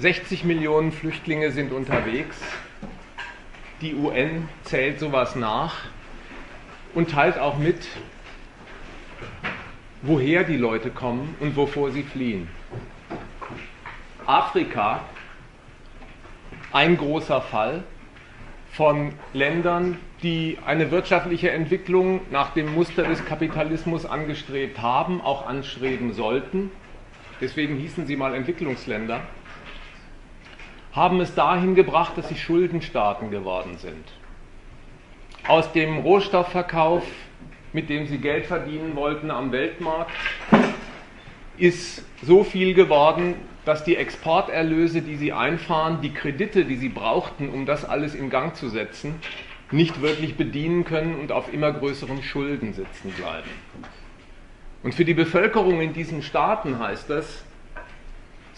60 Millionen Flüchtlinge sind unterwegs. Die UN zählt sowas nach und teilt auch mit, woher die Leute kommen und wovor sie fliehen. Afrika, ein großer Fall von Ländern, die eine wirtschaftliche Entwicklung nach dem Muster des Kapitalismus angestrebt haben, auch anstreben sollten. Deswegen hießen sie mal Entwicklungsländer haben es dahin gebracht, dass sie Schuldenstaaten geworden sind. Aus dem Rohstoffverkauf, mit dem sie Geld verdienen wollten am Weltmarkt, ist so viel geworden, dass die Exporterlöse, die sie einfahren, die Kredite, die sie brauchten, um das alles in Gang zu setzen, nicht wirklich bedienen können und auf immer größeren Schulden sitzen bleiben. Und für die Bevölkerung in diesen Staaten heißt das,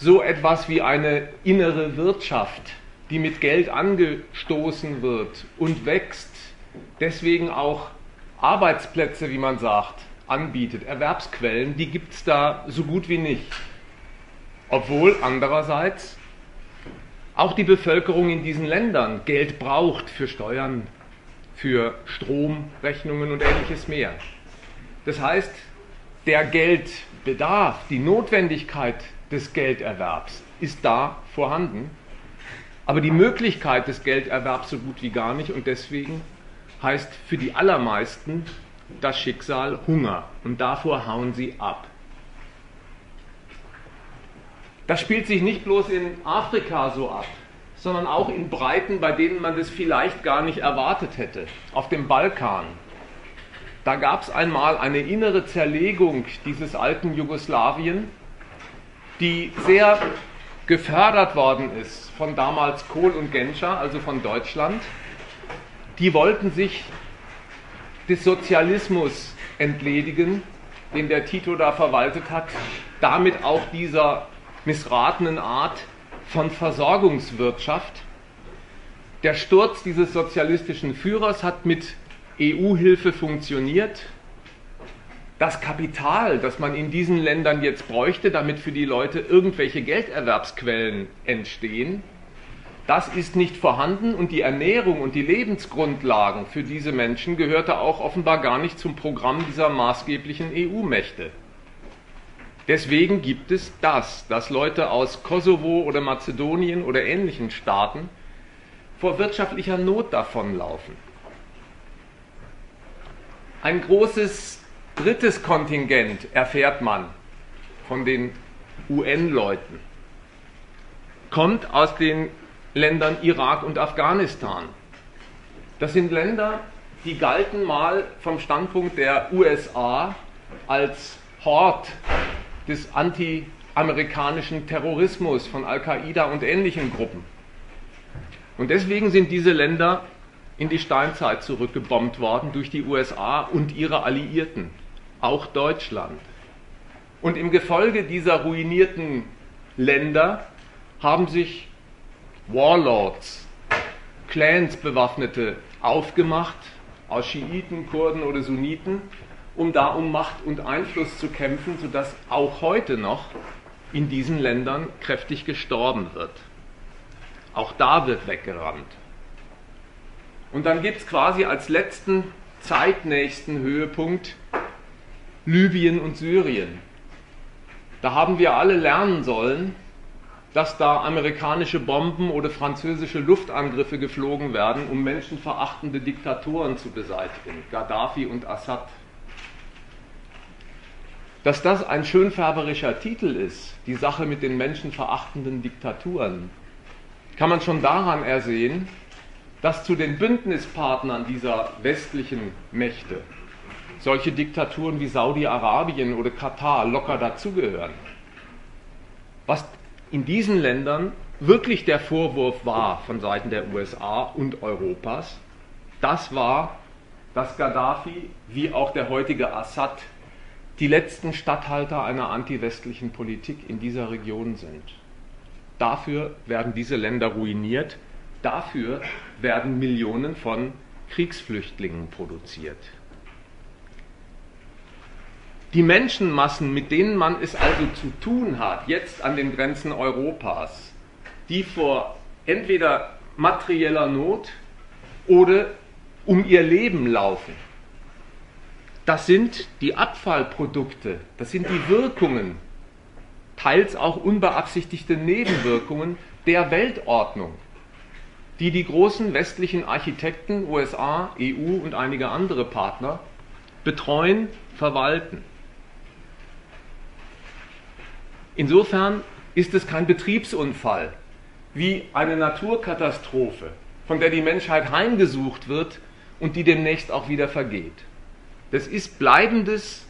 so etwas wie eine innere Wirtschaft, die mit Geld angestoßen wird und wächst, deswegen auch Arbeitsplätze, wie man sagt, anbietet, Erwerbsquellen, die gibt es da so gut wie nicht. Obwohl andererseits auch die Bevölkerung in diesen Ländern Geld braucht für Steuern, für Stromrechnungen und ähnliches mehr. Das heißt, der Geldbedarf, die Notwendigkeit des Gelderwerbs ist da vorhanden, aber die Möglichkeit des Gelderwerbs so gut wie gar nicht und deswegen heißt für die allermeisten das Schicksal Hunger und davor hauen sie ab. Das spielt sich nicht bloß in Afrika so ab, sondern auch in Breiten, bei denen man das vielleicht gar nicht erwartet hätte. Auf dem Balkan. Da gab es einmal eine innere Zerlegung dieses alten Jugoslawien die sehr gefördert worden ist von damals Kohl und Genscher, also von Deutschland, die wollten sich des Sozialismus entledigen, den der Tito da verwaltet hat, damit auch dieser missratenen Art von Versorgungswirtschaft. Der Sturz dieses sozialistischen Führers hat mit EU-Hilfe funktioniert das Kapital, das man in diesen Ländern jetzt bräuchte, damit für die Leute irgendwelche Gelderwerbsquellen entstehen, das ist nicht vorhanden und die Ernährung und die Lebensgrundlagen für diese Menschen gehörte auch offenbar gar nicht zum Programm dieser maßgeblichen EU-Mächte. Deswegen gibt es das, dass Leute aus Kosovo oder Mazedonien oder ähnlichen Staaten vor wirtschaftlicher Not davonlaufen. Ein großes drittes Kontingent erfährt man von den UN-Leuten, kommt aus den Ländern Irak und Afghanistan. Das sind Länder, die galten mal vom Standpunkt der USA als Hort des anti-amerikanischen Terrorismus von Al-Qaida und ähnlichen Gruppen. Und deswegen sind diese Länder in die Steinzeit zurückgebombt worden durch die USA und ihre Alliierten auch Deutschland. Und im Gefolge dieser ruinierten Länder haben sich Warlords, Clans bewaffnete aufgemacht, aus Schiiten, Kurden oder Sunniten, um da um Macht und Einfluss zu kämpfen, sodass auch heute noch in diesen Ländern kräftig gestorben wird. Auch da wird weggerannt. Und dann gibt es quasi als letzten zeitnächsten Höhepunkt Libyen und Syrien. Da haben wir alle lernen sollen, dass da amerikanische Bomben oder französische Luftangriffe geflogen werden, um menschenverachtende Diktatoren zu beseitigen, Gaddafi und Assad. Dass das ein schönfärberischer Titel ist, die Sache mit den menschenverachtenden Diktaturen, kann man schon daran ersehen, dass zu den Bündnispartnern dieser westlichen Mächte solche Diktaturen wie Saudi-Arabien oder Katar locker dazugehören. Was in diesen Ländern wirklich der Vorwurf war von Seiten der USA und Europas, das war, dass Gaddafi wie auch der heutige Assad die letzten Statthalter einer antiwestlichen Politik in dieser Region sind. Dafür werden diese Länder ruiniert, dafür werden Millionen von Kriegsflüchtlingen produziert. Die Menschenmassen, mit denen man es also zu tun hat, jetzt an den Grenzen Europas, die vor entweder materieller Not oder um ihr Leben laufen. Das sind die Abfallprodukte, das sind die Wirkungen, teils auch unbeabsichtigte Nebenwirkungen der Weltordnung, die die großen westlichen Architekten, USA, EU und einige andere Partner betreuen, verwalten. Insofern ist es kein Betriebsunfall wie eine Naturkatastrophe, von der die Menschheit heimgesucht wird und die demnächst auch wieder vergeht. Das ist bleibendes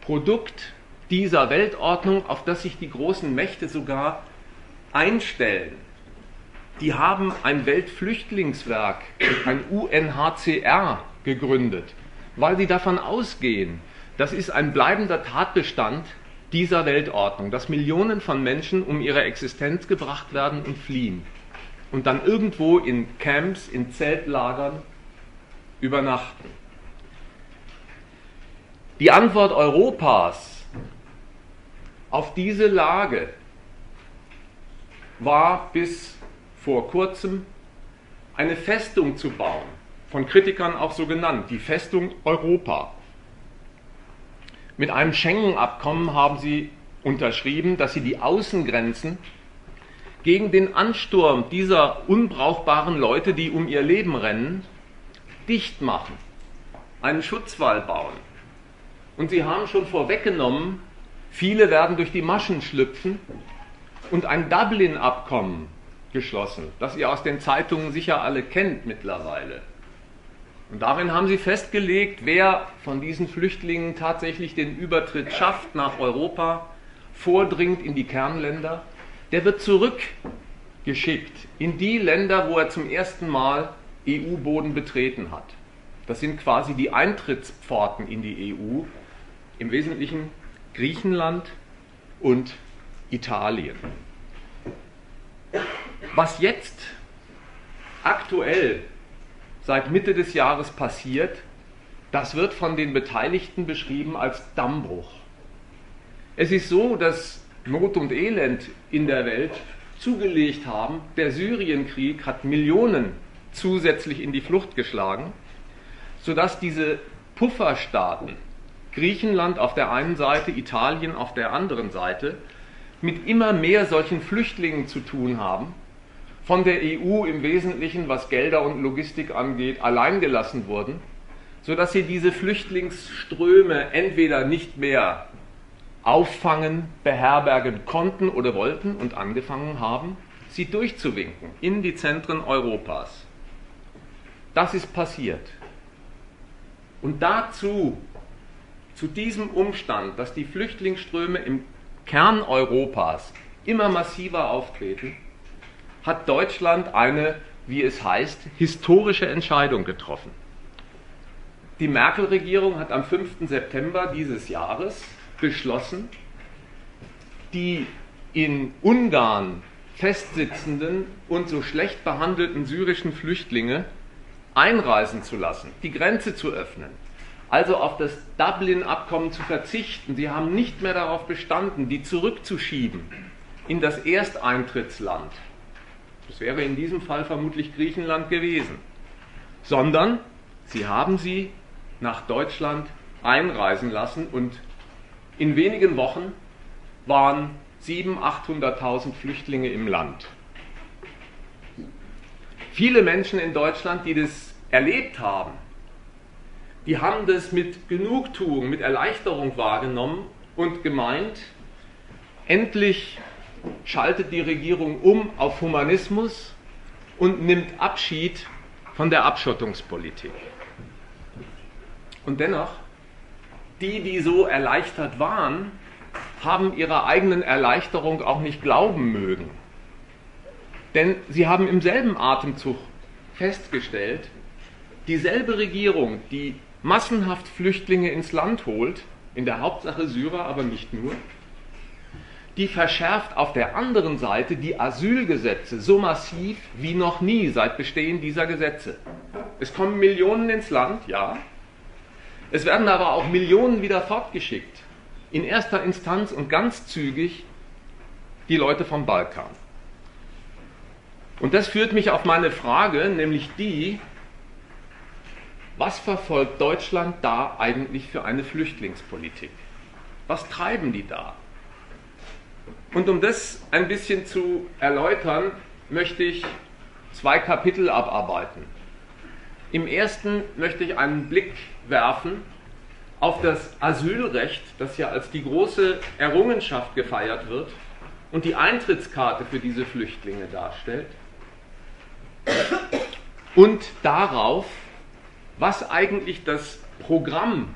Produkt dieser Weltordnung, auf das sich die großen Mächte sogar einstellen. Die haben ein Weltflüchtlingswerk, ein UNHCR gegründet, weil sie davon ausgehen, das ist ein bleibender Tatbestand dieser Weltordnung, dass Millionen von Menschen um ihre Existenz gebracht werden und fliehen und dann irgendwo in Camps, in Zeltlagern übernachten. Die Antwort Europas auf diese Lage war bis vor kurzem eine Festung zu bauen, von Kritikern auch so genannt, die Festung Europa. Mit einem Schengen-Abkommen haben sie unterschrieben, dass sie die Außengrenzen gegen den Ansturm dieser unbrauchbaren Leute, die um ihr Leben rennen, dicht machen, einen Schutzwall bauen. Und sie haben schon vorweggenommen, viele werden durch die Maschen schlüpfen und ein Dublin-Abkommen geschlossen, das ihr aus den Zeitungen sicher alle kennt mittlerweile. Und darin haben sie festgelegt, wer von diesen Flüchtlingen tatsächlich den Übertritt schafft nach Europa, vordringt in die Kernländer, der wird zurückgeschickt in die Länder, wo er zum ersten Mal EU-Boden betreten hat. Das sind quasi die Eintrittspforten in die EU, im Wesentlichen Griechenland und Italien. Was jetzt aktuell seit Mitte des Jahres passiert, das wird von den Beteiligten beschrieben als Dammbruch. Es ist so, dass Not und Elend in der Welt zugelegt haben. Der Syrienkrieg hat Millionen zusätzlich in die Flucht geschlagen, sodass diese Pufferstaaten, Griechenland auf der einen Seite, Italien auf der anderen Seite, mit immer mehr solchen Flüchtlingen zu tun haben, von der EU im Wesentlichen, was Gelder und Logistik angeht, alleingelassen wurden, sodass sie diese Flüchtlingsströme entweder nicht mehr auffangen, beherbergen konnten oder wollten und angefangen haben, sie durchzuwinken in die Zentren Europas. Das ist passiert. Und dazu, zu diesem Umstand, dass die Flüchtlingsströme im Kern Europas immer massiver auftreten, hat Deutschland eine, wie es heißt, historische Entscheidung getroffen. Die Merkel-Regierung hat am 5. September dieses Jahres beschlossen, die in Ungarn festsitzenden und so schlecht behandelten syrischen Flüchtlinge einreisen zu lassen, die Grenze zu öffnen, also auf das Dublin-Abkommen zu verzichten. Sie haben nicht mehr darauf bestanden, die zurückzuschieben in das Ersteintrittsland. Das wäre in diesem Fall vermutlich Griechenland gewesen. Sondern sie haben sie nach Deutschland einreisen lassen und in wenigen Wochen waren 700.000, 800.000 Flüchtlinge im Land. Viele Menschen in Deutschland, die das erlebt haben, die haben das mit Genugtuung, mit Erleichterung wahrgenommen und gemeint, endlich schaltet die Regierung um auf Humanismus und nimmt Abschied von der Abschottungspolitik. Und dennoch, die, die so erleichtert waren, haben ihrer eigenen Erleichterung auch nicht glauben mögen. Denn sie haben im selben Atemzug festgestellt, dieselbe Regierung, die massenhaft Flüchtlinge ins Land holt, in der Hauptsache Syrer, aber nicht nur, die verschärft auf der anderen Seite die Asylgesetze so massiv wie noch nie seit Bestehen dieser Gesetze. Es kommen Millionen ins Land, ja. Es werden aber auch Millionen wieder fortgeschickt. In erster Instanz und ganz zügig die Leute vom Balkan. Und das führt mich auf meine Frage, nämlich die, was verfolgt Deutschland da eigentlich für eine Flüchtlingspolitik? Was treiben die da? Und um das ein bisschen zu erläutern, möchte ich zwei Kapitel abarbeiten. Im ersten möchte ich einen Blick werfen auf das Asylrecht, das ja als die große Errungenschaft gefeiert wird und die Eintrittskarte für diese Flüchtlinge darstellt. Und darauf, was eigentlich das Programm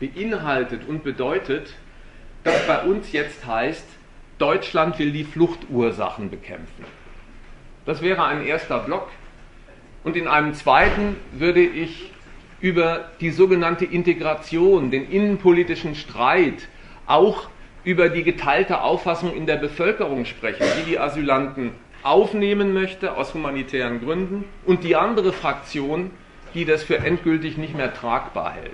beinhaltet und bedeutet, das bei uns jetzt heißt, Deutschland will die Fluchtursachen bekämpfen. Das wäre ein erster Block. Und in einem zweiten würde ich über die sogenannte Integration, den innenpolitischen Streit, auch über die geteilte Auffassung in der Bevölkerung sprechen, die die Asylanten aufnehmen möchte aus humanitären Gründen und die andere Fraktion, die das für endgültig nicht mehr tragbar hält.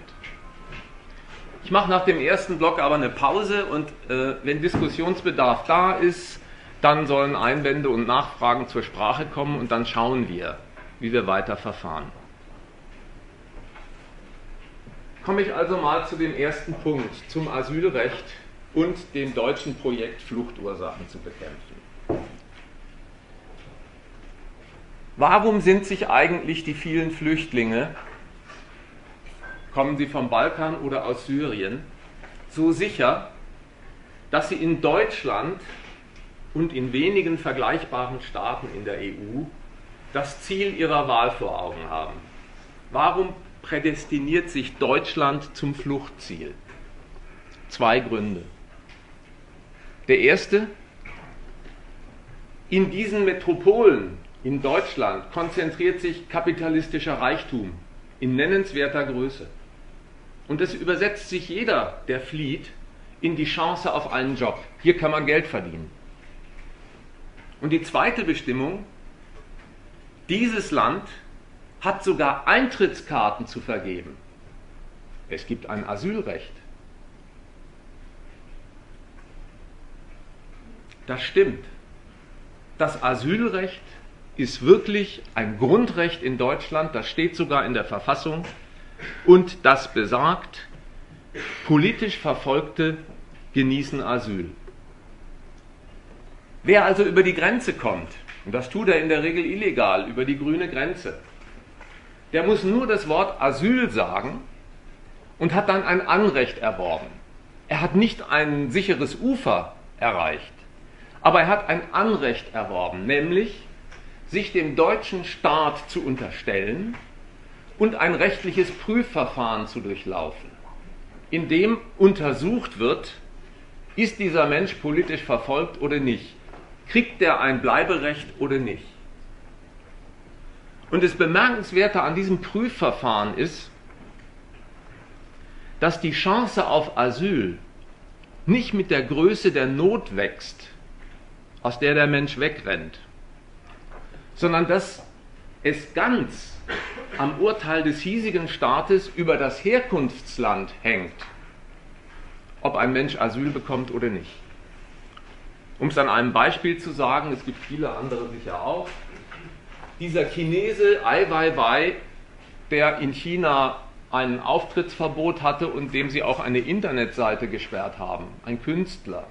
Ich mache nach dem ersten Block aber eine Pause und äh, wenn Diskussionsbedarf da ist, dann sollen Einwände und Nachfragen zur Sprache kommen und dann schauen wir, wie wir weiter verfahren. Komme ich also mal zu dem ersten Punkt, zum Asylrecht und dem deutschen Projekt Fluchtursachen zu bekämpfen. Warum sind sich eigentlich die vielen Flüchtlinge, kommen sie vom Balkan oder aus Syrien, so sicher, dass sie in Deutschland und in wenigen vergleichbaren Staaten in der EU das Ziel ihrer Wahl vor Augen haben. Warum prädestiniert sich Deutschland zum Fluchtziel? Zwei Gründe. Der erste, in diesen Metropolen in Deutschland konzentriert sich kapitalistischer Reichtum in nennenswerter Größe. Und es übersetzt sich jeder, der flieht, in die Chance auf einen Job. Hier kann man Geld verdienen. Und die zweite Bestimmung, dieses Land hat sogar Eintrittskarten zu vergeben. Es gibt ein Asylrecht. Das stimmt. Das Asylrecht ist wirklich ein Grundrecht in Deutschland, das steht sogar in der Verfassung und das besagt, politisch Verfolgte genießen Asyl. Wer also über die Grenze kommt, und das tut er in der Regel illegal, über die grüne Grenze, der muss nur das Wort Asyl sagen und hat dann ein Anrecht erworben. Er hat nicht ein sicheres Ufer erreicht, aber er hat ein Anrecht erworben, nämlich sich dem deutschen Staat zu unterstellen und ein rechtliches Prüfverfahren zu durchlaufen, in dem untersucht wird, ist dieser Mensch politisch verfolgt oder nicht kriegt der ein Bleiberecht oder nicht. Und das Bemerkenswerte an diesem Prüfverfahren ist, dass die Chance auf Asyl nicht mit der Größe der Not wächst, aus der der Mensch wegrennt, sondern dass es ganz am Urteil des hiesigen Staates über das Herkunftsland hängt, ob ein Mensch Asyl bekommt oder nicht. Um es an einem Beispiel zu sagen, es gibt viele andere sicher auch. Dieser Chinese Ai Weiwei, der in China ein Auftrittsverbot hatte und dem sie auch eine Internetseite gesperrt haben, ein Künstler,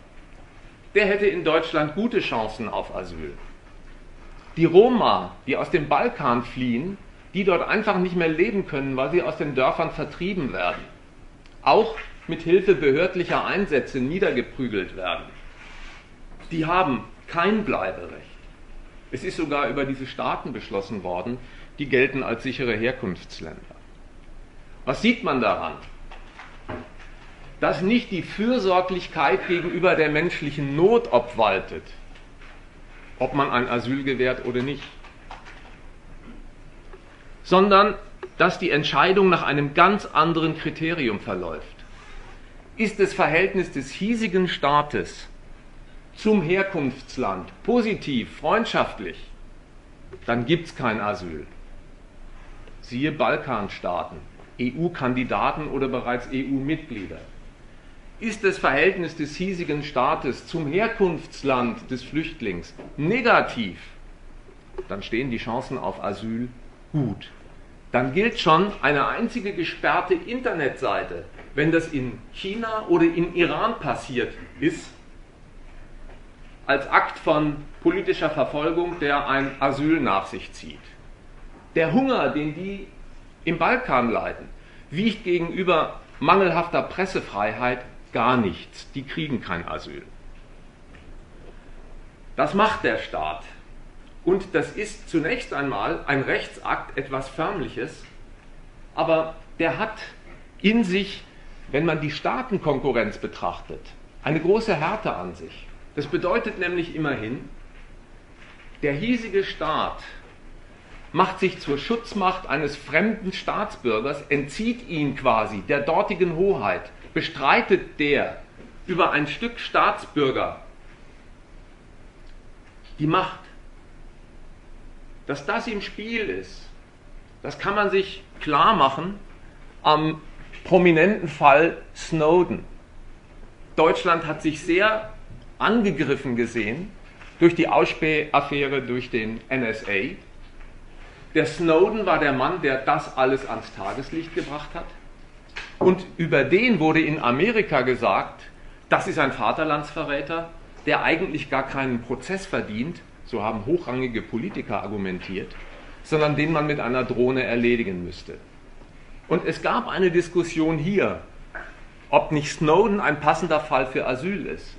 der hätte in Deutschland gute Chancen auf Asyl. Die Roma, die aus dem Balkan fliehen, die dort einfach nicht mehr leben können, weil sie aus den Dörfern vertrieben werden, auch mit Hilfe behördlicher Einsätze niedergeprügelt werden die haben kein Bleiberecht. Es ist sogar über diese Staaten beschlossen worden, die gelten als sichere Herkunftsländer. Was sieht man daran? Dass nicht die Fürsorglichkeit gegenüber der menschlichen Not obwaltet, ob man ein Asyl gewährt oder nicht, sondern dass die Entscheidung nach einem ganz anderen Kriterium verläuft. Ist das Verhältnis des hiesigen Staates zum Herkunftsland, positiv, freundschaftlich, dann gibt es kein Asyl. Siehe Balkanstaaten, EU-Kandidaten oder bereits EU-Mitglieder. Ist das Verhältnis des hiesigen Staates zum Herkunftsland des Flüchtlings negativ, dann stehen die Chancen auf Asyl gut. Dann gilt schon eine einzige gesperrte Internetseite, wenn das in China oder in Iran passiert ist, als Akt von politischer Verfolgung, der ein Asyl nach sich zieht. Der Hunger, den die im Balkan leiden, wiegt gegenüber mangelhafter Pressefreiheit gar nichts. Die kriegen kein Asyl. Das macht der Staat. Und das ist zunächst einmal ein Rechtsakt, etwas Förmliches, aber der hat in sich, wenn man die Staatenkonkurrenz betrachtet, eine große Härte an sich. Das bedeutet nämlich immerhin, der hiesige Staat macht sich zur Schutzmacht eines fremden Staatsbürgers, entzieht ihn quasi der dortigen Hoheit, bestreitet der über ein Stück Staatsbürger die Macht. Dass das im Spiel ist, das kann man sich klar machen am prominenten Fall Snowden. Deutschland hat sich sehr angegriffen gesehen durch die Ausspähaffäre durch den NSA. Der Snowden war der Mann, der das alles ans Tageslicht gebracht hat. Und über den wurde in Amerika gesagt, das ist ein Vaterlandsverräter, der eigentlich gar keinen Prozess verdient, so haben hochrangige Politiker argumentiert, sondern den man mit einer Drohne erledigen müsste. Und es gab eine Diskussion hier, ob nicht Snowden ein passender Fall für Asyl ist.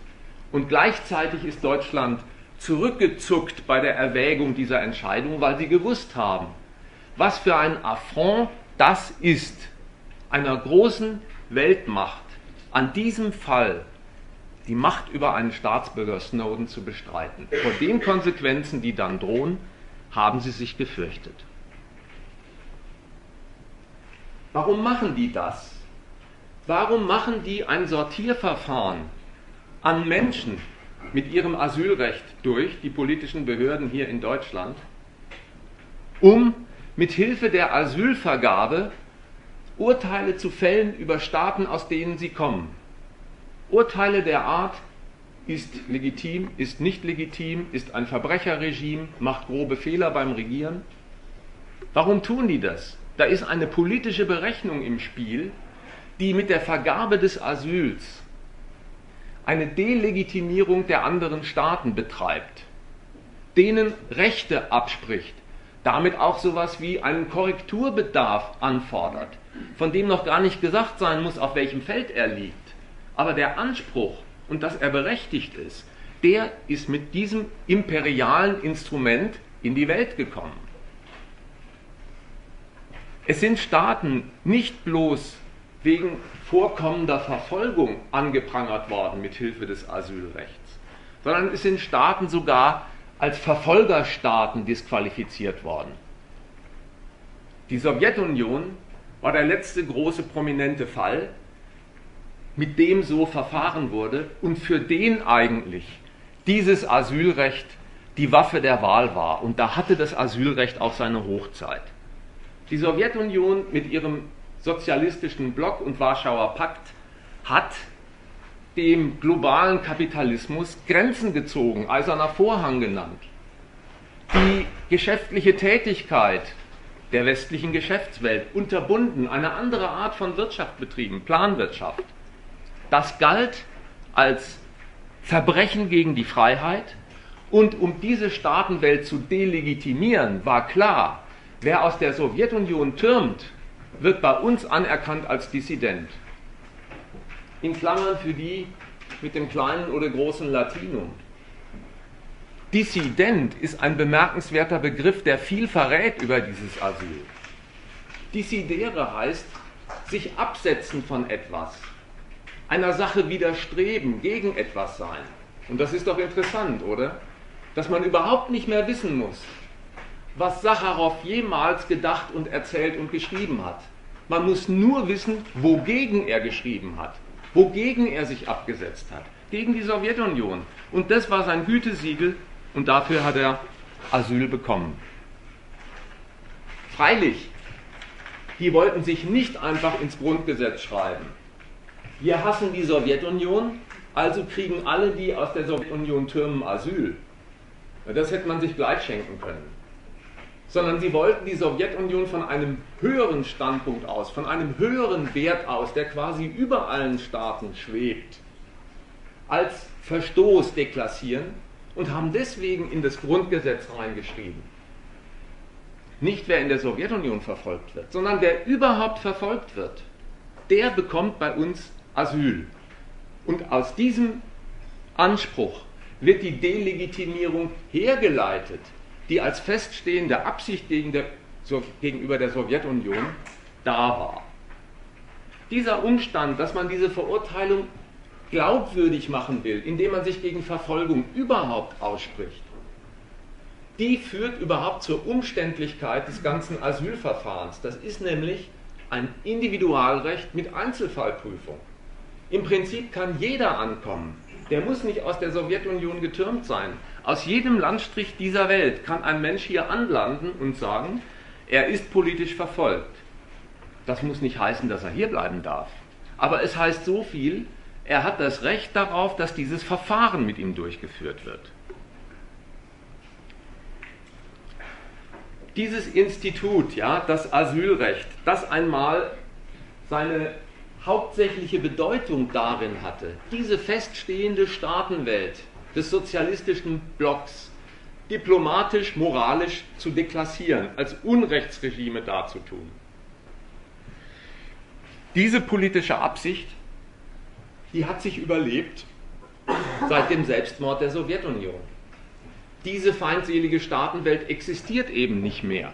Und gleichzeitig ist Deutschland zurückgezuckt bei der Erwägung dieser Entscheidung, weil sie gewusst haben, was für ein Affront das ist, einer großen Weltmacht an diesem Fall die Macht über einen Staatsbürger Snowden zu bestreiten. Vor den Konsequenzen, die dann drohen, haben sie sich gefürchtet. Warum machen die das? Warum machen die ein Sortierverfahren an Menschen mit ihrem Asylrecht durch, die politischen Behörden hier in Deutschland, um mit Hilfe der Asylvergabe Urteile zu fällen über Staaten, aus denen sie kommen? Urteile der Art ist legitim, ist nicht legitim, ist ein Verbrecherregime, macht grobe Fehler beim Regieren. Warum tun die das? Da ist eine politische Berechnung im Spiel, die mit der Vergabe des Asyls eine Delegitimierung der anderen Staaten betreibt, denen Rechte abspricht, damit auch sowas wie einen Korrekturbedarf anfordert, von dem noch gar nicht gesagt sein muss, auf welchem Feld er liegt. Aber der Anspruch und dass er berechtigt ist, der ist mit diesem imperialen Instrument in die Welt gekommen. Es sind Staaten nicht bloß wegen vorkommender Verfolgung angeprangert worden mit Hilfe des Asylrechts, sondern es sind Staaten sogar als Verfolgerstaaten disqualifiziert worden. Die Sowjetunion war der letzte große prominente Fall, mit dem so verfahren wurde und für den eigentlich dieses Asylrecht die Waffe der Wahl war. Und da hatte das Asylrecht auch seine Hochzeit. Die Sowjetunion mit ihrem sozialistischen Block und Warschauer Pakt hat dem globalen Kapitalismus Grenzen gezogen, eiserner Vorhang genannt. Die geschäftliche Tätigkeit der westlichen Geschäftswelt unterbunden, eine andere Art von Wirtschaft betrieben, Planwirtschaft. Das galt als Verbrechen gegen die Freiheit und um diese Staatenwelt zu delegitimieren, war klar, wer aus der Sowjetunion türmt, wird bei uns anerkannt als Dissident. In Klammern für die mit dem kleinen oder großen Latinum. Dissident ist ein bemerkenswerter Begriff, der viel verrät über dieses Asyl. Dissidere heißt sich absetzen von etwas, einer Sache widerstreben, gegen etwas sein. Und das ist doch interessant, oder? Dass man überhaupt nicht mehr wissen muss, was Sacharow jemals gedacht und erzählt und geschrieben hat. Man muss nur wissen, wogegen er geschrieben hat, wogegen er sich abgesetzt hat. Gegen die Sowjetunion. Und das war sein Gütesiegel und dafür hat er Asyl bekommen. Freilich, die wollten sich nicht einfach ins Grundgesetz schreiben wir hassen die Sowjetunion, also kriegen alle, die aus der Sowjetunion türmen, Asyl. Das hätte man sich gleich schenken können. sondern sie wollten die Sowjetunion von einem höheren Standpunkt aus, von einem höheren Wert aus, der quasi über allen Staaten schwebt, als Verstoß deklassieren und haben deswegen in das Grundgesetz reingeschrieben. Nicht wer in der Sowjetunion verfolgt wird, sondern wer überhaupt verfolgt wird, der bekommt bei uns Asyl. Und aus diesem Anspruch wird die Delegitimierung hergeleitet, die als feststehende Absicht gegenüber der Sowjetunion da war. Dieser Umstand, dass man diese Verurteilung glaubwürdig machen will, indem man sich gegen Verfolgung überhaupt ausspricht, die führt überhaupt zur Umständlichkeit des ganzen Asylverfahrens. Das ist nämlich ein Individualrecht mit Einzelfallprüfung. Im Prinzip kann jeder ankommen. Der muss nicht aus der Sowjetunion getürmt sein. Aus jedem Landstrich dieser Welt kann ein Mensch hier anlanden und sagen, er ist politisch verfolgt. Das muss nicht heißen, dass er hier bleiben darf. Aber es heißt so viel, er hat das Recht darauf, dass dieses Verfahren mit ihm durchgeführt wird. Dieses Institut, ja, das Asylrecht, das einmal seine hauptsächliche Bedeutung darin hatte, diese feststehende Staatenwelt, des sozialistischen Blocks diplomatisch, moralisch zu deklassieren, als Unrechtsregime darzutun. Diese politische Absicht, die hat sich überlebt seit dem Selbstmord der Sowjetunion. Diese feindselige Staatenwelt existiert eben nicht mehr.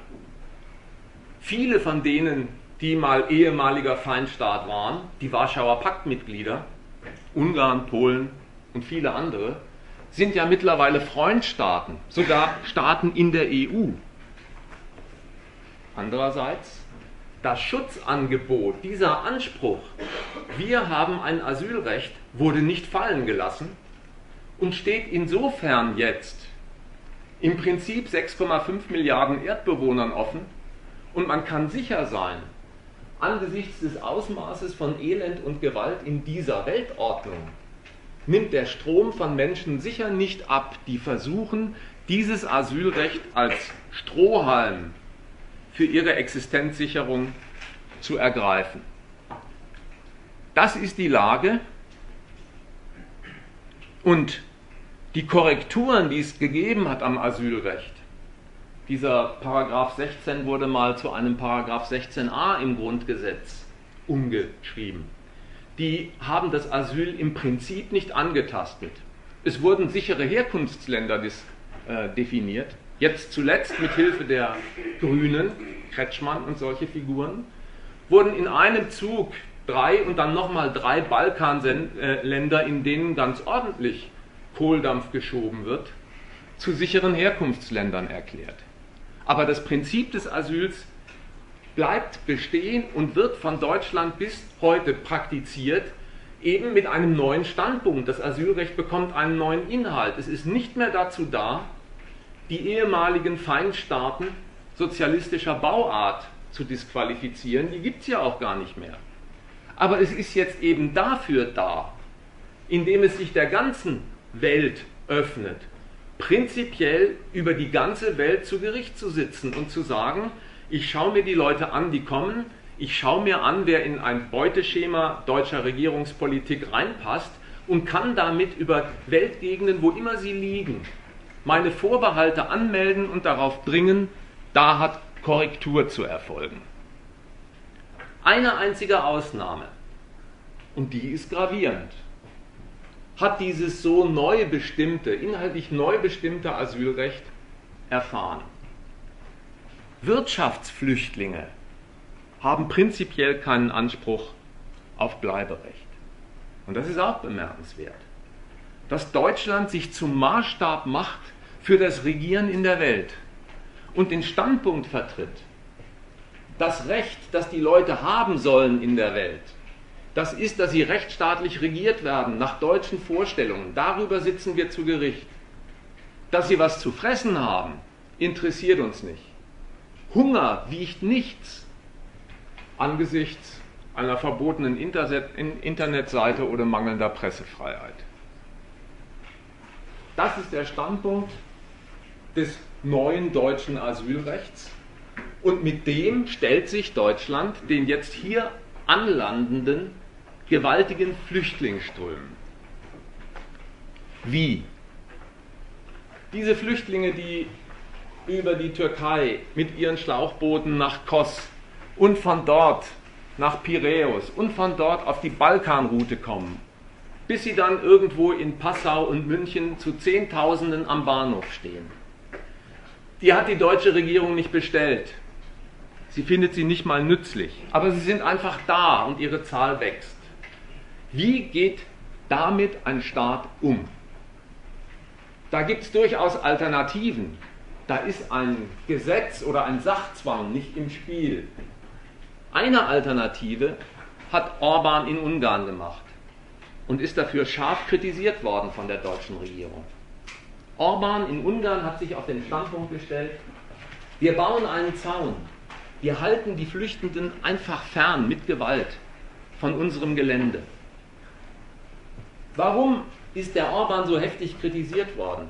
Viele von denen, die mal ehemaliger Feindstaat waren, die Warschauer Paktmitglieder, Ungarn, Polen und viele andere, sind ja mittlerweile Freundstaaten, sogar Staaten in der EU. Andererseits, das Schutzangebot, dieser Anspruch, wir haben ein Asylrecht, wurde nicht fallen gelassen und steht insofern jetzt im Prinzip 6,5 Milliarden Erdbewohnern offen und man kann sicher sein, angesichts des Ausmaßes von Elend und Gewalt in dieser Weltordnung, nimmt der Strom von Menschen sicher nicht ab, die versuchen, dieses Asylrecht als Strohhalm für ihre Existenzsicherung zu ergreifen. Das ist die Lage und die Korrekturen, die es gegeben hat am Asylrecht. Dieser Paragraph 16 wurde mal zu einem Paragraph 16a im Grundgesetz umgeschrieben die haben das Asyl im Prinzip nicht angetastet. Es wurden sichere Herkunftsländer dis, äh, definiert, jetzt zuletzt mit Hilfe der Grünen, Kretschmann und solche Figuren, wurden in einem Zug drei und dann nochmal drei Balkanländer, in denen ganz ordentlich Kohldampf geschoben wird, zu sicheren Herkunftsländern erklärt. Aber das Prinzip des Asyls bleibt bestehen und wird von Deutschland bis heute praktiziert, eben mit einem neuen Standpunkt. Das Asylrecht bekommt einen neuen Inhalt. Es ist nicht mehr dazu da, die ehemaligen Feindstaaten sozialistischer Bauart zu disqualifizieren. Die gibt es ja auch gar nicht mehr. Aber es ist jetzt eben dafür da, indem es sich der ganzen Welt öffnet, prinzipiell über die ganze Welt zu Gericht zu sitzen und zu sagen, ich schaue mir die Leute an, die kommen, ich schaue mir an, wer in ein Beuteschema deutscher Regierungspolitik reinpasst und kann damit über Weltgegenden, wo immer sie liegen, meine Vorbehalte anmelden und darauf dringen, da hat Korrektur zu erfolgen. Eine einzige Ausnahme, und die ist gravierend, hat dieses so neu bestimmte, inhaltlich neu bestimmte Asylrecht erfahren. Wirtschaftsflüchtlinge haben prinzipiell keinen Anspruch auf Bleiberecht. Und das ist auch bemerkenswert. Dass Deutschland sich zum Maßstab macht für das Regieren in der Welt und den Standpunkt vertritt, das Recht, das die Leute haben sollen in der Welt, das ist, dass sie rechtsstaatlich regiert werden, nach deutschen Vorstellungen. Darüber sitzen wir zu Gericht. Dass sie was zu fressen haben, interessiert uns nicht. Hunger wiegt nichts angesichts einer verbotenen Internetseite oder mangelnder Pressefreiheit. Das ist der Standpunkt des neuen deutschen Asylrechts und mit dem stellt sich Deutschland den jetzt hier anlandenden gewaltigen Flüchtlingsströmen. Wie? Diese Flüchtlinge, die über die Türkei mit ihren Schlauchbooten nach Kos und von dort nach Piräus und von dort auf die Balkanroute kommen, bis sie dann irgendwo in Passau und München zu Zehntausenden am Bahnhof stehen. Die hat die deutsche Regierung nicht bestellt. Sie findet sie nicht mal nützlich. Aber sie sind einfach da und ihre Zahl wächst. Wie geht damit ein Staat um? Da gibt es durchaus Alternativen. Da ist ein Gesetz oder ein Sachzwang nicht im Spiel. Eine Alternative hat Orban in Ungarn gemacht und ist dafür scharf kritisiert worden von der deutschen Regierung. Orban in Ungarn hat sich auf den Standpunkt gestellt, wir bauen einen Zaun, wir halten die Flüchtenden einfach fern mit Gewalt von unserem Gelände. Warum ist der Orban so heftig kritisiert worden?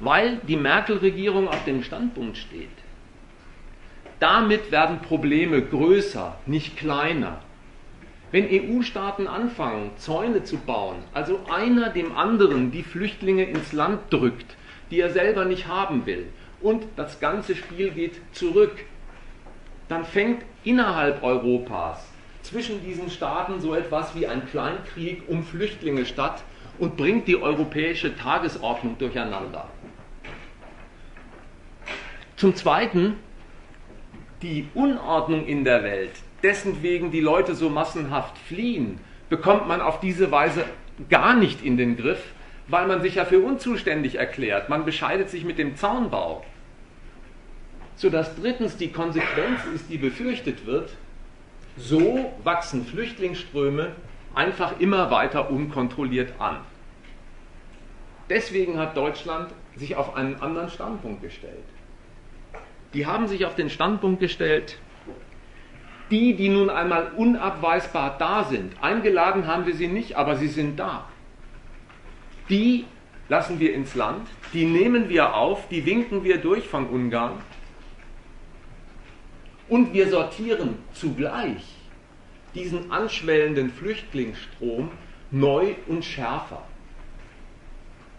Weil die Merkel-Regierung auf dem Standpunkt steht. Damit werden Probleme größer, nicht kleiner. Wenn EU-Staaten anfangen, Zäune zu bauen, also einer dem anderen die Flüchtlinge ins Land drückt, die er selber nicht haben will, und das ganze Spiel geht zurück, dann fängt innerhalb Europas zwischen diesen Staaten so etwas wie ein Kleinkrieg um Flüchtlinge statt und bringt die europäische Tagesordnung durcheinander. Zum Zweiten, die Unordnung in der Welt, dessen wegen die Leute so massenhaft fliehen, bekommt man auf diese Weise gar nicht in den Griff, weil man sich ja für unzuständig erklärt. Man bescheidet sich mit dem Zaunbau. Sodass drittens die Konsequenz ist, die befürchtet wird, so wachsen Flüchtlingsströme einfach immer weiter unkontrolliert an. Deswegen hat Deutschland sich auf einen anderen Standpunkt gestellt. Die haben sich auf den Standpunkt gestellt, die, die nun einmal unabweisbar da sind, eingeladen haben wir sie nicht, aber sie sind da. Die lassen wir ins Land, die nehmen wir auf, die winken wir durch von Ungarn und wir sortieren zugleich diesen anschwellenden Flüchtlingsstrom neu und schärfer.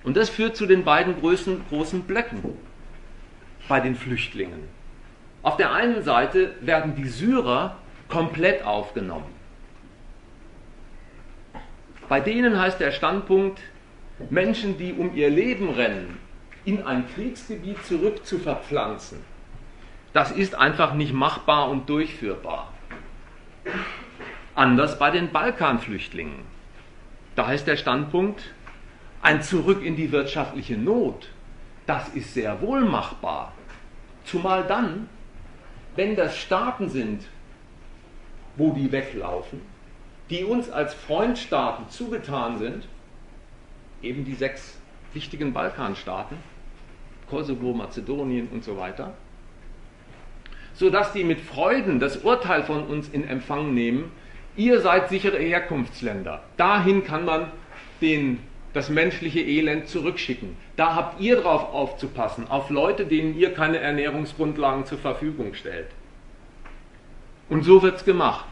Und das führt zu den beiden großen, großen Blöcken bei den Flüchtlingen. Auf der einen Seite werden die Syrer komplett aufgenommen. Bei denen heißt der Standpunkt, Menschen, die um ihr Leben rennen, in ein Kriegsgebiet zurück zu verpflanzen, das ist einfach nicht machbar und durchführbar. Anders bei den Balkanflüchtlingen. Da heißt der Standpunkt, ein Zurück in die wirtschaftliche Not, das ist sehr wohl machbar. Zumal dann, wenn das Staaten sind, wo die weglaufen, die uns als Freundstaaten zugetan sind, eben die sechs wichtigen Balkanstaaten, Kosovo, Mazedonien und so weiter, sodass die mit Freuden das Urteil von uns in Empfang nehmen, ihr seid sichere Herkunftsländer. Dahin kann man den, das menschliche Elend zurückschicken. Da habt ihr drauf aufzupassen, auf Leute, denen ihr keine Ernährungsgrundlagen zur Verfügung stellt. Und so wird es gemacht.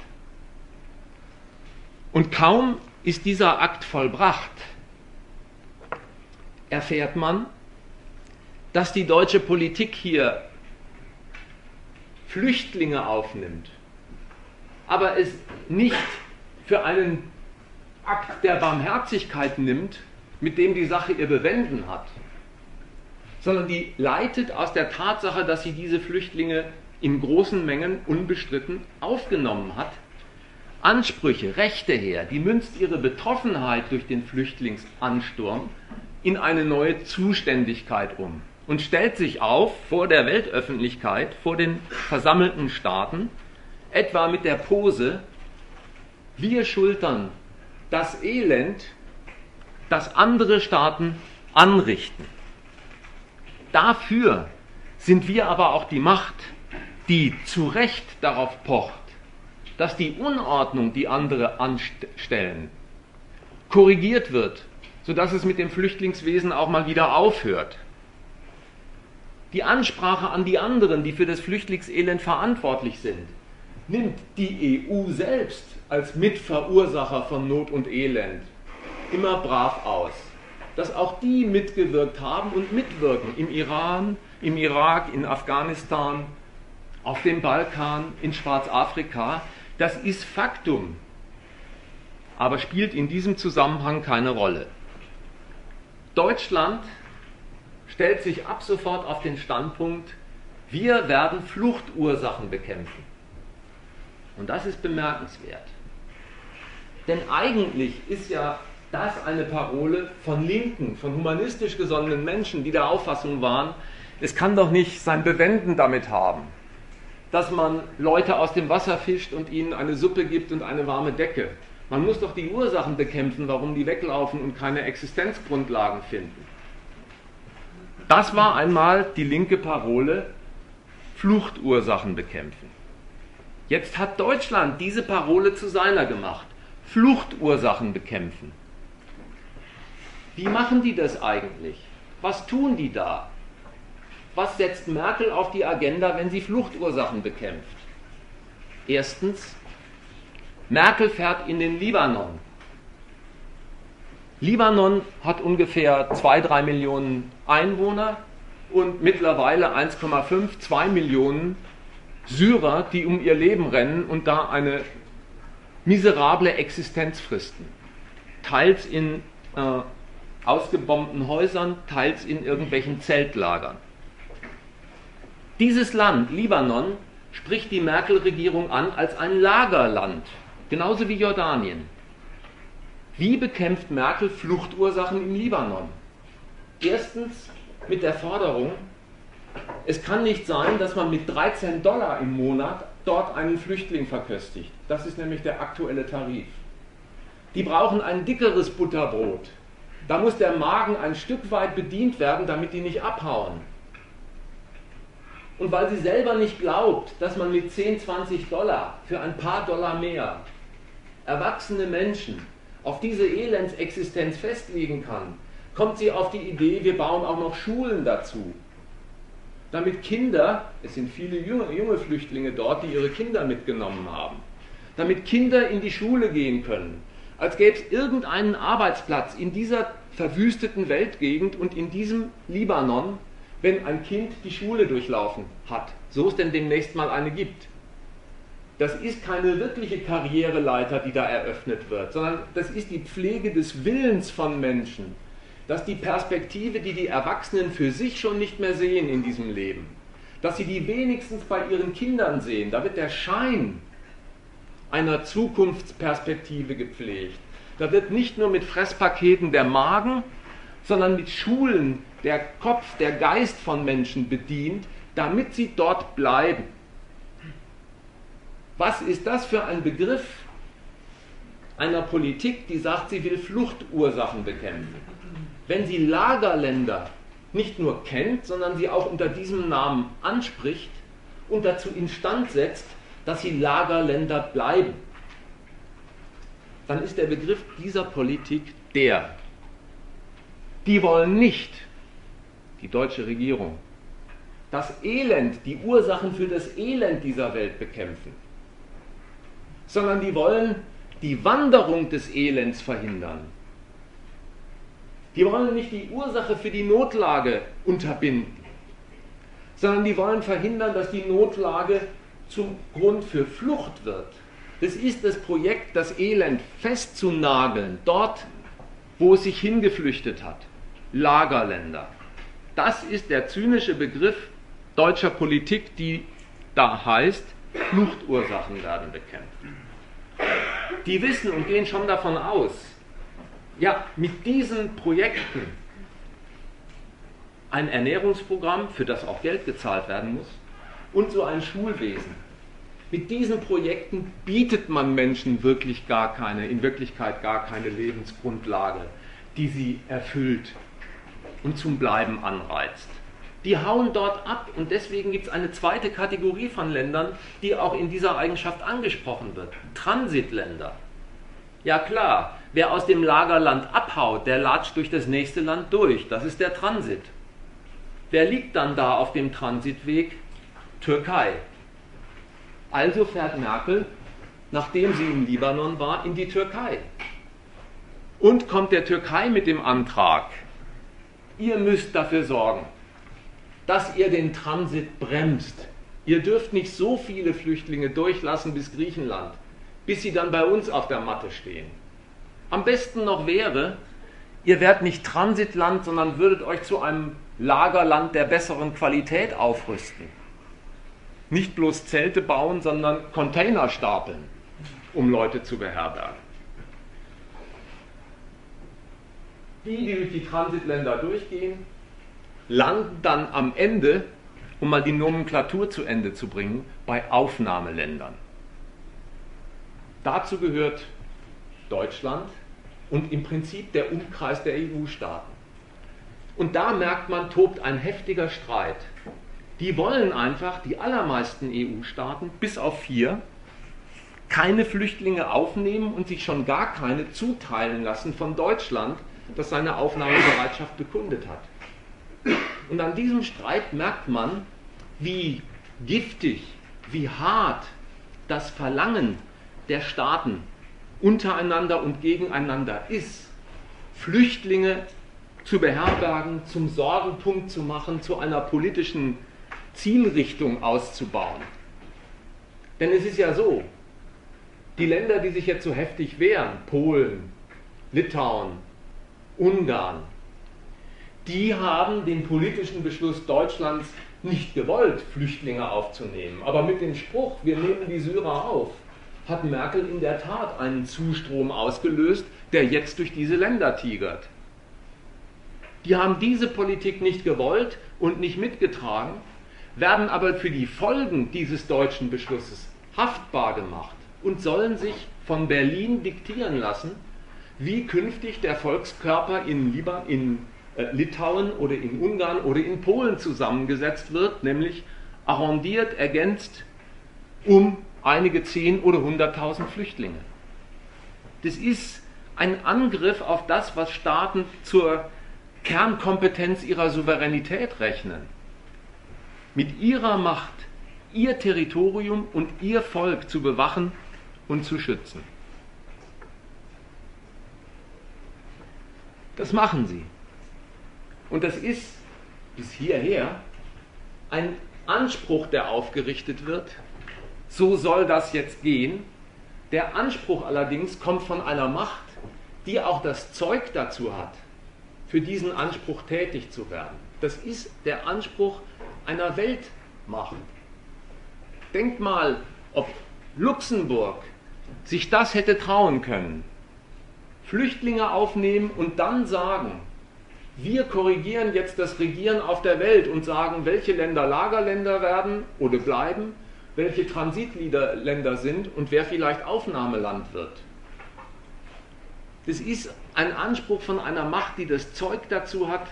Und kaum ist dieser Akt vollbracht, erfährt man, dass die deutsche Politik hier Flüchtlinge aufnimmt, aber es nicht für einen Akt der Barmherzigkeit nimmt, mit dem die Sache ihr Bewenden hat, sondern die leitet aus der Tatsache, dass sie diese Flüchtlinge in großen Mengen unbestritten aufgenommen hat, Ansprüche, Rechte her, die münzt ihre Betroffenheit durch den Flüchtlingsansturm in eine neue Zuständigkeit um und stellt sich auf vor der Weltöffentlichkeit, vor den versammelten Staaten, etwa mit der Pose, wir schultern das Elend, das andere Staaten anrichten. Dafür sind wir aber auch die Macht, die zu Recht darauf pocht, dass die Unordnung, die andere anstellen, korrigiert wird, sodass es mit dem Flüchtlingswesen auch mal wieder aufhört. Die Ansprache an die anderen, die für das Flüchtlingselend verantwortlich sind, nimmt die EU selbst als Mitverursacher von Not und Elend immer brav aus. Dass auch die mitgewirkt haben und mitwirken im Iran, im Irak, in Afghanistan, auf dem Balkan, in Schwarzafrika, das ist Faktum, aber spielt in diesem Zusammenhang keine Rolle. Deutschland stellt sich ab sofort auf den Standpunkt, wir werden Fluchtursachen bekämpfen. Und das ist bemerkenswert. Denn eigentlich ist ja das eine Parole von Linken, von humanistisch gesonnenen Menschen, die der Auffassung waren, es kann doch nicht sein Bewenden damit haben, dass man Leute aus dem Wasser fischt und ihnen eine Suppe gibt und eine warme Decke. Man muss doch die Ursachen bekämpfen, warum die weglaufen und keine Existenzgrundlagen finden. Das war einmal die linke Parole, Fluchtursachen bekämpfen. Jetzt hat Deutschland diese Parole zu seiner gemacht. Fluchtursachen bekämpfen. Wie machen die das eigentlich? Was tun die da? Was setzt Merkel auf die Agenda, wenn sie Fluchtursachen bekämpft? Erstens, Merkel fährt in den Libanon. Libanon hat ungefähr 2, 3 Millionen Einwohner und mittlerweile 1,5, 2 Millionen Syrer, die um ihr Leben rennen und da eine miserable Existenz fristen. Teils in äh, ausgebombten Häusern, teils in irgendwelchen Zeltlagern. Dieses Land, Libanon, spricht die Merkel-Regierung an als ein Lagerland, genauso wie Jordanien. Wie bekämpft Merkel Fluchtursachen im Libanon? Erstens mit der Forderung, es kann nicht sein, dass man mit 13 Dollar im Monat dort einen Flüchtling verköstigt. Das ist nämlich der aktuelle Tarif. Die brauchen ein dickeres Butterbrot. Da muss der Magen ein Stück weit bedient werden, damit die nicht abhauen. Und weil sie selber nicht glaubt, dass man mit 10, 20 Dollar für ein paar Dollar mehr erwachsene Menschen auf diese Elendsexistenz festlegen kann, kommt sie auf die Idee, wir bauen auch noch Schulen dazu damit Kinder, es sind viele junge, junge Flüchtlinge dort, die ihre Kinder mitgenommen haben, damit Kinder in die Schule gehen können, als gäbe es irgendeinen Arbeitsplatz in dieser verwüsteten Weltgegend und in diesem Libanon, wenn ein Kind die Schule durchlaufen hat, so es denn demnächst mal eine gibt. Das ist keine wirkliche Karriereleiter, die da eröffnet wird, sondern das ist die Pflege des Willens von Menschen dass die Perspektive, die die Erwachsenen für sich schon nicht mehr sehen in diesem Leben, dass sie die wenigstens bei ihren Kindern sehen, da wird der Schein einer Zukunftsperspektive gepflegt. Da wird nicht nur mit Fresspaketen der Magen, sondern mit Schulen der Kopf, der Geist von Menschen bedient, damit sie dort bleiben. Was ist das für ein Begriff einer Politik, die sagt, sie will Fluchtursachen bekämpfen? wenn sie Lagerländer nicht nur kennt, sondern sie auch unter diesem Namen anspricht und dazu instand setzt, dass sie Lagerländer bleiben, dann ist der Begriff dieser Politik der. Die wollen nicht, die deutsche Regierung, das Elend, die Ursachen für das Elend dieser Welt bekämpfen, sondern die wollen die Wanderung des Elends verhindern. Die wollen nicht die Ursache für die Notlage unterbinden, sondern die wollen verhindern, dass die Notlage zum Grund für Flucht wird. Das ist das Projekt, das Elend festzunageln, dort, wo es sich hingeflüchtet hat. Lagerländer. Das ist der zynische Begriff deutscher Politik, die da heißt, Fluchtursachen werden bekämpft. Die wissen und gehen schon davon aus, ja, mit diesen Projekten ein Ernährungsprogramm, für das auch Geld gezahlt werden muss, und so ein Schulwesen. Mit diesen Projekten bietet man Menschen wirklich gar keine, in Wirklichkeit gar keine Lebensgrundlage, die sie erfüllt und zum Bleiben anreizt. Die hauen dort ab und deswegen gibt es eine zweite Kategorie von Ländern, die auch in dieser Eigenschaft angesprochen wird. Transitländer. Ja klar, wer aus dem Lagerland abhaut, der latscht durch das nächste Land durch. Das ist der Transit. wer liegt dann da auf dem Transitweg? Türkei. Also fährt Merkel, nachdem sie im Libanon war, in die Türkei. Und kommt der Türkei mit dem Antrag, ihr müsst dafür sorgen, dass ihr den Transit bremst. Ihr dürft nicht so viele Flüchtlinge durchlassen bis Griechenland, bis sie dann bei uns auf der Matte stehen. Am besten noch wäre, ihr werdet nicht Transitland, sondern würdet euch zu einem Lagerland der besseren Qualität aufrüsten. Nicht bloß Zelte bauen, sondern Container stapeln, um Leute zu beherbergen. Die, die durch die Transitländer durchgehen, landen dann am Ende, um mal die Nomenklatur zu Ende zu bringen, bei Aufnahmeländern. Dazu gehört Deutschland und im Prinzip der Umkreis der EU-Staaten. Und da merkt man, tobt ein heftiger Streit. Die wollen einfach, die allermeisten EU-Staaten, bis auf vier, keine Flüchtlinge aufnehmen und sich schon gar keine zuteilen lassen von Deutschland, das seine Aufnahmebereitschaft bekundet hat. Und an diesem Streit merkt man, wie giftig, wie hart das Verlangen der Staaten untereinander und gegeneinander ist, Flüchtlinge zu beherbergen, zum Sorgenpunkt zu machen, zu einer politischen Zielrichtung auszubauen. Denn es ist ja so, die Länder, die sich jetzt so heftig wehren, Polen, Litauen, Ungarn, die haben den politischen Beschluss Deutschlands nicht gewollt, Flüchtlinge aufzunehmen. Aber mit dem Spruch, wir nehmen die Syrer auf, hat Merkel in der Tat einen Zustrom ausgelöst, der jetzt durch diese Länder tigert. Die haben diese Politik nicht gewollt und nicht mitgetragen, werden aber für die Folgen dieses deutschen Beschlusses haftbar gemacht und sollen sich von Berlin diktieren lassen, wie künftig der Volkskörper in, Liban, in Litauen oder in Ungarn oder in Polen zusammengesetzt wird, nämlich arrondiert, ergänzt um einige zehn oder hunderttausend Flüchtlinge. Das ist ein Angriff auf das, was Staaten zur Kernkompetenz ihrer Souveränität rechnen. Mit ihrer Macht ihr Territorium und ihr Volk zu bewachen und zu schützen. Das machen sie. Und das ist bis hierher ein Anspruch, der aufgerichtet wird. So soll das jetzt gehen. Der Anspruch allerdings kommt von einer Macht, die auch das Zeug dazu hat, für diesen Anspruch tätig zu werden. Das ist der Anspruch einer Weltmacht. Denkt mal, ob Luxemburg sich das hätte trauen können. Flüchtlinge aufnehmen und dann sagen, wir korrigieren jetzt das Regieren auf der Welt und sagen, welche Länder Lagerländer werden oder bleiben, welche Transitländer sind und wer vielleicht Aufnahmeland wird. Das ist ein Anspruch von einer Macht, die das Zeug dazu hat,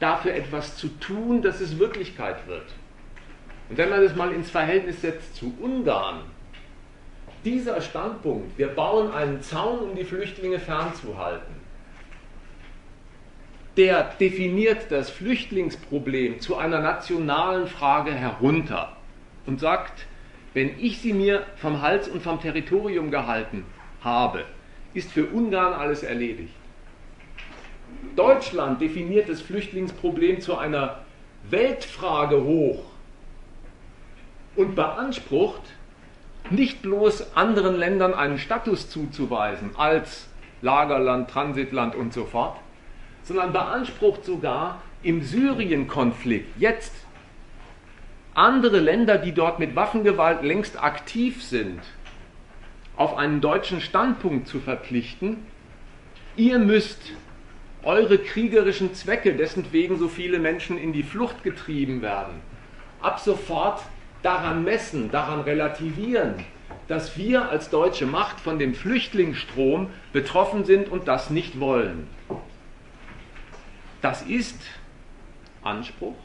dafür etwas zu tun, dass es Wirklichkeit wird. Und wenn man das mal ins Verhältnis setzt zu Ungarn, dieser Standpunkt, wir bauen einen Zaun, um die Flüchtlinge fernzuhalten, der definiert das Flüchtlingsproblem zu einer nationalen Frage herunter und sagt, wenn ich sie mir vom Hals und vom Territorium gehalten habe, ist für Ungarn alles erledigt. Deutschland definiert das Flüchtlingsproblem zu einer Weltfrage hoch und beansprucht, nicht bloß anderen Ländern einen Status zuzuweisen als Lagerland, Transitland und so fort, sondern beansprucht sogar im Syrien-Konflikt jetzt andere Länder, die dort mit Waffengewalt längst aktiv sind, auf einen deutschen Standpunkt zu verpflichten, ihr müsst eure kriegerischen Zwecke, dessen wegen so viele Menschen in die Flucht getrieben werden, ab sofort daran messen, daran relativieren, dass wir als deutsche Macht von dem Flüchtlingsstrom betroffen sind und das nicht wollen. Das ist Anspruch,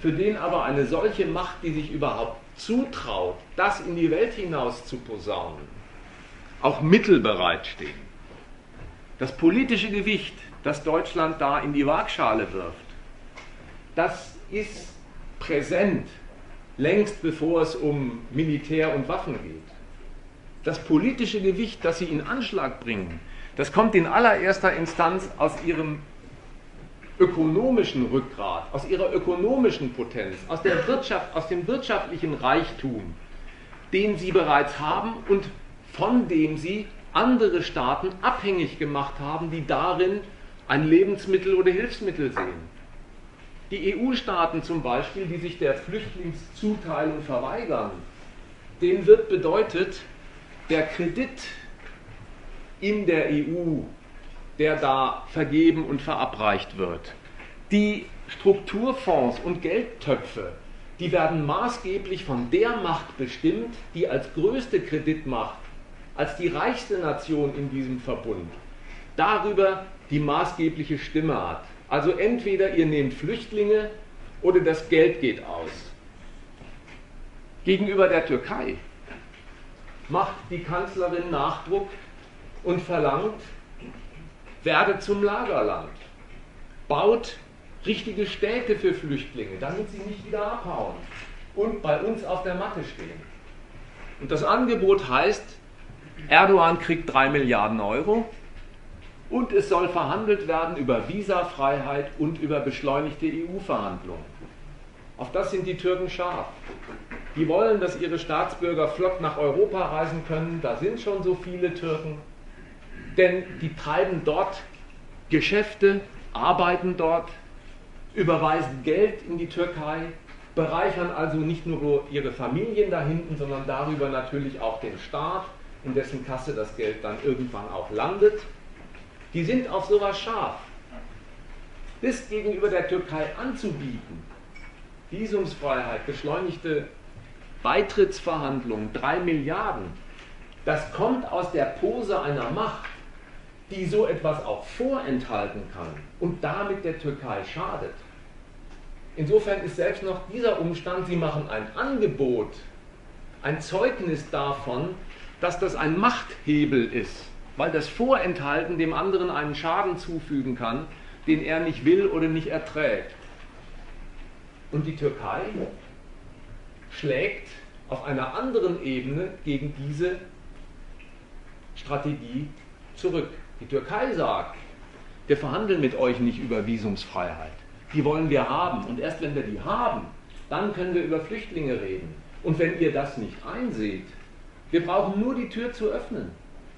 für den aber eine solche Macht, die sich überhaupt zutraut, das in die Welt hinaus zu posaunen, auch Mittel bereitstehen. Das politische Gewicht, das Deutschland da in die Waagschale wirft, das ist präsent, längst bevor es um Militär und Waffen geht. Das politische Gewicht, das sie in Anschlag bringen, das kommt in allererster Instanz aus ihrem ökonomischen Rückgrat, aus ihrer ökonomischen Potenz, aus, der Wirtschaft, aus dem wirtschaftlichen Reichtum, den sie bereits haben und von dem sie andere Staaten abhängig gemacht haben, die darin ein Lebensmittel oder Hilfsmittel sehen. Die EU-Staaten zum Beispiel, die sich der Flüchtlingszuteilung verweigern, denen wird bedeutet, der Kredit in der EU, der da vergeben und verabreicht wird, die Strukturfonds und Geldtöpfe, die werden maßgeblich von der Macht bestimmt, die als größte Kreditmacht, als die reichste Nation in diesem Verbund, darüber die maßgebliche Stimme hat. Also entweder ihr nehmt Flüchtlinge oder das Geld geht aus. Gegenüber der Türkei macht die Kanzlerin Nachdruck und verlangt, werde zum Lagerland, baut richtige Städte für Flüchtlinge, damit sie nicht wieder abhauen und bei uns auf der Matte stehen. Und das Angebot heißt, Erdogan kriegt 3 Milliarden Euro und es soll verhandelt werden über Visafreiheit und über beschleunigte EU-Verhandlungen. Auf das sind die Türken scharf. Die wollen, dass ihre Staatsbürger flott nach Europa reisen können. Da sind schon so viele Türken. Denn die treiben dort Geschäfte, arbeiten dort, überweisen Geld in die Türkei, bereichern also nicht nur ihre Familien da hinten, sondern darüber natürlich auch den Staat, in dessen Kasse das Geld dann irgendwann auch landet. Die sind auf sowas scharf. Das gegenüber der Türkei anzubieten, Visumsfreiheit, beschleunigte Beitrittsverhandlungen, drei Milliarden, das kommt aus der Pose einer Macht, die so etwas auch vorenthalten kann und damit der Türkei schadet. Insofern ist selbst noch dieser Umstand, Sie machen ein Angebot, ein Zeugnis davon, dass das ein Machthebel ist, weil das Vorenthalten dem anderen einen Schaden zufügen kann, den er nicht will oder nicht erträgt. Und die Türkei schlägt auf einer anderen Ebene gegen diese Strategie zurück. Die Türkei sagt, wir verhandeln mit euch nicht über Visumsfreiheit. Die wollen wir haben. Und erst wenn wir die haben, dann können wir über Flüchtlinge reden. Und wenn ihr das nicht einseht, wir brauchen nur die Tür zu öffnen.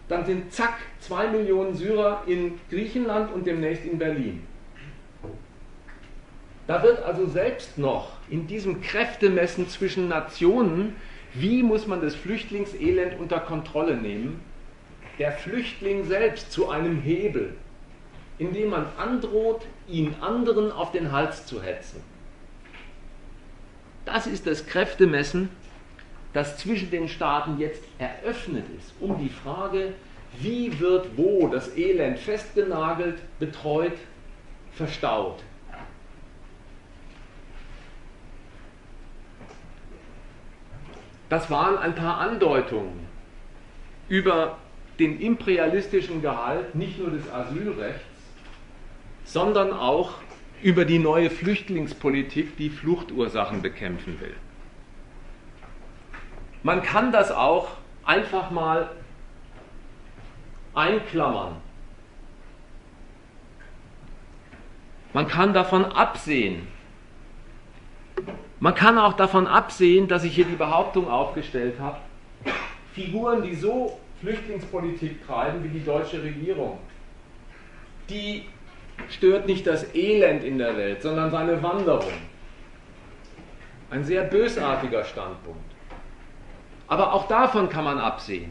Dann sind zack zwei Millionen Syrer in Griechenland und demnächst in Berlin. Da wird also selbst noch in diesem Kräftemessen zwischen Nationen, wie muss man das Flüchtlingselend unter Kontrolle nehmen, der Flüchtling selbst zu einem Hebel, indem man androht, ihn anderen auf den Hals zu hetzen. Das ist das Kräftemessen, das zwischen den Staaten jetzt eröffnet ist, um die Frage, wie wird wo das Elend festgenagelt, betreut, verstaut. Das waren ein paar Andeutungen über den imperialistischen Gehalt nicht nur des Asylrechts, sondern auch über die neue Flüchtlingspolitik, die Fluchtursachen bekämpfen will. Man kann das auch einfach mal einklammern. Man kann davon absehen, man kann auch davon absehen, dass ich hier die Behauptung aufgestellt habe, Figuren, die so Flüchtlingspolitik treiben wie die deutsche Regierung, die stört nicht das Elend in der Welt, sondern seine Wanderung. Ein sehr bösartiger Standpunkt. Aber auch davon kann man absehen.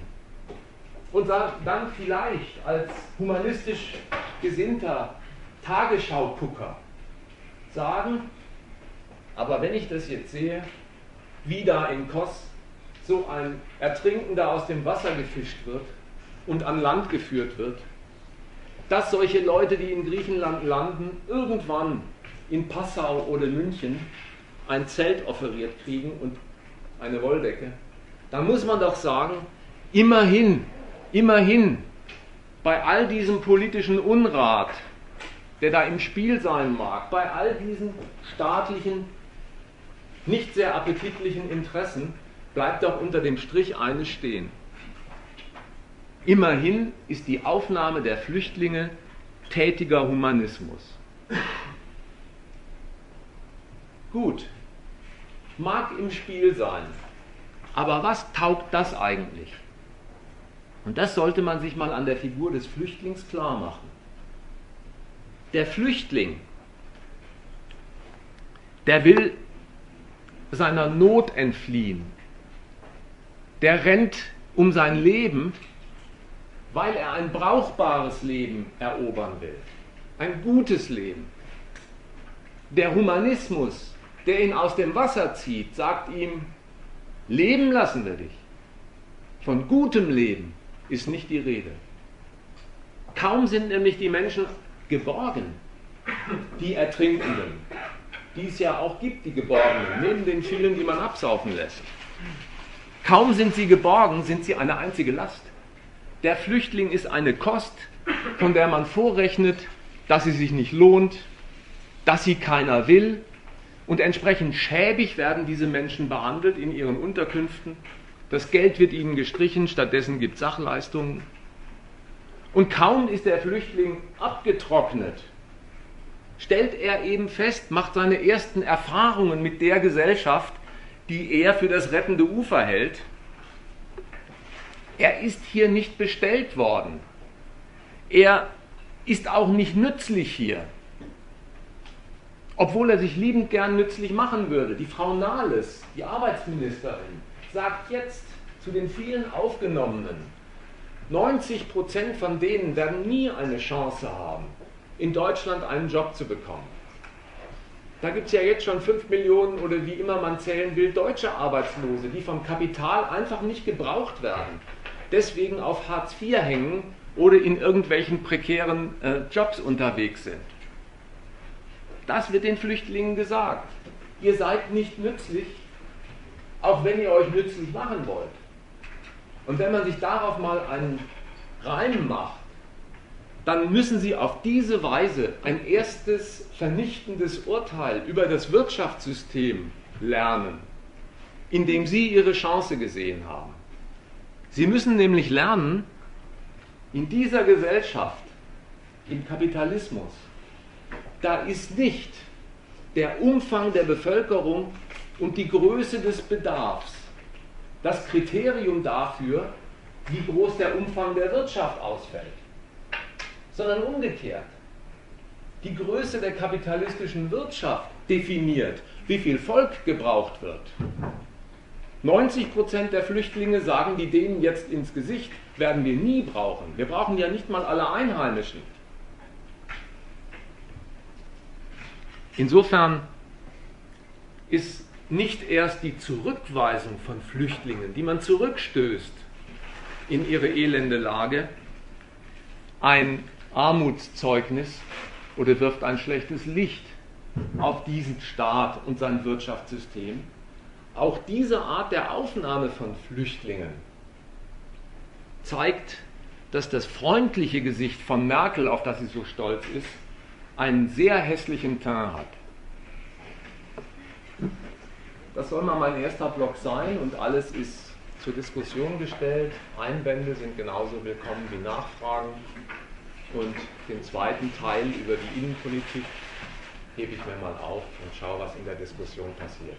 Und dann vielleicht als humanistisch gesinnter Tagesschaugucker sagen, aber wenn ich das jetzt sehe, wie da in Kos so ein Ertrinkender aus dem Wasser gefischt wird und an Land geführt wird, dass solche Leute, die in Griechenland landen, irgendwann in Passau oder München ein Zelt offeriert kriegen und eine Wolldecke, dann muss man doch sagen, immerhin, immerhin, bei all diesem politischen Unrat, der da im Spiel sein mag, bei all diesen staatlichen, nicht sehr appetitlichen Interessen, bleibt doch unter dem Strich eines stehen. Immerhin ist die Aufnahme der Flüchtlinge tätiger Humanismus. Gut, mag im Spiel sein, aber was taugt das eigentlich? Und das sollte man sich mal an der Figur des Flüchtlings klar machen. Der Flüchtling, der will seiner Not entfliehen. Der rennt um sein Leben, weil er ein brauchbares Leben erobern will. Ein gutes Leben. Der Humanismus, der ihn aus dem Wasser zieht, sagt ihm, leben lassen wir dich. Von gutem Leben ist nicht die Rede. Kaum sind nämlich die Menschen geborgen, die Ertrinkenden, die es ja auch gibt, die Geborgenen, neben den vielen, die man absaufen lässt. Kaum sind sie geborgen, sind sie eine einzige Last. Der Flüchtling ist eine Kost, von der man vorrechnet, dass sie sich nicht lohnt, dass sie keiner will. Und entsprechend schäbig werden diese Menschen behandelt in ihren Unterkünften. Das Geld wird ihnen gestrichen, stattdessen gibt es Sachleistungen. Und kaum ist der Flüchtling abgetrocknet, stellt er eben fest, macht seine ersten Erfahrungen mit der Gesellschaft, die er für das rettende Ufer hält. Er ist hier nicht bestellt worden. Er ist auch nicht nützlich hier. Obwohl er sich liebend gern nützlich machen würde. Die Frau Nahles, die Arbeitsministerin, sagt jetzt zu den vielen Aufgenommenen, 90 Prozent von denen werden nie eine Chance haben, in Deutschland einen Job zu bekommen. Da gibt es ja jetzt schon 5 Millionen oder wie immer man zählen will, deutsche Arbeitslose, die vom Kapital einfach nicht gebraucht werden, deswegen auf Hartz IV hängen oder in irgendwelchen prekären äh, Jobs unterwegs sind. Das wird den Flüchtlingen gesagt. Ihr seid nicht nützlich, auch wenn ihr euch nützlich machen wollt. Und wenn man sich darauf mal einen Reim macht, dann müssen Sie auf diese Weise ein erstes vernichtendes Urteil über das Wirtschaftssystem lernen, in dem Sie Ihre Chance gesehen haben. Sie müssen nämlich lernen, in dieser Gesellschaft, im Kapitalismus, da ist nicht der Umfang der Bevölkerung und die Größe des Bedarfs das Kriterium dafür, wie groß der Umfang der Wirtschaft ausfällt sondern umgekehrt. Die Größe der kapitalistischen Wirtschaft definiert, wie viel Volk gebraucht wird. 90% der Flüchtlinge sagen die denen jetzt ins Gesicht, werden wir nie brauchen. Wir brauchen ja nicht mal alle Einheimischen. Insofern ist nicht erst die Zurückweisung von Flüchtlingen, die man zurückstößt in ihre elende Lage, ein Armutszeugnis oder wirft ein schlechtes Licht auf diesen Staat und sein Wirtschaftssystem. Auch diese Art der Aufnahme von Flüchtlingen zeigt, dass das freundliche Gesicht von Merkel, auf das sie so stolz ist, einen sehr hässlichen Teint hat. Das soll mal mein erster Block sein und alles ist zur Diskussion gestellt. Einwände sind genauso willkommen wie Nachfragen. Und den zweiten Teil über die Innenpolitik hebe ich mir mal auf und schaue, was in der Diskussion passiert.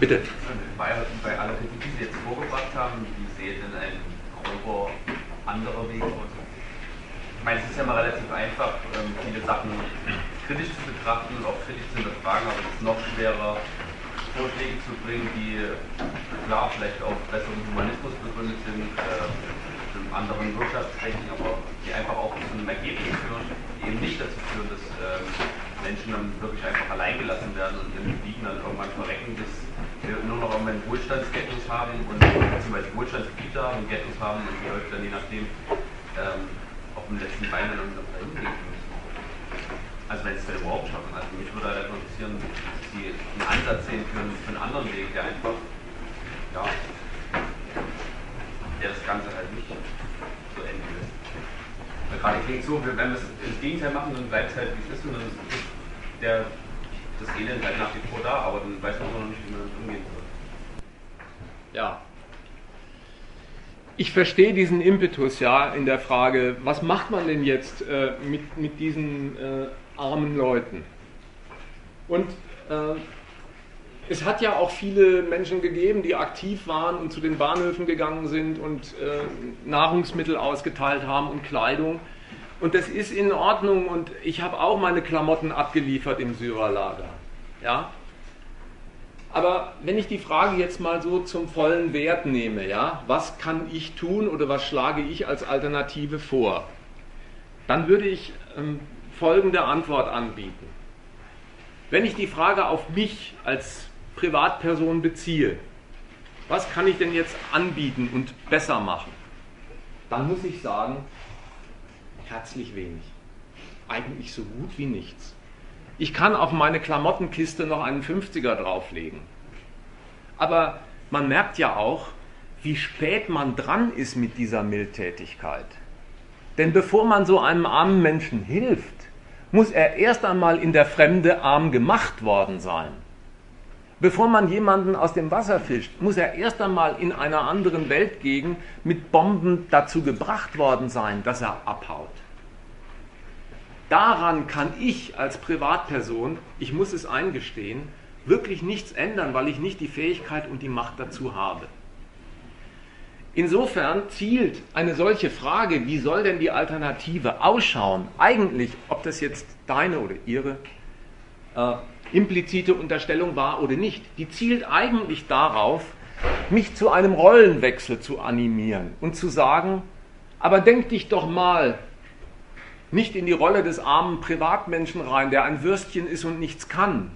Bitte. Bei, aller Kritik, die Sie jetzt vorgebracht haben, wie sehen denn ein grober anderer Weg aus? Ich meine, es ist ja mal relativ einfach, ähm, viele Sachen kritisch zu betrachten und auch kritisch zu hinterfragen, aber es ist noch schwerer, Vorschläge zu bringen, die klar vielleicht auf besseren Humanismus begründet sind, äh, anderen Wirtschaftszwecken, aber die einfach auch zu einem Ergebnis führen, die eben nicht dazu führen, dass äh, Menschen dann wirklich einfach allein gelassen werden und im Liegen dann irgendwann verrecken, bis wir nur noch einen Wohlstandsghettos haben und beziehungsweise Wohlstandsgebiete haben und Ghettos haben und die Leute dann je nachdem ähm, auf dem letzten Bein dann hingehen müssen. Also wenn es denn überhaupt schaffen. Also mich würde halt interessieren, dass Sie einen Ansatz sehen für einen, für einen anderen Weg, der einfach, ja, der das Ganze halt nicht so enden lässt. Weil gerade klingt so, wenn wir es ins Gegenteil machen, dann bleibt es halt wie es ist und dann ist der, das Elend halt nach wie vor da, aber dann weiß man noch nicht, wie man damit umgehen soll. Ja. Ich verstehe diesen Impetus ja in der Frage, was macht man denn jetzt äh, mit, mit diesen äh, armen Leuten? Und äh, es hat ja auch viele Menschen gegeben, die aktiv waren und zu den Bahnhöfen gegangen sind und äh, Nahrungsmittel ausgeteilt haben und Kleidung. Und das ist in Ordnung und ich habe auch meine Klamotten abgeliefert im Syrerlager. Ja? Aber wenn ich die Frage jetzt mal so zum vollen Wert nehme, ja, was kann ich tun oder was schlage ich als Alternative vor, dann würde ich ähm, folgende Antwort anbieten. Wenn ich die Frage auf mich als Privatperson beziehe, was kann ich denn jetzt anbieten und besser machen? Dann muss ich sagen, herzlich wenig. Eigentlich so gut wie nichts. Ich kann auf meine Klamottenkiste noch einen 50er drauflegen. Aber man merkt ja auch, wie spät man dran ist mit dieser Mildtätigkeit. Denn bevor man so einem armen Menschen hilft, muss er erst einmal in der Fremde arm gemacht worden sein. Bevor man jemanden aus dem Wasser fischt, muss er erst einmal in einer anderen Weltgegend mit Bomben dazu gebracht worden sein, dass er abhaut. Daran kann ich als Privatperson, ich muss es eingestehen, wirklich nichts ändern, weil ich nicht die Fähigkeit und die Macht dazu habe. Insofern zielt eine solche Frage, wie soll denn die Alternative ausschauen, eigentlich, ob das jetzt deine oder ihre äh, implizite Unterstellung war oder nicht, die zielt eigentlich darauf, mich zu einem Rollenwechsel zu animieren und zu sagen, aber denk dich doch mal nicht in die Rolle des armen Privatmenschen rein, der ein Würstchen ist und nichts kann,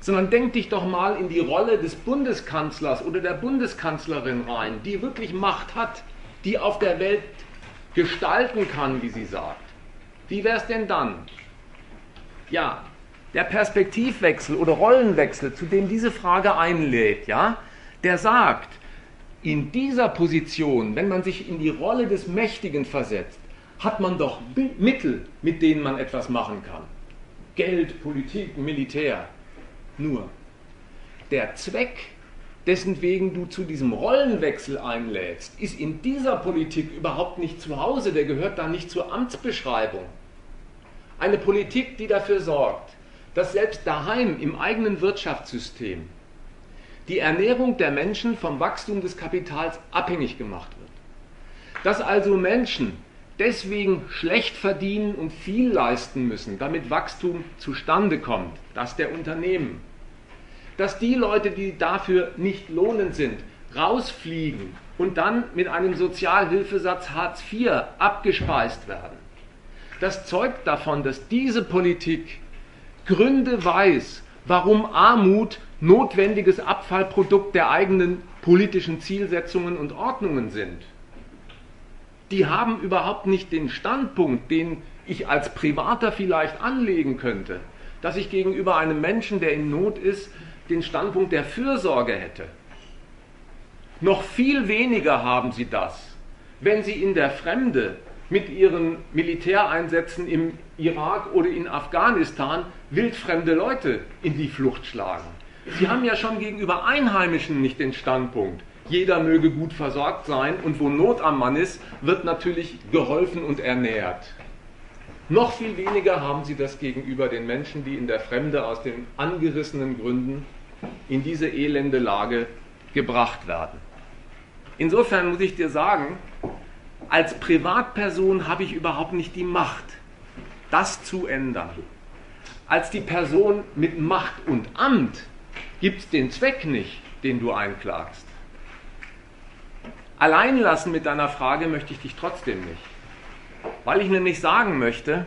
sondern denk dich doch mal in die Rolle des Bundeskanzlers oder der Bundeskanzlerin rein, die wirklich Macht hat, die auf der Welt gestalten kann, wie sie sagt. Wie wäre es denn dann? Ja, der Perspektivwechsel oder Rollenwechsel, zu dem diese Frage einlädt, ja, der sagt, in dieser Position, wenn man sich in die Rolle des Mächtigen versetzt, hat man doch Mittel, mit denen man etwas machen kann. Geld, Politik, Militär. Nur, der Zweck, dessen wegen du zu diesem Rollenwechsel einlädst, ist in dieser Politik überhaupt nicht zu Hause, der gehört da nicht zur Amtsbeschreibung. Eine Politik, die dafür sorgt, dass selbst daheim im eigenen Wirtschaftssystem die Ernährung der Menschen vom Wachstum des Kapitals abhängig gemacht wird. Dass also Menschen deswegen schlecht verdienen und viel leisten müssen, damit Wachstum zustande kommt, das der Unternehmen. Dass die Leute, die dafür nicht lohnend sind, rausfliegen und dann mit einem Sozialhilfesatz Hartz IV abgespeist werden. Das zeugt davon, dass diese Politik Gründe weiß, warum Armut notwendiges Abfallprodukt der eigenen politischen Zielsetzungen und Ordnungen sind. Die haben überhaupt nicht den Standpunkt, den ich als Privater vielleicht anlegen könnte, dass ich gegenüber einem Menschen, der in Not ist, den Standpunkt der Fürsorge hätte. Noch viel weniger haben sie das, wenn sie in der Fremde mit ihren Militäreinsätzen im Irak oder in Afghanistan wildfremde Leute in die Flucht schlagen. Sie haben ja schon gegenüber Einheimischen nicht den Standpunkt, jeder möge gut versorgt sein und wo Not am Mann ist, wird natürlich geholfen und ernährt. Noch viel weniger haben sie das gegenüber den Menschen, die in der Fremde aus den angerissenen Gründen in diese elende Lage gebracht werden. Insofern muss ich dir sagen, als Privatperson habe ich überhaupt nicht die Macht, das zu ändern. Als die Person mit Macht und Amt gibt es den Zweck nicht, den du einklagst. Allein lassen mit deiner Frage möchte ich dich trotzdem nicht. Weil ich nämlich sagen möchte,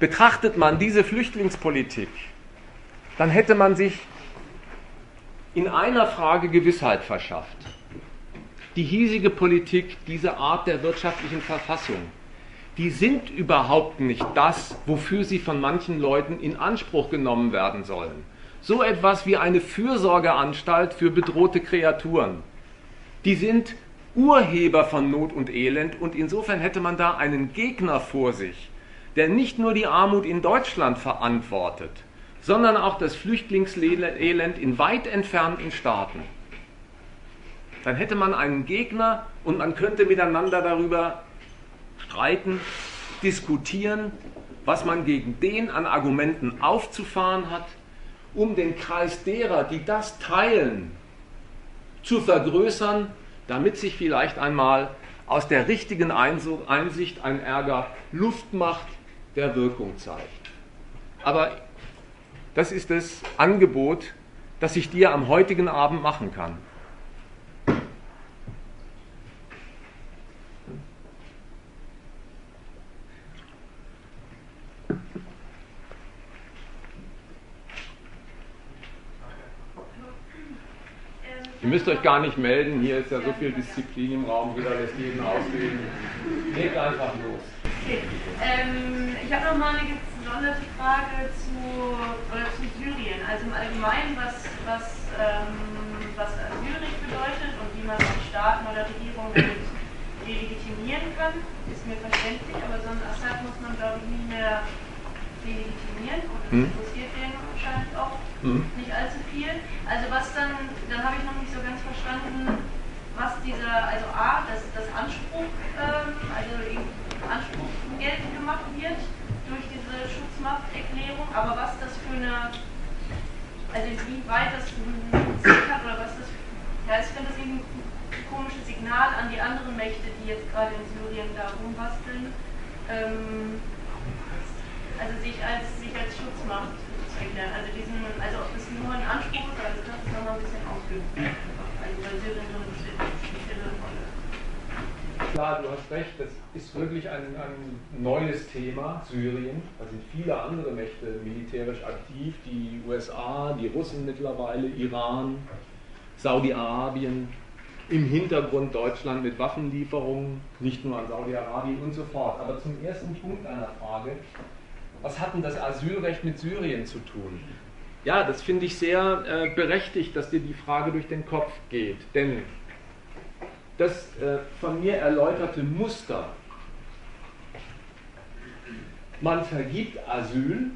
betrachtet man diese Flüchtlingspolitik, dann hätte man sich in einer Frage Gewissheit verschafft. Die hiesige Politik, diese Art der wirtschaftlichen Verfassung, die sind überhaupt nicht das, wofür sie von manchen Leuten in Anspruch genommen werden sollen. So etwas wie eine Fürsorgeanstalt für bedrohte Kreaturen. Die sind Urheber von Not und Elend und insofern hätte man da einen Gegner vor sich, der nicht nur die Armut in Deutschland verantwortet, sondern auch das Flüchtlingselend in weit entfernten Staaten. Dann hätte man einen Gegner und man könnte miteinander darüber streiten, diskutieren, was man gegen den an Argumenten aufzufahren hat, um den Kreis derer, die das teilen, zu vergrößern, damit sich vielleicht einmal aus der richtigen Einsicht ein Ärger Luft macht, der Wirkung zeigt. Aber das ist das Angebot, das ich dir am heutigen Abend machen kann. Ihr müsst euch gar nicht melden, hier ist ja so viel Disziplin im Raum, jeder lässt jeden ausreden. Legt einfach los. Okay. Ähm, ich habe noch mal eine Frage zu, oder zu Syrien. Also im Allgemeinen, was, was, ähm, was Asylrecht bedeutet und wie man Staaten oder Regierungen delegitimieren kann, ist mir verständlich, aber so ein Assad muss man, glaube ich, nie mehr delegitimieren und das hm. interessiert den wahrscheinlich auch hm. nicht allzu viel. Also was dann, dann habe ich noch nicht so ganz verstanden, was dieser, also A, dass das Anspruch, ähm, also Anspruch geltend gemacht wird Schutzmachterklärung, aber was das für eine, also wie weit das Ziel hat oder was das, ja, ich finde das irgendwie ein komisches Signal an die anderen Mächte, die jetzt gerade in Syrien da rumbasteln. Ähm, also sich als, sich als Schutzmacht zu erklären. Also, diesen, also ob das nur ein Anspruch ist, also das ist nochmal ein bisschen ausführen. Also bei Syrien Rolle. Klar, du hast recht, das ist wirklich ein, ein neues Thema, Syrien. Da sind viele andere Mächte militärisch aktiv, die USA, die Russen mittlerweile, Iran, Saudi-Arabien, im Hintergrund Deutschland mit Waffenlieferungen, nicht nur an Saudi-Arabien und so fort. Aber zum ersten Punkt einer Frage, was hat denn das Asylrecht mit Syrien zu tun? Ja, das finde ich sehr äh, berechtigt, dass dir die Frage durch den Kopf geht. Denn das äh, von mir erläuterte Muster, man vergibt Asyl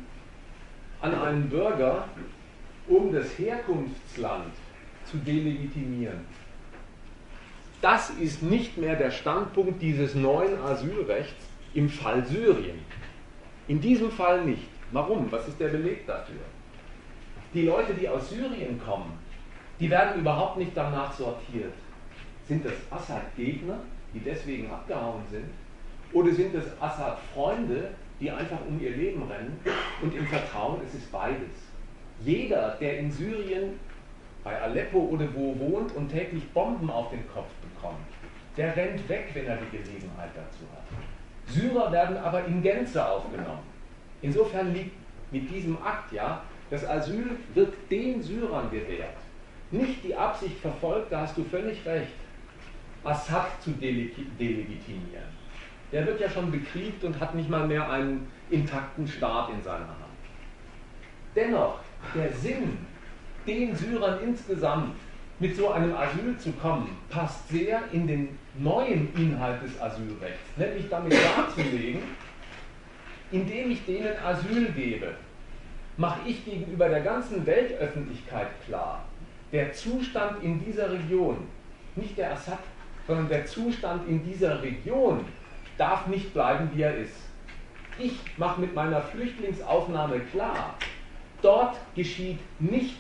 an einen Bürger, um das Herkunftsland zu delegitimieren. Das ist nicht mehr der Standpunkt dieses neuen Asylrechts im Fall Syrien. In diesem Fall nicht. Warum? Was ist der Beleg dafür? Die Leute, die aus Syrien kommen, die werden überhaupt nicht danach sortiert. Sind das Assad-Gegner, die deswegen abgehauen sind? Oder sind das Assad-Freunde, die einfach um ihr Leben rennen und im Vertrauen, es ist beides. Jeder, der in Syrien bei Aleppo oder wo wohnt und täglich Bomben auf den Kopf bekommt, der rennt weg, wenn er die Gelegenheit dazu hat. Syrer werden aber in Gänze aufgenommen. Insofern liegt mit diesem Akt ja, das Asyl wird den Syrern gewährt. Nicht die Absicht verfolgt, da hast du völlig recht, Assad zu delegitimieren. Der wird ja schon bekriegt und hat nicht mal mehr einen intakten Staat in seiner Hand. Dennoch, der Sinn, den Syrern insgesamt mit so einem Asyl zu kommen, passt sehr in den neuen Inhalt des Asylrechts, nämlich damit darzulegen, indem ich denen Asyl gebe, mache ich gegenüber der ganzen Weltöffentlichkeit klar, der Zustand in dieser Region, nicht der Assad, sondern der Zustand in dieser Region darf nicht bleiben, wie er ist. Ich mache mit meiner Flüchtlingsaufnahme klar, dort geschieht nicht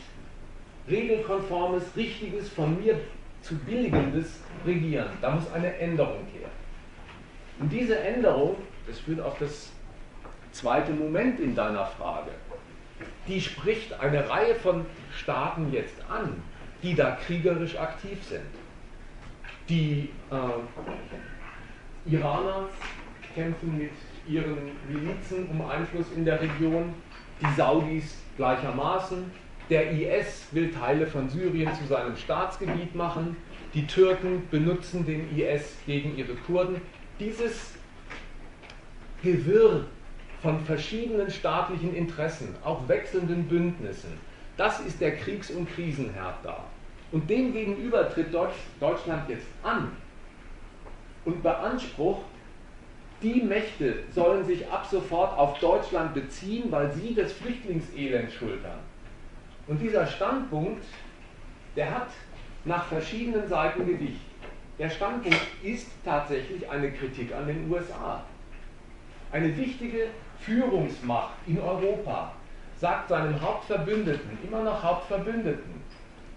regelkonformes, richtiges, von mir zu billigendes Regieren. Da muss eine Änderung her. Und diese Änderung, das führt auf das zweite Moment in deiner Frage, die spricht eine Reihe von Staaten jetzt an, die da kriegerisch aktiv sind. Die äh, Iraner kämpfen mit ihren Milizen um Einfluss in der Region, die Saudis gleichermaßen, der IS will Teile von Syrien zu seinem Staatsgebiet machen. Die Türken benutzen den IS gegen ihre Kurden. Dieses Gewirr von verschiedenen staatlichen Interessen, auch wechselnden Bündnissen. Das ist der Kriegs- und Krisenherd da. Und dem gegenüber tritt Deutschland jetzt an und beansprucht, die Mächte sollen sich ab sofort auf Deutschland beziehen, weil sie das Flüchtlingselend schultern. Und dieser Standpunkt, der hat nach verschiedenen Seiten Gewicht. Der Standpunkt ist tatsächlich eine Kritik an den USA. Eine wichtige Führungsmacht in Europa sagt seinem Hauptverbündeten, immer noch Hauptverbündeten,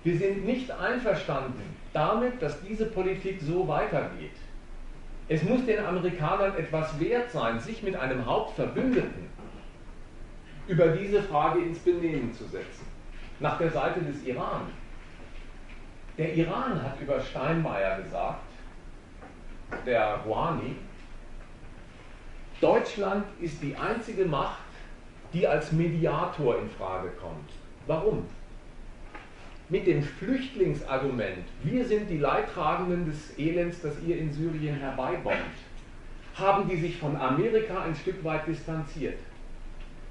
wir sind nicht einverstanden damit, dass diese Politik so weitergeht. Es muss den Amerikanern etwas wert sein, sich mit einem Hauptverbündeten über diese Frage ins Benehmen zu setzen. Nach der Seite des Iran. Der Iran hat über Steinmeier gesagt, der Rouhani, Deutschland ist die einzige Macht, die als Mediator in Frage kommt. Warum? Mit dem Flüchtlingsargument, wir sind die Leidtragenden des Elends, das ihr in Syrien herbeibombt, haben die sich von Amerika ein Stück weit distanziert.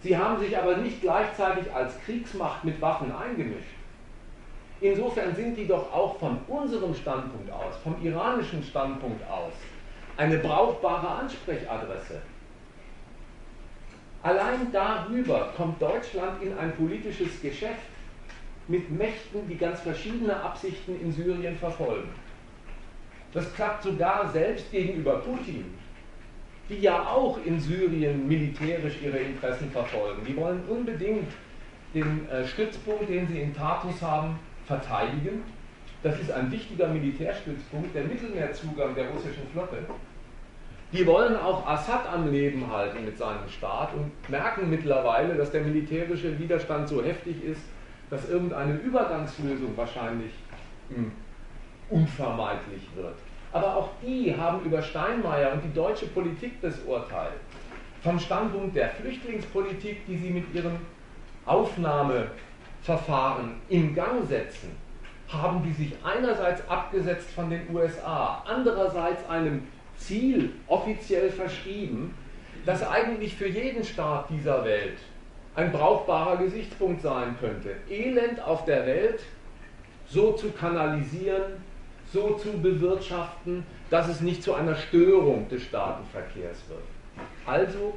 Sie haben sich aber nicht gleichzeitig als Kriegsmacht mit Waffen eingemischt. Insofern sind die doch auch von unserem Standpunkt aus, vom iranischen Standpunkt aus, eine brauchbare Ansprechadresse. Allein darüber kommt Deutschland in ein politisches Geschäft mit Mächten, die ganz verschiedene Absichten in Syrien verfolgen. Das klappt sogar selbst gegenüber Putin, die ja auch in Syrien militärisch ihre Interessen verfolgen. Die wollen unbedingt den äh, Stützpunkt, den sie in Tartus haben, verteidigen. Das ist ein wichtiger Militärstützpunkt, der Mittelmeerzugang der russischen Flotte. Die wollen auch Assad am Leben halten mit seinem Staat und merken mittlerweile, dass der militärische Widerstand so heftig ist, dass irgendeine Übergangslösung wahrscheinlich hm, unvermeidlich wird. Aber auch die haben über Steinmeier und die deutsche Politik das Urteil. Vom Standpunkt der Flüchtlingspolitik, die sie mit ihrem Aufnahmeverfahren in Gang setzen, haben die sich einerseits abgesetzt von den USA, andererseits einem Ziel offiziell verschrieben, das eigentlich für jeden Staat dieser Welt ein brauchbarer Gesichtspunkt sein könnte. Elend auf der Welt so zu kanalisieren, so zu bewirtschaften, dass es nicht zu einer Störung des Staatenverkehrs wird. Also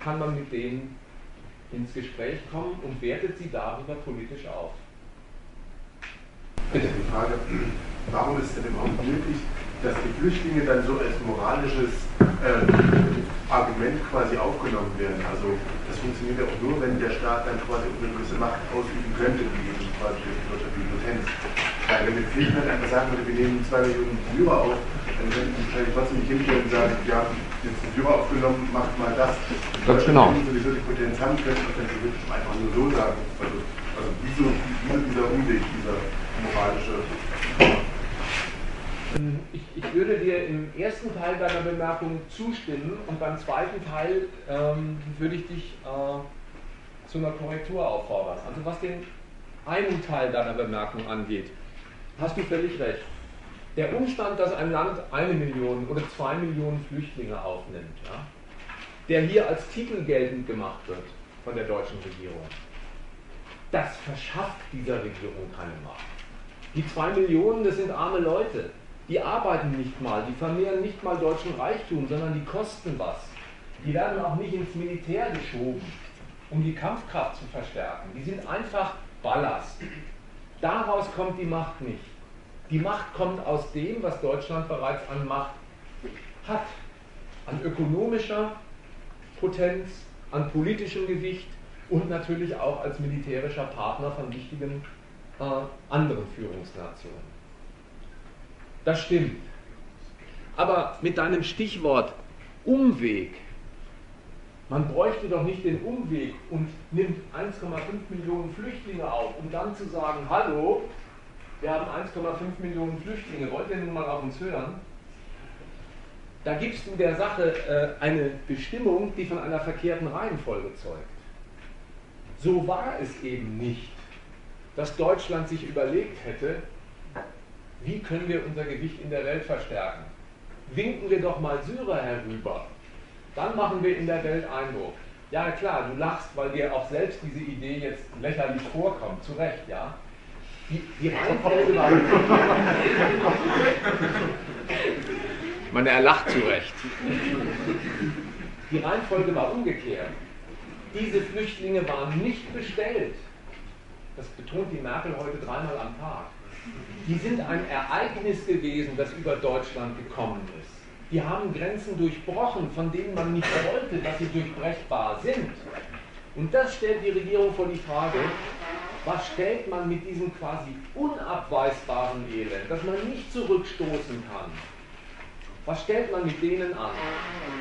kann man mit denen ins Gespräch kommen und wertet sie darüber politisch auf. Bitte. Die Frage, warum ist denn überhaupt möglich, dass die Flüchtlinge dann so als moralisches äh, Argument quasi aufgenommen werden. Also das funktioniert ja auch nur, wenn der Staat dann quasi eine gewisse Macht ausüben könnte, wie eben quasi die wirtschaftliche Potenz. Weil wenn wir Griechenland einfach sagen würde, wir nehmen zwei Millionen Syrer auf, dann könnten die wahrscheinlich trotzdem nicht hingehen und sagen, wir haben jetzt einen Syrer aufgenommen, macht mal das. Ganz genau. Wenn wir sowieso die Potenz haben, könnten dann theoretisch einfach nur so sagen. Also, also wieso, wieso dieser Umweg, dieser moralische ich, würde dir im ersten Teil deiner Bemerkung zustimmen und beim zweiten Teil ähm, würde ich dich äh, zu einer Korrektur auffordern. Also was den einen Teil deiner Bemerkung angeht, hast du völlig recht. Der Umstand, dass ein Land eine Million oder zwei Millionen Flüchtlinge aufnimmt, ja, der hier als Titel geltend gemacht wird von der deutschen Regierung, das verschafft dieser Regierung keine Macht. Die zwei Millionen, das sind arme Leute die arbeiten nicht mal, die vermehren nicht mal deutschen Reichtum, sondern die kosten was. Die werden auch nicht ins Militär geschoben, um die Kampfkraft zu verstärken. Die sind einfach Ballast. Daraus kommt die Macht nicht. Die Macht kommt aus dem, was Deutschland bereits an Macht hat. An ökonomischer Potenz, an politischem Gewicht und natürlich auch als militärischer Partner von wichtigen äh, anderen Führungsnationen. Das stimmt. Aber mit deinem Stichwort Umweg, man bräuchte doch nicht den Umweg und nimmt 1,5 Millionen Flüchtlinge auf, um dann zu sagen, hallo, wir haben 1,5 Millionen Flüchtlinge, wollt ihr nun mal auf uns hören? Da gibst du der Sache äh, eine Bestimmung, die von einer verkehrten Reihenfolge zeugt. So war es eben nicht, dass Deutschland sich überlegt hätte, wie können wir unser Gewicht in der Welt verstärken? Winken wir doch mal Syrer herüber. dann machen wir in der Welt Eindruck. Ja klar, du lachst, weil dir auch selbst diese Idee jetzt lächerlich vorkommt, zu Recht, ja. Die, die Reihenfolge war. meine, er lacht zu Recht. Die Reihenfolge war umgekehrt. Diese Flüchtlinge waren nicht bestellt. Das betont die Merkel heute dreimal am Tag. Die sind ein Ereignis gewesen, das über Deutschland gekommen ist. Die haben Grenzen durchbrochen, von denen man nicht wollte, dass sie durchbrechbar sind. Und das stellt die Regierung vor die Frage, was stellt man mit diesem quasi unabweisbaren Elend, das man nicht zurückstoßen kann, was stellt man mit denen an?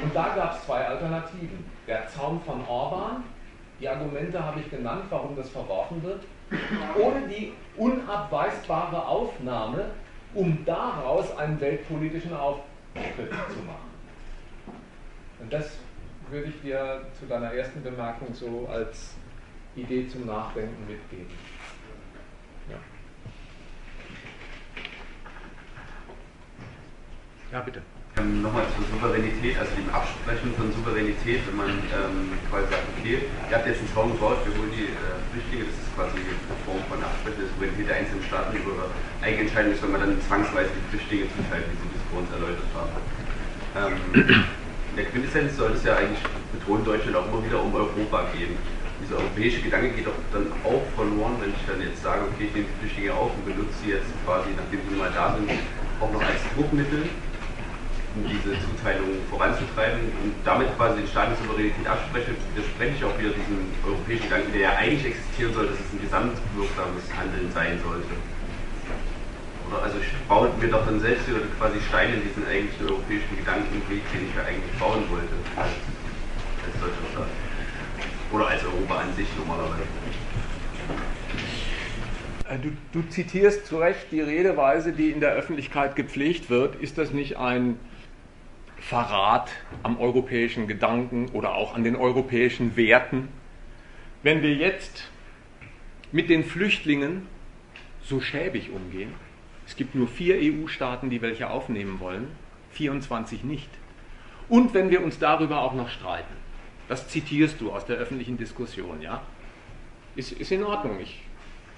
Und da gab es zwei Alternativen. Der Zaun von Orban, die Argumente habe ich genannt, warum das verworfen wird, ohne die unabweisbare Aufnahme, um daraus einen weltpolitischen Auftritt zu machen. Und das würde ich dir zu deiner ersten Bemerkung so als Idee zum Nachdenken mitgeben. Ja, ja bitte. Ähm, Nochmal zur Souveränität, also dem Absprechen von Souveränität, wenn man ähm, quasi sagt, okay, ihr habt jetzt einen Zaun gebaut, wir holen die äh, Flüchtlinge, das ist quasi eine Form von Absprechen der Souveränität der einzelnen Staaten über eigene Entscheidungen, ist, wenn man dann zwangsweise die Flüchtlinge zuteilt, wie Sie das vor uns erläutert haben. Ähm, in der Quintessenz soll es ja eigentlich, betont Deutschland auch immer wieder um Europa gehen. Dieser europäische Gedanke geht doch dann auch verloren, wenn ich dann jetzt sage, okay, ich nehme die Flüchtlinge auf und benutze sie jetzt quasi, nachdem sie mal da sind, auch noch als Druckmittel um diese Zuteilung voranzutreiben und damit quasi den Staat Souveränität abspreche, widerspreche ich auch wieder diesem europäischen Gedanken, der ja eigentlich existieren soll, dass es ein gesamtwirksames Handeln sein sollte. Oder also ich baue mir doch dann selbst wieder quasi Steine in diesen eigentlichen europäischen Gedankenweg, den ich ja eigentlich bauen wollte, als, als deutscher Staat. Oder als Europa an sich normalerweise. Äh, du, du, zitierst zu Recht die Redeweise, die in der Öffentlichkeit gepflegt wird. Ist das nicht ein Verrat am europäischen Gedanken oder auch an den europäischen Werten. Wenn wir jetzt mit den Flüchtlingen so schäbig umgehen, es gibt nur vier EU-Staaten, die welche aufnehmen wollen, 24 nicht. Und wenn wir uns darüber auch noch streiten, das zitierst du aus der öffentlichen Diskussion, ja? Ist, ist in Ordnung. Ich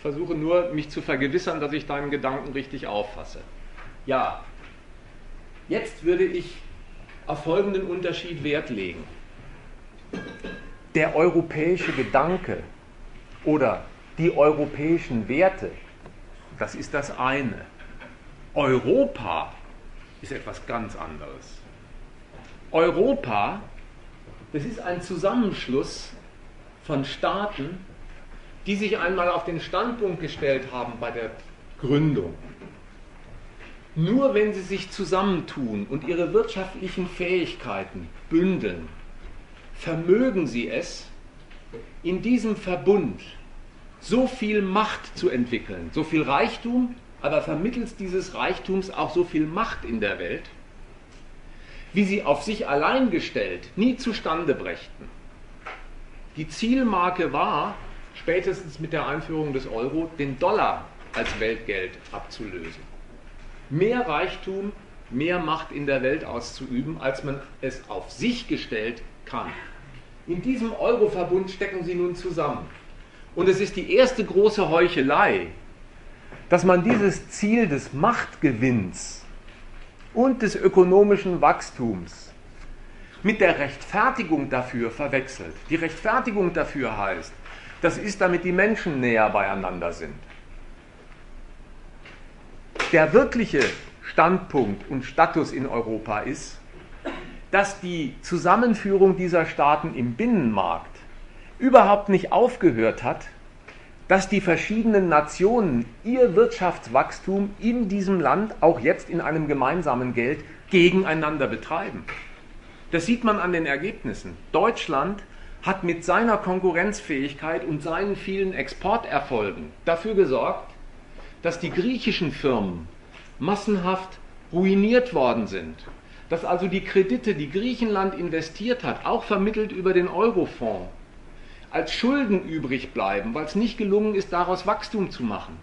versuche nur, mich zu vergewissern, dass ich deinen Gedanken richtig auffasse. Ja, jetzt würde ich auf folgenden Unterschied Wert legen. Der europäische Gedanke oder die europäischen Werte, das ist das eine. Europa ist etwas ganz anderes. Europa, das ist ein Zusammenschluss von Staaten, die sich einmal auf den Standpunkt gestellt haben bei der Gründung nur wenn sie sich zusammentun und ihre wirtschaftlichen Fähigkeiten bündeln, vermögen sie es, in diesem Verbund so viel Macht zu entwickeln, so viel Reichtum, aber vermittels dieses Reichtums auch so viel Macht in der Welt, wie sie auf sich allein gestellt nie zustande brächten. Die Zielmarke war, spätestens mit der Einführung des Euro, den Dollar als Weltgeld abzulösen mehr Reichtum, mehr Macht in der Welt auszuüben, als man es auf sich gestellt kann. In diesem Euroverbund stecken sie nun zusammen. Und es ist die erste große Heuchelei, dass man dieses Ziel des Machtgewinns und des ökonomischen Wachstums mit der Rechtfertigung dafür verwechselt. Die Rechtfertigung dafür heißt, das ist, damit die Menschen näher beieinander sind der wirkliche Standpunkt und Status in Europa ist, dass die Zusammenführung dieser Staaten im Binnenmarkt überhaupt nicht aufgehört hat, dass die verschiedenen Nationen ihr Wirtschaftswachstum in diesem Land auch jetzt in einem gemeinsamen Geld gegeneinander betreiben. Das sieht man an den Ergebnissen. Deutschland hat mit seiner Konkurrenzfähigkeit und seinen vielen Exporterfolgen dafür gesorgt, dass die griechischen Firmen massenhaft ruiniert worden sind, dass also die Kredite, die Griechenland investiert hat, auch vermittelt über den Eurofonds, als Schulden übrig bleiben, weil es nicht gelungen ist, daraus Wachstum zu machen,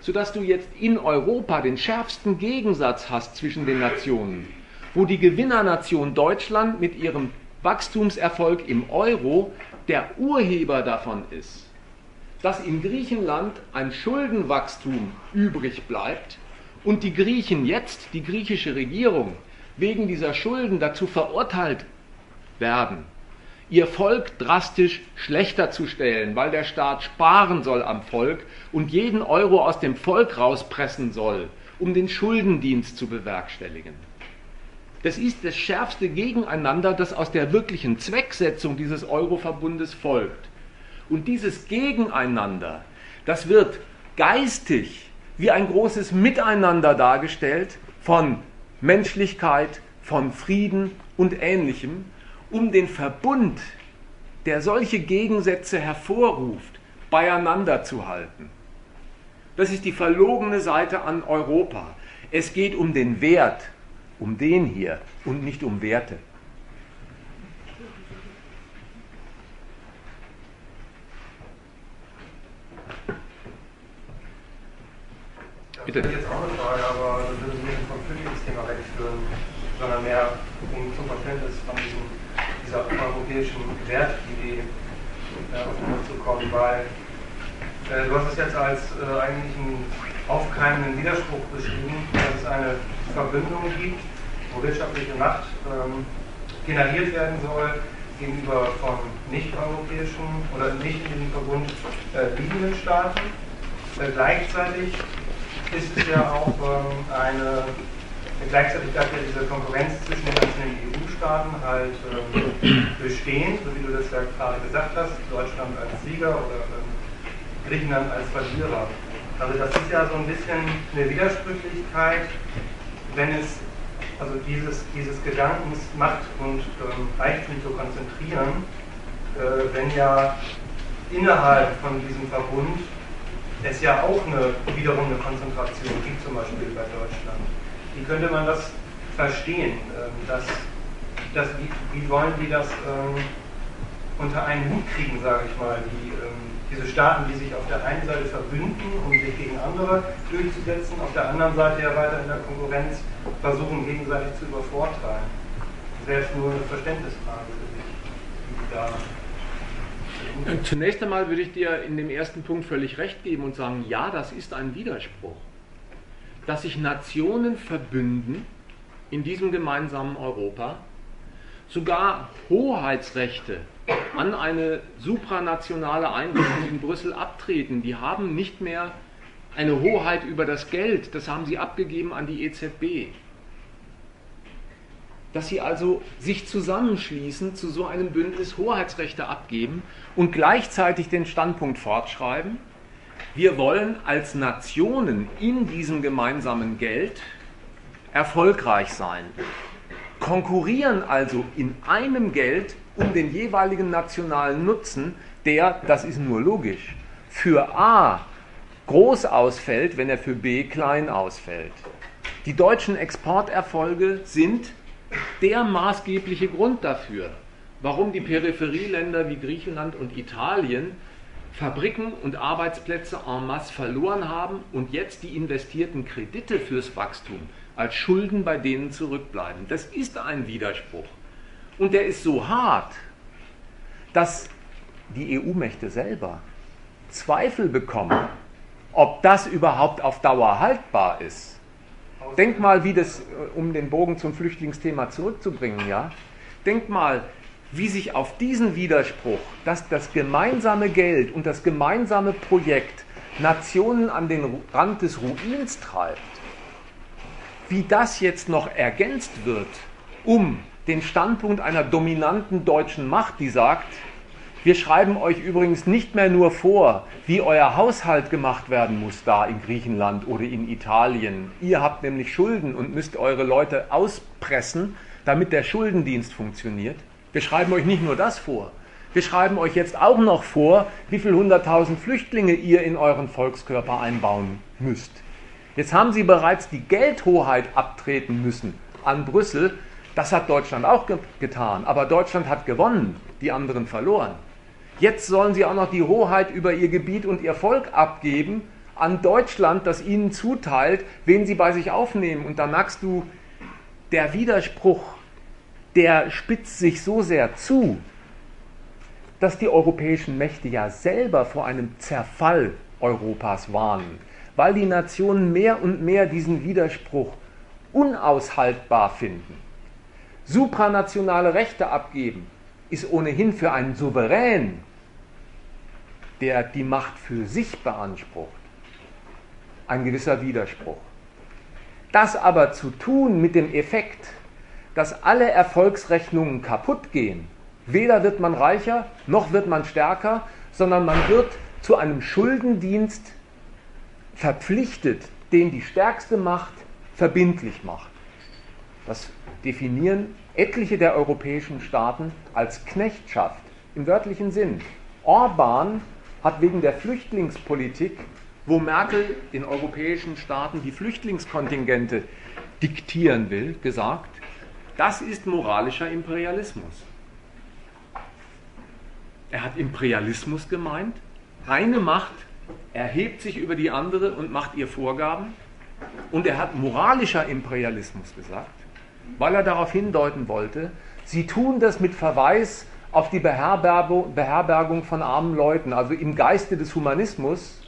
sodass du jetzt in Europa den schärfsten Gegensatz hast zwischen den Nationen, wo die Gewinnernation Deutschland mit ihrem Wachstumserfolg im Euro der Urheber davon ist, dass in Griechenland ein Schuldenwachstum übrig bleibt und die Griechen jetzt, die griechische Regierung, wegen dieser Schulden dazu verurteilt werden, ihr Volk drastisch schlechter zu stellen, weil der Staat sparen soll am Volk und jeden Euro aus dem Volk rauspressen soll, um den Schuldendienst zu bewerkstelligen. Das ist das schärfste Gegeneinander, das aus der wirklichen Zwecksetzung dieses Euroverbundes folgt. Und dieses Gegeneinander, das wird geistig wie ein großes Miteinander dargestellt von Menschlichkeit, von Frieden und ähnlichem um den Verbund, der solche Gegensätze hervorruft, beieinander zu halten. Das ist die verlogene Seite an Europa. Es geht um den Wert, um den hier und nicht um Werte. Das ist jetzt auch eine Frage, aber das würde mich vom Flüchtlingsthema wegführen, sondern mehr um zum Verständnis von diesem dieser europäischen Wertidee äh, auf den Grund zu kommen, weil äh, du hast es jetzt als äh, eigentlich einen aufkeimenden Widerspruch beschrieben, dass es eine Verbindung gibt, wo wirtschaftliche Macht ähm, generiert werden soll gegenüber von nicht-europäischen oder nicht in diesem Verbund äh, liegenden Staaten. Äh, gleichzeitig ist es ja auch ähm, eine Gleichzeitig bleibt ja diese Konkurrenz zwischen den einzelnen EU-Staaten halt ähm, bestehen, so wie du das ja gerade gesagt hast, Deutschland als Sieger oder ähm, Griechenland als Verlierer. Also das ist ja so ein bisschen eine Widersprüchlichkeit, wenn es, also dieses, dieses Gedankens Macht und ähm, Reichtum zu konzentrieren, äh, wenn ja innerhalb von diesem Verbund es ja auch eine, wiederum eine Konzentration gibt, zum Beispiel bei Deutschland. Wie könnte man das verstehen? Ähm, dass, dass, wie, wie wollen die das ähm, unter einen Hut kriegen, sage ich mal, die, ähm, diese Staaten, die sich auf der einen Seite verbünden, um sich gegen andere durchzusetzen, auf der anderen Seite ja weiter in der Konkurrenz versuchen, gegenseitig zu übervorteilen. Das wäre jetzt nur eine Verständnisfrage für dich, wie da Zunächst einmal würde ich dir in dem ersten Punkt völlig recht geben und sagen, ja, das ist ein Widerspruch dass sich Nationen verbünden in diesem gemeinsamen Europa, sogar Hoheitsrechte an eine supranationale Einrichtung in Brüssel abtreten. Die haben nicht mehr eine Hoheit über das Geld, das haben sie abgegeben an die EZB. Dass sie also sich zusammenschließen, zu so einem Bündnis Hoheitsrechte abgeben und gleichzeitig den Standpunkt fortschreiben, wir wollen als Nationen in diesem gemeinsamen Geld erfolgreich sein, konkurrieren also in einem Geld um den jeweiligen nationalen Nutzen, der, das ist nur logisch, für A groß ausfällt, wenn er für B klein ausfällt. Die deutschen Exporterfolge sind der maßgebliche Grund dafür, warum die Peripherieländer wie Griechenland und Italien Fabriken und Arbeitsplätze en masse verloren haben und jetzt die investierten Kredite fürs Wachstum als Schulden bei denen zurückbleiben. Das ist ein Widerspruch. Und der ist so hart, dass die EU-Mächte selber Zweifel bekommen, ob das überhaupt auf Dauer haltbar ist. Denk mal, wie das, um den Bogen zum Flüchtlingsthema zurückzubringen, ja. Denk mal, wie sich auf diesen Widerspruch, dass das gemeinsame Geld und das gemeinsame Projekt Nationen an den Rand des Ruins treibt, wie das jetzt noch ergänzt wird, um den Standpunkt einer dominanten deutschen Macht, die sagt, wir schreiben euch übrigens nicht mehr nur vor, wie euer Haushalt gemacht werden muss da in Griechenland oder in Italien. Ihr habt nämlich Schulden und müsst eure Leute auspressen, damit der Schuldendienst funktioniert. Wir schreiben euch nicht nur das vor, wir schreiben euch jetzt auch noch vor, wie viele hunderttausend Flüchtlinge ihr in euren Volkskörper einbauen müsst. Jetzt haben sie bereits die Geldhoheit abtreten müssen an Brüssel. Das hat Deutschland auch ge getan. Aber Deutschland hat gewonnen, die anderen verloren. Jetzt sollen sie auch noch die Hoheit über ihr Gebiet und ihr Volk abgeben an Deutschland, das ihnen zuteilt, wen sie bei sich aufnehmen. Und da merkst du, der Widerspruch der spitzt sich so sehr zu, dass die europäischen Mächte ja selber vor einem Zerfall Europas warnen, weil die Nationen mehr und mehr diesen Widerspruch unaushaltbar finden. Supranationale Rechte abgeben ist ohnehin für einen Souverän, der die Macht für sich beansprucht, ein gewisser Widerspruch. Das aber zu tun mit dem Effekt, dass alle Erfolgsrechnungen kaputt gehen, weder wird man reicher, noch wird man stärker, sondern man wird zu einem Schuldendienst verpflichtet, den die stärkste Macht verbindlich macht. Das definieren etliche der europäischen Staaten als Knechtschaft im wörtlichen Sinn. Orban hat wegen der Flüchtlingspolitik, wo Merkel den europäischen Staaten die Flüchtlingskontingente diktieren will, gesagt, das ist moralischer Imperialismus. Er hat Imperialismus gemeint. Eine Macht erhebt sich über die andere und macht ihr Vorgaben. Und er hat moralischer Imperialismus gesagt, weil er darauf hindeuten wollte, sie tun das mit Verweis auf die Beherbergung von armen Leuten. Also im Geiste des Humanismus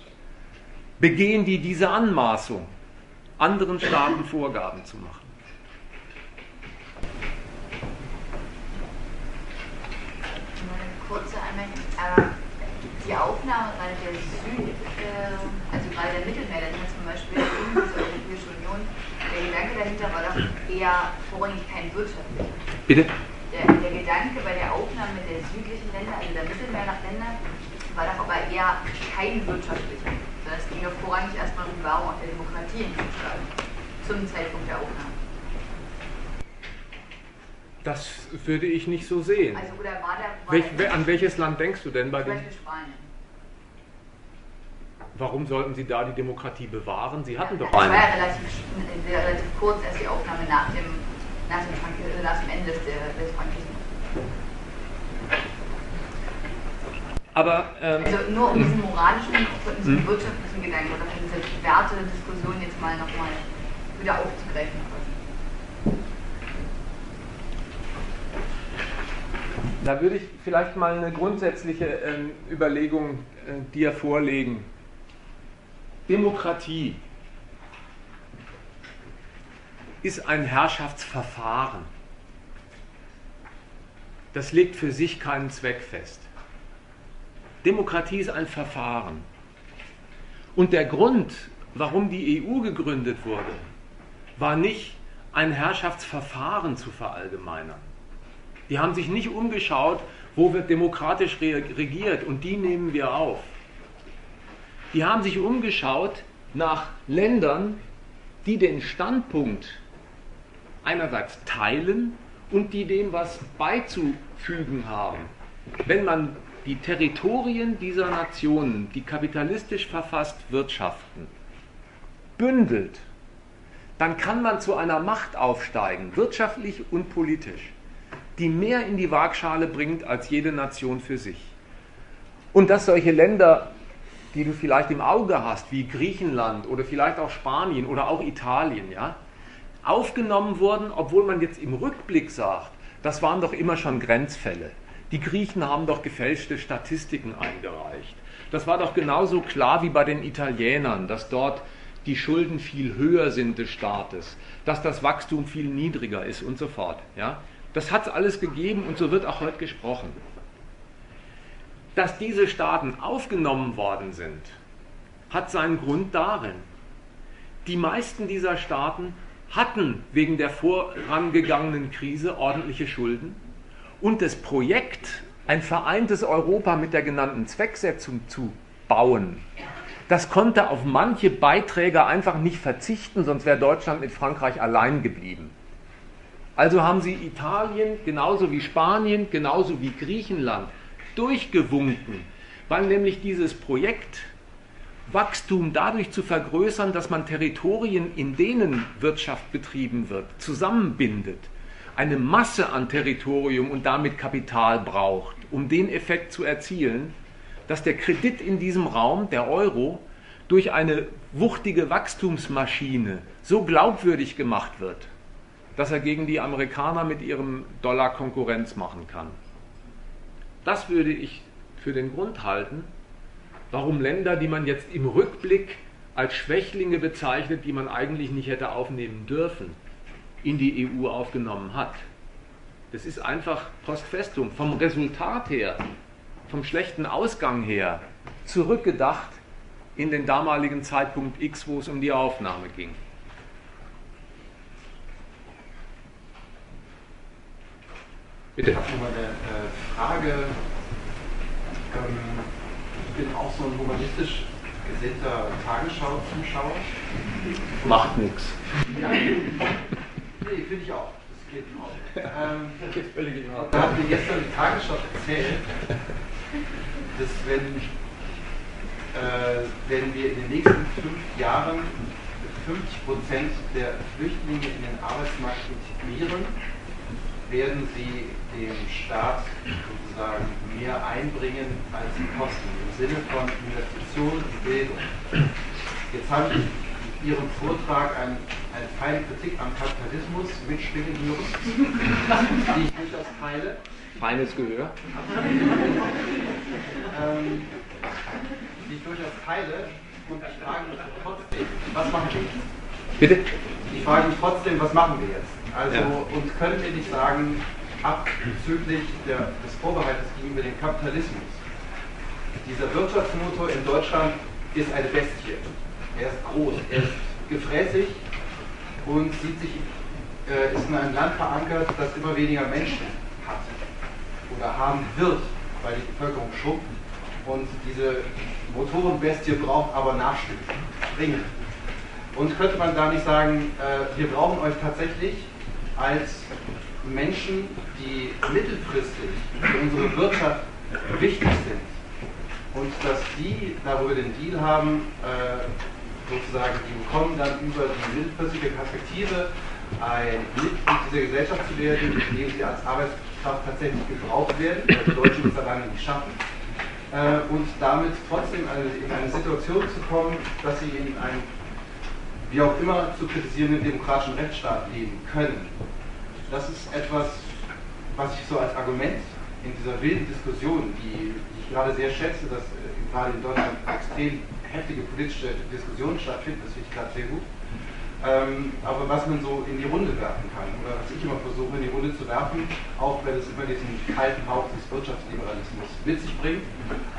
begehen die diese Anmaßung, anderen Staaten Vorgaben zu machen. Kurze Anmerkung. Die Aufnahme gerade der Süd, äh, also gerade der Mittelmeer, hat zum Beispiel in der Europäische Union, der Gedanke dahinter war doch eher vorrangig kein wirtschaftlicher. Bitte? Der, der, Gedanke bei der Aufnahme der südlichen Länder, also der Mittelmeerländer, war doch aber eher kein wirtschaftlicher, sondern es ging doch vorrangig erstmal um die Wahrung der Demokratie in den Staaten zum Zeitpunkt der Aufnahme. Das würde ich nicht so sehen. Also, oder war der, war Welch, an welches Land denkst du denn bei dem? Spanien? Warum sollten sie da die Demokratie bewahren? Sie hatten doch Das war eine. ja relativ, relativ kurz erst die Aufnahme nach dem, nach dem, äh, nach dem Ende des, des Frankismus. Aber ähm, Also nur um diesen moralischen und diesen Hm. wirtschaftlichen Gedanken oder diese Wertediskussion jetzt mal nochmal wieder aufzugreifen. da würde ich vielleicht mal eine grundsätzliche ähm, Überlegung äh, dir vorlegen. Demokratie ist ein Herrschaftsverfahren. Das legt für sich keinen Zweck fest. Demokratie ist ein Verfahren. Und der Grund, warum die EU gegründet wurde, war nicht ein Herrschaftsverfahren zu verallgemeinern. Die haben sich nicht umgeschaut, wo wird demokratisch re- regiert und die nehmen wir auf. Die haben sich umgeschaut nach Ländern, die den Standpunkt einerseits teilen und die dem was beizufügen haben. Wenn man die Territorien dieser Nationen, die kapitalistisch verfasst wirtschaften, bündelt, dann kann man zu einer Macht aufsteigen, wirtschaftlich und politisch, die mehr in die Waagschale bringt als jede Nation für sich. Und dass solche Länder, die du vielleicht im Auge hast, wie Griechenland oder vielleicht auch Spanien oder auch Italien, ja, aufgenommen wurden, obwohl man jetzt im Rückblick sagt, das waren doch immer schon Grenzfälle. Die Griechen haben doch gefälschte Statistiken eingereicht. Das war doch genauso klar wie bei den Italienern, dass dort die Schulden viel höher sind des Staates, dass das Wachstum viel niedriger ist und so fort. Ja? Das hat es alles gegeben und so wird auch heute gesprochen. Dass diese Staaten aufgenommen worden sind, hat seinen Grund darin. Die meisten dieser Staaten hatten wegen der vorangegangenen Krise ordentliche Schulden und das Projekt, ein vereintes Europa mit der genannten Zwecksetzung zu bauen, das konnte auf manche Beiträge einfach nicht verzichten, sonst wäre Deutschland mit Frankreich allein geblieben. Also haben sie Italien genauso wie Spanien, genauso wie Griechenland durchgewunken, weil nämlich dieses Projekt Wachstum dadurch zu vergrößern, dass man Territorien, in denen Wirtschaft betrieben wird, zusammenbindet, eine Masse an Territorium und damit Kapital braucht, um den Effekt zu erzielen, dass der Kredit in diesem Raum, der Euro, durch eine wuchtige Wachstumsmaschine so glaubwürdig gemacht wird, dass er gegen die Amerikaner mit ihrem Dollar Konkurrenz machen kann. Das würde ich für den Grund halten, warum Länder, die man jetzt im Rückblick als Schwächlinge bezeichnet, die man eigentlich nicht hätte aufnehmen dürfen, in die EU aufgenommen hat. Das ist einfach post festum, vom Resultat her, vom schlechten Ausgang her, zurückgedacht in den damaligen Zeitpunkt X, wo es um die Aufnahme ging. Bitte. Ich habe nochmal eine äh, Frage. Ähm, ich bin auch so ein humanistisch gesinnter Tagesschau-Zuschauer. Macht nichts. Ja. Nee, finde ich auch. Das geht in Ordnung. Ähm, geht völlig in Ordnung. Da hat mir gestern die Tagesschau erzählt, dass wenn, äh, wenn wir in den nächsten fünf Jahren 50 Prozent der Flüchtlinge in den Arbeitsmarkt integrieren, werden sie dem Staat sozusagen mehr einbringen, als sie kosten, im Sinne von Investitionen in Bildung. Jetzt habe ich in Ihrem Vortrag ein, eine feine Kritik am Kapitalismus mitschwingen hören, die ich durchaus teile. Feines Gehör. ähm, die ich durchaus teile und ich frage mich trotzdem, was machen wir jetzt? Bitte? Ich frage mich trotzdem, was machen wir jetzt? Also, ja. und können wir nicht sagen, abzüglich der, des Vorbehaltes gegenüber dem Kapitalismus, dieser Wirtschaftsmotor in Deutschland ist eine Bestie. Er ist groß, er ist gefräßig und sieht sich, äh, ist in einem Land verankert, das immer weniger Menschen hat oder haben wird, weil die Bevölkerung schrumpft. Und diese Motorenbestie braucht aber Nachschub, dringend. Und könnte man da nicht sagen, äh, wir brauchen euch tatsächlich als Menschen, die mittelfristig für unsere Wirtschaft wichtig sind und dass die, da wo wir den Deal haben, äh, sozusagen, die bekommen dann über die mittelfristige Perspektive ein Mitglied dieser Gesellschaft zu werden, in dem sie als Arbeitskraft tatsächlich gebraucht werden, weil die Deutschen es alleine nicht schaffen. Äh, und damit trotzdem in eine Situation zu kommen, dass sie in einem wie auch immer zu kritisierenden demokratischen Rechtsstaat leben können. Das ist etwas, was ich so als Argument in dieser wilden Diskussion, die ich gerade sehr schätze, dass äh, gerade in Deutschland extrem heftige politische Diskussionen stattfinden, das finde ich gerade sehr gut. Ähm, aber was man so in die Runde werfen kann, oder was ich immer versuche in die Runde zu werfen, auch wenn es immer diesen kalten Hauch des Wirtschaftsliberalismus mit sich bringt,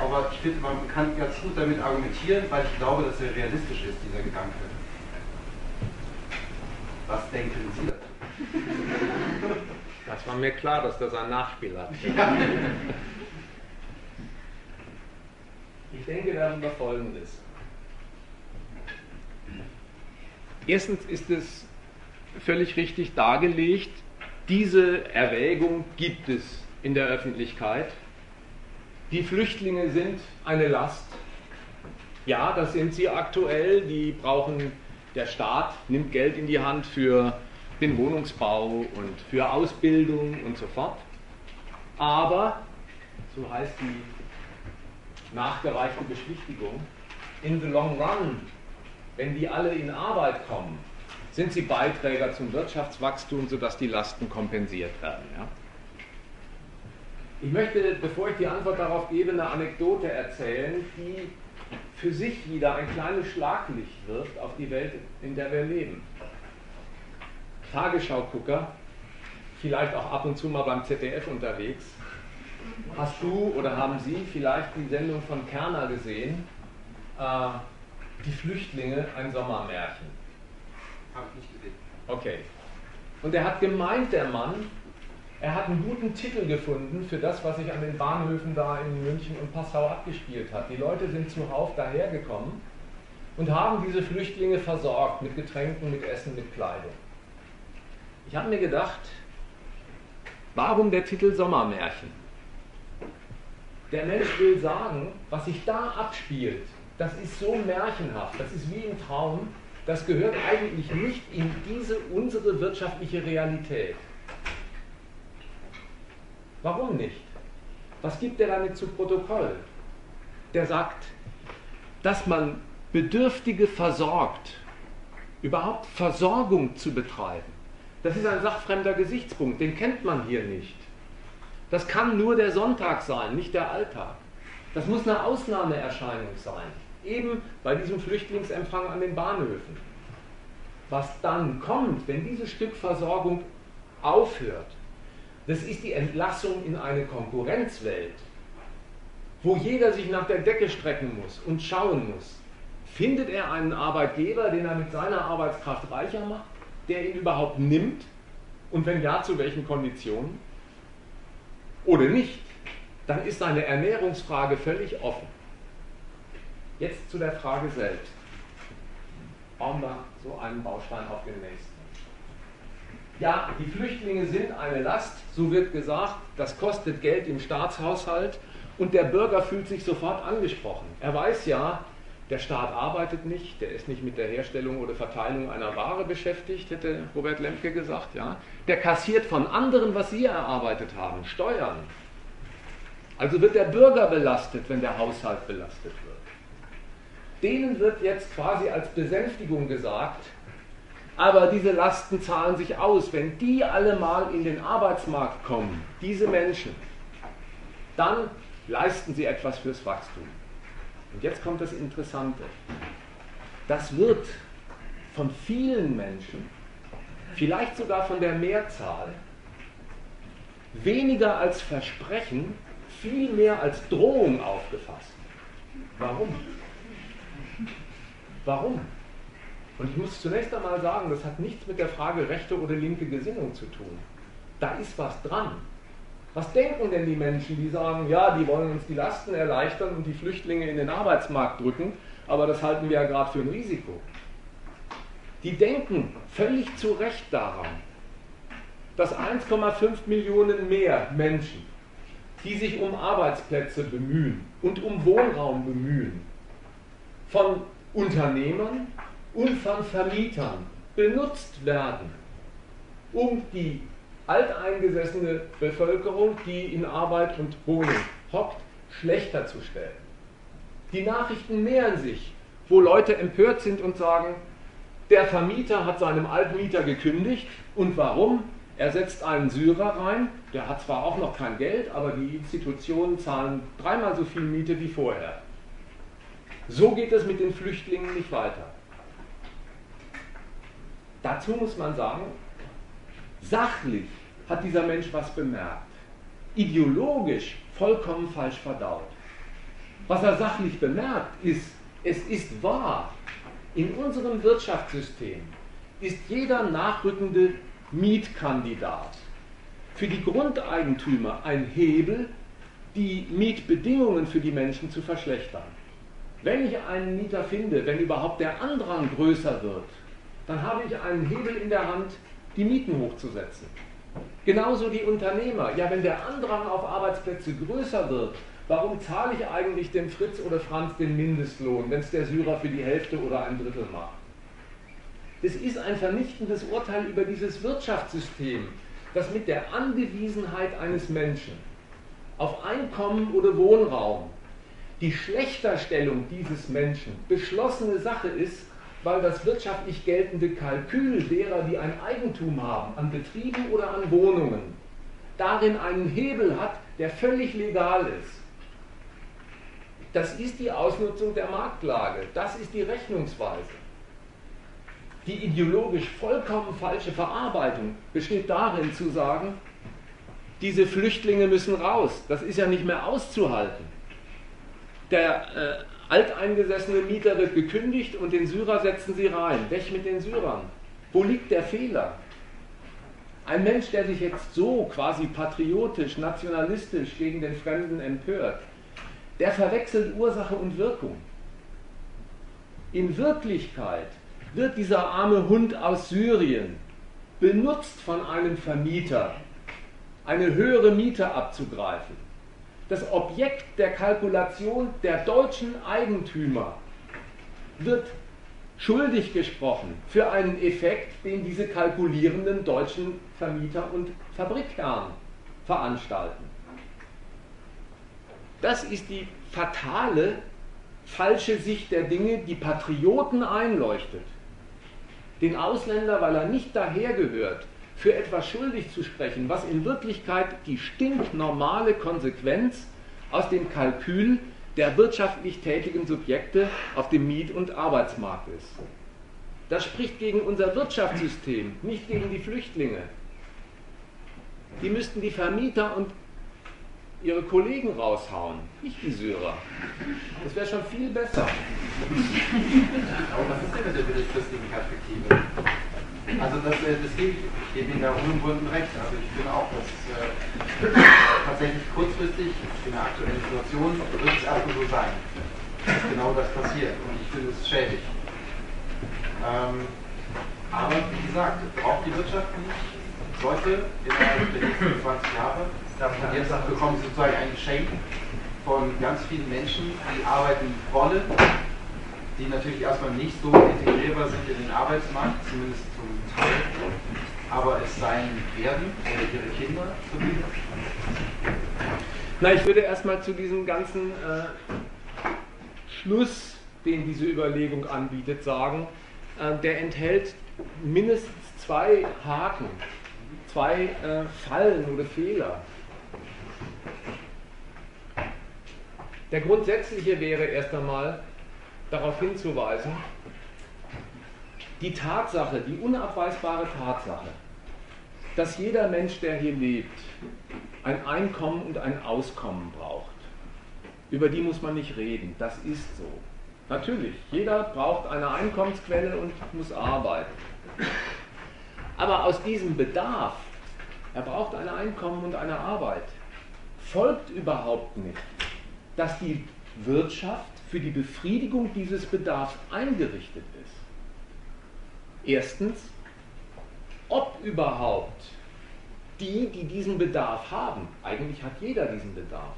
aber ich finde, man kann ganz gut damit argumentieren, weil ich glaube, dass er realistisch ist, dieser Gedanke. Was denken Sie dazu? Das war mir klar, dass das ein Nachspiel hat. Ja. Ich denke darüber Folgendes. Erstens ist es völlig richtig dargelegt, diese Erwägung gibt es in der Öffentlichkeit. Die Flüchtlinge sind eine Last. Ja, das sind sie aktuell. Die brauchen, der Staat nimmt Geld in die Hand für den Wohnungsbau und für Ausbildung und so fort. Aber, so heißt die nachgereichte Beschwichtigung, in the long run wenn die alle in Arbeit kommen, sind sie Beiträger zum Wirtschaftswachstum, sodass die Lasten kompensiert werden. Ja? Ich möchte, bevor ich die Antwort darauf gebe, eine Anekdote erzählen, die für sich wieder ein kleines Schlaglicht wirft auf die Welt, in der wir leben. Tagesschau-Gucker, vielleicht auch ab und zu mal beim ZDF unterwegs. Hast du oder haben Sie vielleicht die Sendung von Kerner gesehen? Äh, die Flüchtlinge ein Sommermärchen. Habe ich nicht gesehen. Okay. Und er hat gemeint, der Mann, er hat einen guten Titel gefunden für das, was sich an den Bahnhöfen da in München und Passau abgespielt hat. Die Leute sind zuhauf dahergekommen und haben diese Flüchtlinge versorgt mit Getränken, mit Essen, mit Kleidung. Ich habe mir gedacht, warum der Titel Sommermärchen? Der Mensch will sagen, was sich da abspielt, das ist so märchenhaft, das ist wie im Traum, das gehört eigentlich nicht in diese unsere wirtschaftliche Realität. Warum nicht? Was gibt er damit zu Protokoll? Der sagt, dass man Bedürftige versorgt, überhaupt Versorgung zu betreiben, Das ist ein sachfremder Gesichtspunkt, den kennt man hier nicht. Das kann nur der Sonntag sein, nicht der Alltag. Das muss eine Ausnahmeerscheinung sein, eben bei diesem Flüchtlingsempfang an den Bahnhöfen. Was dann kommt, wenn diese Stückversorgung aufhört, das ist die Entlassung in eine Konkurrenzwelt, wo jeder sich nach der Decke strecken muss und schauen muss, findet er einen Arbeitgeber, den er mit seiner Arbeitskraft reicher macht, der ihn überhaupt nimmt und wenn ja, zu welchen Konditionen? Oder nicht? Dann ist seine Ernährungsfrage völlig offen. Jetzt zu der Frage selbst. Bauen wir so einen Baustein auf den nächsten. Ja, die Flüchtlinge sind eine Last, so wird gesagt, das kostet Geld im Staatshaushalt und der Bürger fühlt sich sofort angesprochen. Er weiß ja, der Staat arbeitet nicht, der ist nicht mit der Herstellung oder Verteilung einer Ware beschäftigt, hätte Robert Lemke gesagt. Ja. Der kassiert von anderen, was sie erarbeitet haben, Steuern. Also wird der Bürger belastet, wenn der Haushalt belastet wird. Denen wird jetzt quasi als Besänftigung gesagt, aber diese Lasten zahlen sich aus. Wenn die alle mal in den Arbeitsmarkt kommen, diese Menschen, dann leisten sie etwas fürs Wachstum. Und jetzt kommt das Interessante. Das wird von vielen Menschen, vielleicht sogar von der Mehrzahl, weniger als Versprechen, viel mehr als Drohung aufgefasst. Warum? Warum? Und ich muss zunächst einmal sagen, das hat nichts mit der Frage rechte oder linke Gesinnung zu tun. Da ist was dran. Was denken denn die Menschen, die sagen, ja, die wollen uns die Lasten erleichtern und die Flüchtlinge in den Arbeitsmarkt drücken, aber das halten wir ja gerade für ein Risiko. Die denken völlig zu Recht daran, dass 1,5 Millionen mehr Menschen, die sich um Arbeitsplätze bemühen und um Wohnraum bemühen, von Unternehmern und von Vermietern benutzt werden, um die alteingesessene Bevölkerung, die in Arbeit und Wohnung hockt, schlechter zu stellen. Die Nachrichten mehren sich, wo Leute empört sind und sagen, der Vermieter hat seinem Altmieter gekündigt. Und warum? Er setzt einen Syrer rein, der hat zwar auch noch kein Geld, aber die Institutionen zahlen dreimal so viel Miete wie vorher. So geht es mit den Flüchtlingen nicht weiter. Dazu muss man sagen, Sachlich hat dieser Mensch was bemerkt. Ideologisch vollkommen falsch verdaut. Was er sachlich bemerkt, ist, es ist wahr, in unserem Wirtschaftssystem ist jeder nachrückende Mietkandidat für die Grundeigentümer ein Hebel, die Mietbedingungen für die Menschen zu verschlechtern. Wenn ich einen Mieter finde, wenn überhaupt der Andrang größer wird, dann habe ich einen Hebel in der Hand, die Mieten hochzusetzen. Genauso die Unternehmer. Ja, wenn der Andrang auf Arbeitsplätze größer wird, warum zahle ich eigentlich dem Fritz oder Franz den Mindestlohn, wenn es der Syrer für die Hälfte oder ein Drittel macht? Das ist ein vernichtendes Urteil über dieses Wirtschaftssystem, das mit der Angewiesenheit eines Menschen auf Einkommen oder Wohnraum die Schlechterstellung dieses Menschen beschlossene Sache ist, weil das wirtschaftlich geltende Kalkül derer, die ein Eigentum haben, an Betrieben oder an Wohnungen, darin einen Hebel hat, der völlig legal ist. Das ist die Ausnutzung der Marktlage, das ist die Rechnungsweise. Die ideologisch vollkommen falsche Verarbeitung besteht darin zu sagen, diese Flüchtlinge müssen raus, das ist ja nicht mehr auszuhalten. Der äh, alteingesessene Mieter wird gekündigt und den Syrer setzen sie rein. Weg mit den Syrern. Wo liegt der Fehler? Ein Mensch, der sich jetzt so quasi patriotisch, nationalistisch gegen den Fremden empört, der verwechselt Ursache und Wirkung. In Wirklichkeit wird dieser arme Hund aus Syrien benutzt von einem Vermieter, eine höhere Miete abzugreifen das Objekt der Kalkulation der deutschen Eigentümer wird schuldig gesprochen für einen Effekt, den diese kalkulierenden deutschen Vermieter und Fabrikherren veranstalten. Das ist die fatale, falsche Sicht der Dinge, die Patrioten einleuchtet. Den Ausländer, weil er nicht dahergehört, für etwas schuldig zu sprechen, was in Wirklichkeit die stinknormale Konsequenz aus dem Kalkül der wirtschaftlich tätigen Subjekte auf dem Miet- und Arbeitsmarkt ist. Das spricht gegen unser Wirtschaftssystem, nicht gegen die Flüchtlinge. Die müssten die Vermieter und ihre Kollegen raushauen, nicht die Syrer. Das wäre schon viel besser. Aber was ist denn mit der mittelfristigen Perspektive? Also das, äh, das gebe ich, gebe Ihnen da unumwunden recht. Also ich finde auch, dass äh, tatsächlich kurzfristig in der aktuellen Situation wird es erstmal so sein, dass genau das passiert. Und ich finde es schädlich. Ähm, aber wie gesagt, braucht die Wirtschaft nicht, sollte innerhalb der nächsten 20 Jahre, und jetzt bekommen sie sozusagen ein Geschenk von ganz vielen Menschen, die arbeiten wollen, die natürlich erstmal nicht so integrierbar sind in den Arbeitsmarkt, zumindest aber es sein werden oder ihre Kinder zumindest. Na, ich würde erstmal zu diesem ganzen äh, Schluss, den diese Überlegung anbietet, sagen, äh, der enthält mindestens zwei Haken, zwei äh, Fallen oder Fehler. Der grundsätzliche wäre erst einmal darauf hinzuweisen, die Tatsache, die unabweisbare Tatsache, dass jeder Mensch, der hier lebt, ein Einkommen und ein Auskommen braucht. Über die muss man nicht reden, das ist so. Natürlich, jeder braucht eine Einkommensquelle und muss arbeiten. Aber aus diesem Bedarf, er braucht ein Einkommen und eine Arbeit, folgt überhaupt nicht, dass die Wirtschaft für die Befriedigung dieses Bedarfs eingerichtet ist. Erstens, ob überhaupt die, die diesen Bedarf haben, eigentlich hat jeder diesen Bedarf,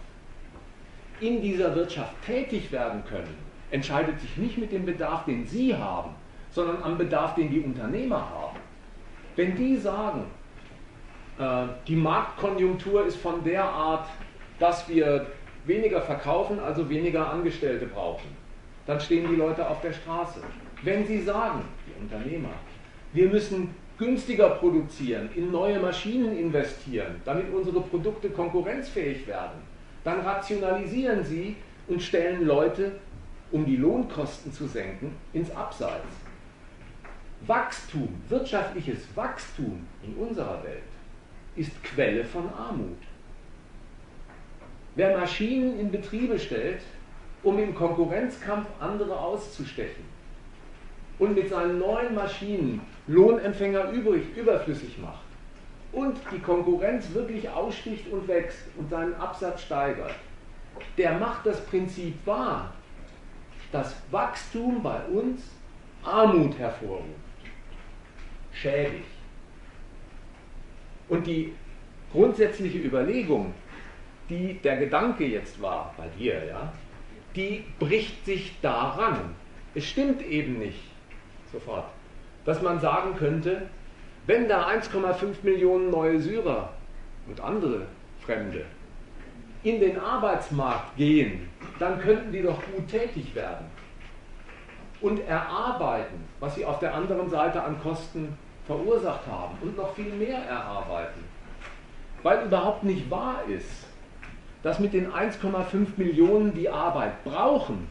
in dieser Wirtschaft tätig werden können, entscheidet sich nicht mit dem Bedarf, den Sie haben, sondern am Bedarf, den die Unternehmer haben. Wenn die sagen, äh, die Marktkonjunktur ist von der Art, dass wir weniger verkaufen, also weniger Angestellte brauchen, dann stehen die Leute auf der Straße. Wenn sie sagen, Unternehmer, wir müssen günstiger produzieren, in neue Maschinen investieren, damit unsere Produkte konkurrenzfähig werden, dann rationalisieren sie und stellen Leute, um die Lohnkosten zu senken, ins Abseits. Wachstum, wirtschaftliches Wachstum in unserer Welt ist Quelle von Armut. Wer Maschinen in Betriebe stellt, um im Konkurrenzkampf andere auszustechen und mit seinen neuen Maschinen Lohnempfänger übrig, überflüssig macht und die Konkurrenz wirklich aussticht und wächst und seinen Absatz steigert, der macht das Prinzip wahr, dass Wachstum bei uns Armut hervorruft. Schädig. Und die grundsätzliche Überlegung, die der Gedanke jetzt war, bei dir, ja, die bricht sich daran. Es stimmt eben nicht sofort, dass man sagen könnte, wenn da 1,5 Millionen neue Syrer und andere Fremde in den Arbeitsmarkt gehen, dann könnten die doch gut tätig werden und erarbeiten, was sie auf der anderen Seite an Kosten verursacht haben und noch viel mehr erarbeiten. Weil überhaupt nicht wahr ist, dass mit den 1,5 Millionen, die Arbeit brauchen,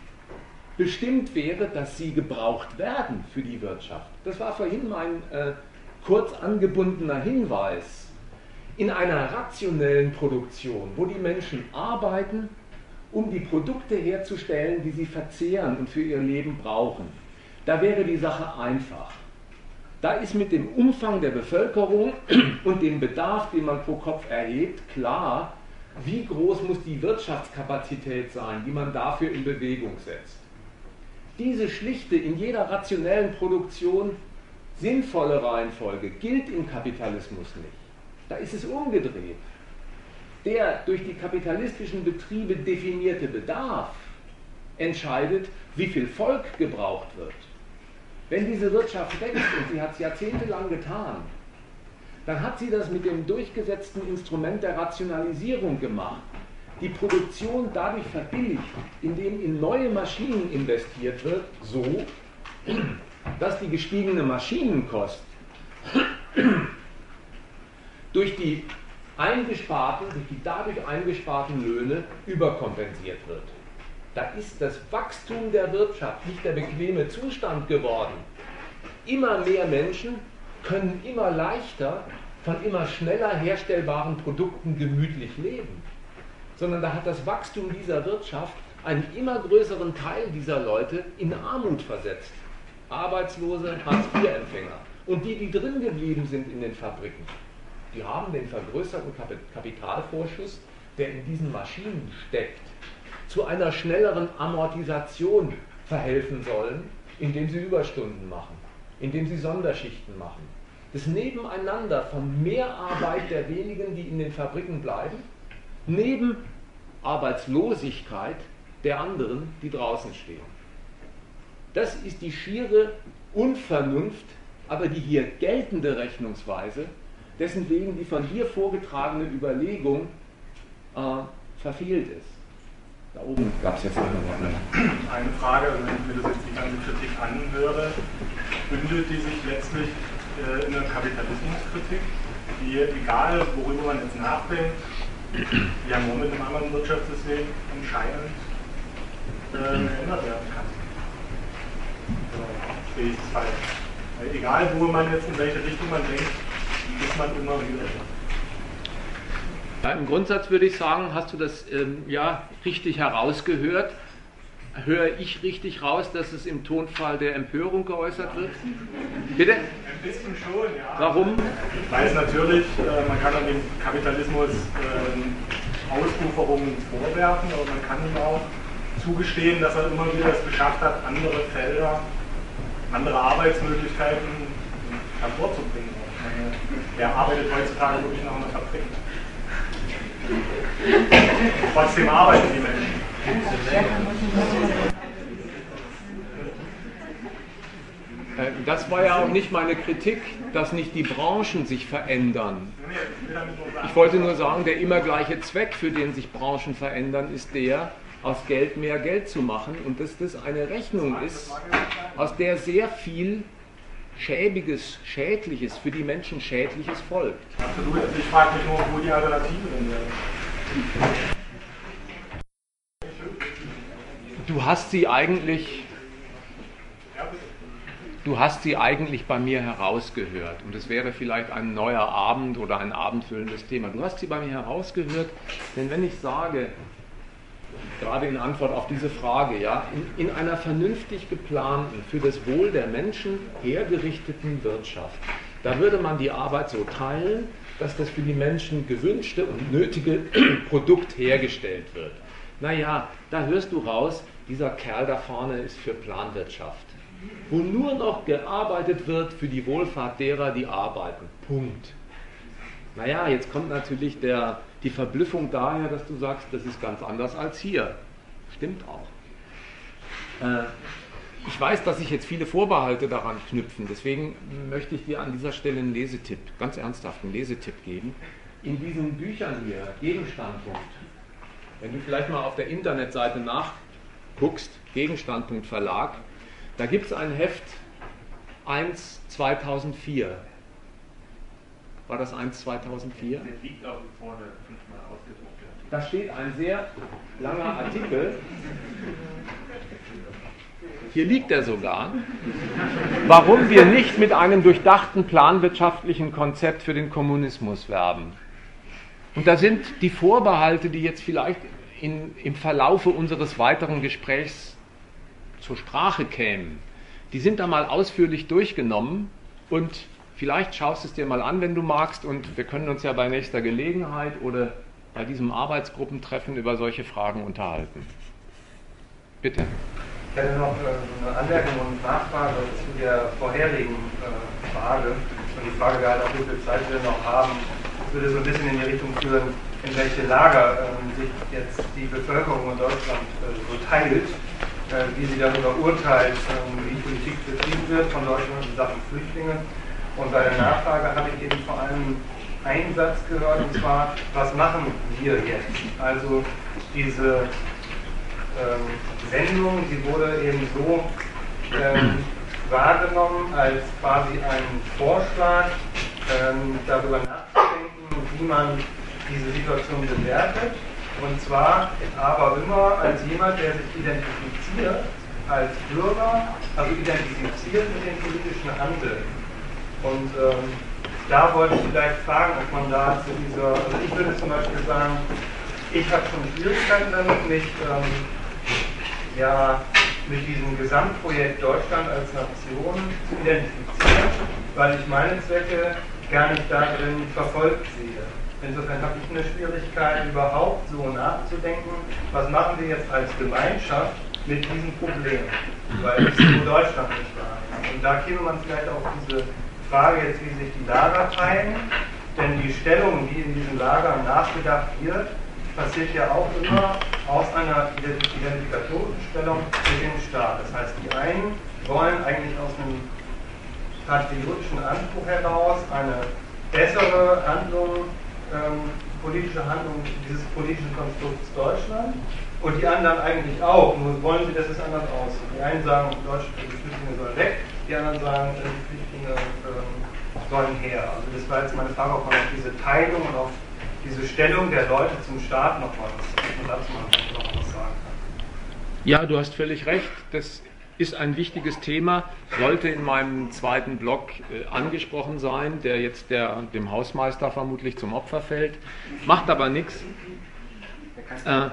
bestimmt wäre, dass sie gebraucht werden für die Wirtschaft. Das war vorhin mein äh, kurz angebundener Hinweis. In einer rationellen Produktion, wo die Menschen arbeiten, um die Produkte herzustellen, die sie verzehren und für ihr Leben brauchen, da wäre die Sache einfach. Da ist mit dem Umfang der Bevölkerung und dem Bedarf, den man pro Kopf erhebt, klar, wie groß muss die Wirtschaftskapazität sein, die man dafür in Bewegung setzt. Diese schlichte, in jeder rationellen Produktion sinnvolle Reihenfolge gilt im Kapitalismus nicht. Da ist es umgedreht. Der durch die kapitalistischen Betriebe definierte Bedarf entscheidet, wie viel Volk gebraucht wird. Wenn diese Wirtschaft wächst, und sie hat es jahrzehntelang getan, dann hat sie das mit dem durchgesetzten Instrument der Rationalisierung gemacht. Die Produktion dadurch verbilligt, indem in neue Maschinen investiert wird, so, dass die gestiegene Maschinenkost durch die eingesparten, durch die dadurch eingesparten Löhne überkompensiert wird. Da ist das Wachstum der Wirtschaft nicht der bequeme Zustand geworden. Immer mehr Menschen können immer leichter von immer schneller herstellbaren Produkten gemütlich leben, sondern da hat das Wachstum dieser Wirtschaft einen immer größeren Teil dieser Leute in Armut versetzt. Arbeitslose, Hartz-IV-Empfänger. Und die, die drin geblieben sind in den Fabriken, die haben den vergrößerten Kapitalvorschuss, der in diesen Maschinen steckt, zu einer schnelleren Amortisation verhelfen sollen, indem sie Überstunden machen, indem sie Sonderschichten machen. Das Nebeneinander von Mehrarbeit der wenigen, die in den Fabriken bleiben, neben Arbeitslosigkeit der anderen, die draußen stehen. Das ist die schiere Unvernunft, aber die hier geltende Rechnungsweise, dessen wegen die von dir vorgetragene Überlegung äh, verfehlt ist. Da oben gab es jetzt eine Worte. Eine Frage, wenn ich mir das jetzt die ganze Kritik anhöre, bündelt die sich letztlich äh, in der Kapitalismuskritik, die, egal worüber man jetzt nachdenkt, ja nur mit einem anderen Wirtschaftssystem anscheinend äh, verändert werden kann. Sehe ich das falsch? Egal, wo man jetzt in welche Richtung man denkt, ist man immer wieder. Ja, Im Grundsatz würde ich sagen, hast du das ähm, ja richtig herausgehört. Höre ich richtig raus, dass es im Tonfall der Empörung geäußert wird? Bitte? Ein bisschen schon, ja. Warum? Weil es natürlich, äh, man kann an dem Kapitalismus äh, Ausuferungen vorwerfen, aber man kann ihm auch zugestehen, dass er immer wieder es geschafft hat, andere Felder, andere Arbeitsmöglichkeiten hervorzubringen. Wer arbeitet heutzutage wirklich noch in der Fabrik? Trotzdem arbeiten die Menschen. Äh, Das war ja auch nicht meine Kritik, dass nicht die Branchen sich verändern. Ich wollte nur sagen, der immer gleiche Zweck, für den sich Branchen verändern, ist der, aus Geld mehr Geld zu machen und dass das eine Rechnung ist, aus der sehr viel Schäbiges, Schädliches, für die Menschen Schädliches folgt. Absolut. Also ich frage mich nur, wo die Alternative denn wäre. Du hast sie eigentlich, du hast sie eigentlich bei mir herausgehört und es wäre vielleicht ein neuer Abend oder ein abendfüllendes Thema. Du hast sie bei mir herausgehört, denn wenn ich sage, gerade in Antwort auf diese Frage, ja, in, in einer vernünftig geplanten, für das Wohl der Menschen hergerichteten Wirtschaft, da würde man die Arbeit so teilen, dass das für die Menschen gewünschte und nötige Produkt hergestellt wird. Naja, da hörst du raus, dieser Kerl da vorne ist für Planwirtschaft, wo nur noch gearbeitet wird für die Wohlfahrt derer, die arbeiten. Punkt. Naja, jetzt kommt natürlich der, die Verblüffung daher, dass du sagst, das ist ganz anders als hier. Stimmt auch. Äh, ich weiß, dass sich jetzt viele Vorbehalte daran knüpfen, deswegen möchte ich dir an dieser Stelle einen Lesetipp, ganz ernsthaft einen Lesetipp geben. In diesen Büchern hier, Gegenstandpunkt, wenn du vielleicht mal auf der Internetseite nachguckst, Gegenstandpunkt Verlag, da gibt es ein Heft 1 2004. War das 1 2004? Der liegt auch vorne fünfmal ausgedruckt. Da steht ein sehr langer Artikel. Hier liegt er sogar. Warum wir nicht mit einem durchdachten planwirtschaftlichen Konzept für den Kommunismus werben. Und da sind die Vorbehalte, die jetzt vielleicht in, im Verlaufe unseres weiteren Gesprächs zur Sprache kämen, die sind da mal ausführlich durchgenommen und vielleicht schaust es dir mal an, wenn du magst und wir können uns ja bei nächster Gelegenheit oder bei diesem Arbeitsgruppentreffen über solche Fragen unterhalten. Bitte. Ich hätte noch äh, eine Anmerkung und Nachfrage zu der vorherigen äh, Frage. Und die Frage halt wie viel Zeit wir noch haben. Würde so ein bisschen in die Richtung führen, in welche Lager ähm, sich jetzt die Bevölkerung in Deutschland äh, so teilt, äh, wie sie darüber urteilt, ähm, wie Politik betrieben wird von Deutschland in Sachen Flüchtlinge. Und bei der Nachfrage habe ich eben vor allem einen Satz gehört, und zwar, was machen wir jetzt? Also diese ähm, Sendung, die wurde eben so ähm, wahrgenommen als quasi ein Vorschlag, ähm, darüber nachzudenken, wie man diese Situation bewertet. Und zwar aber immer als jemand, der sich identifiziert als Bürger, also identifiziert mit dem politischen Handeln. Und ähm, da wollte ich vielleicht fragen, ob man da zu dieser, also ich würde zum Beispiel sagen, ich habe schon Schwierigkeiten damit, mich ähm, ja, mit diesem Gesamtprojekt Deutschland als Nation zu identifizieren, weil ich meine Zwecke gar nicht darin verfolgt sehe. Insofern habe ich eine Schwierigkeit, überhaupt so nachzudenken, was machen wir jetzt als Gemeinschaft mit diesem Problem, weil es nur Deutschland nicht war. Und da käme man vielleicht auf diese Frage jetzt, wie sich die Lager teilen, denn die Stellung, die in diesen Lagern nachgedacht wird, passiert ja auch immer aus einer identifikatorischen Stellung mit dem Staat. Das heißt, die einen wollen eigentlich aus einem patriotischen Anspruch heraus eine bessere Handlung ähm, politische Handlung dieses politischen Konstrukts Deutschland und die anderen eigentlich auch, nur wollen sie, dass es anders aussieht. Die einen sagen, Deutschland, die Flüchtlinge sollen weg, die anderen sagen, äh, die Flüchtlinge ähm, sollen her. Also das war jetzt meine Frage, ob man auf diese Teilung und auf diese Stellung der Leute zum Staat noch was, noch was sagen kann. Ja, du hast völlig recht. Das ist ein wichtiges Thema, sollte in meinem zweiten Blog äh, angesprochen sein, der jetzt der, dem Hausmeister vermutlich zum Opfer fällt. Macht aber nichts. Äh,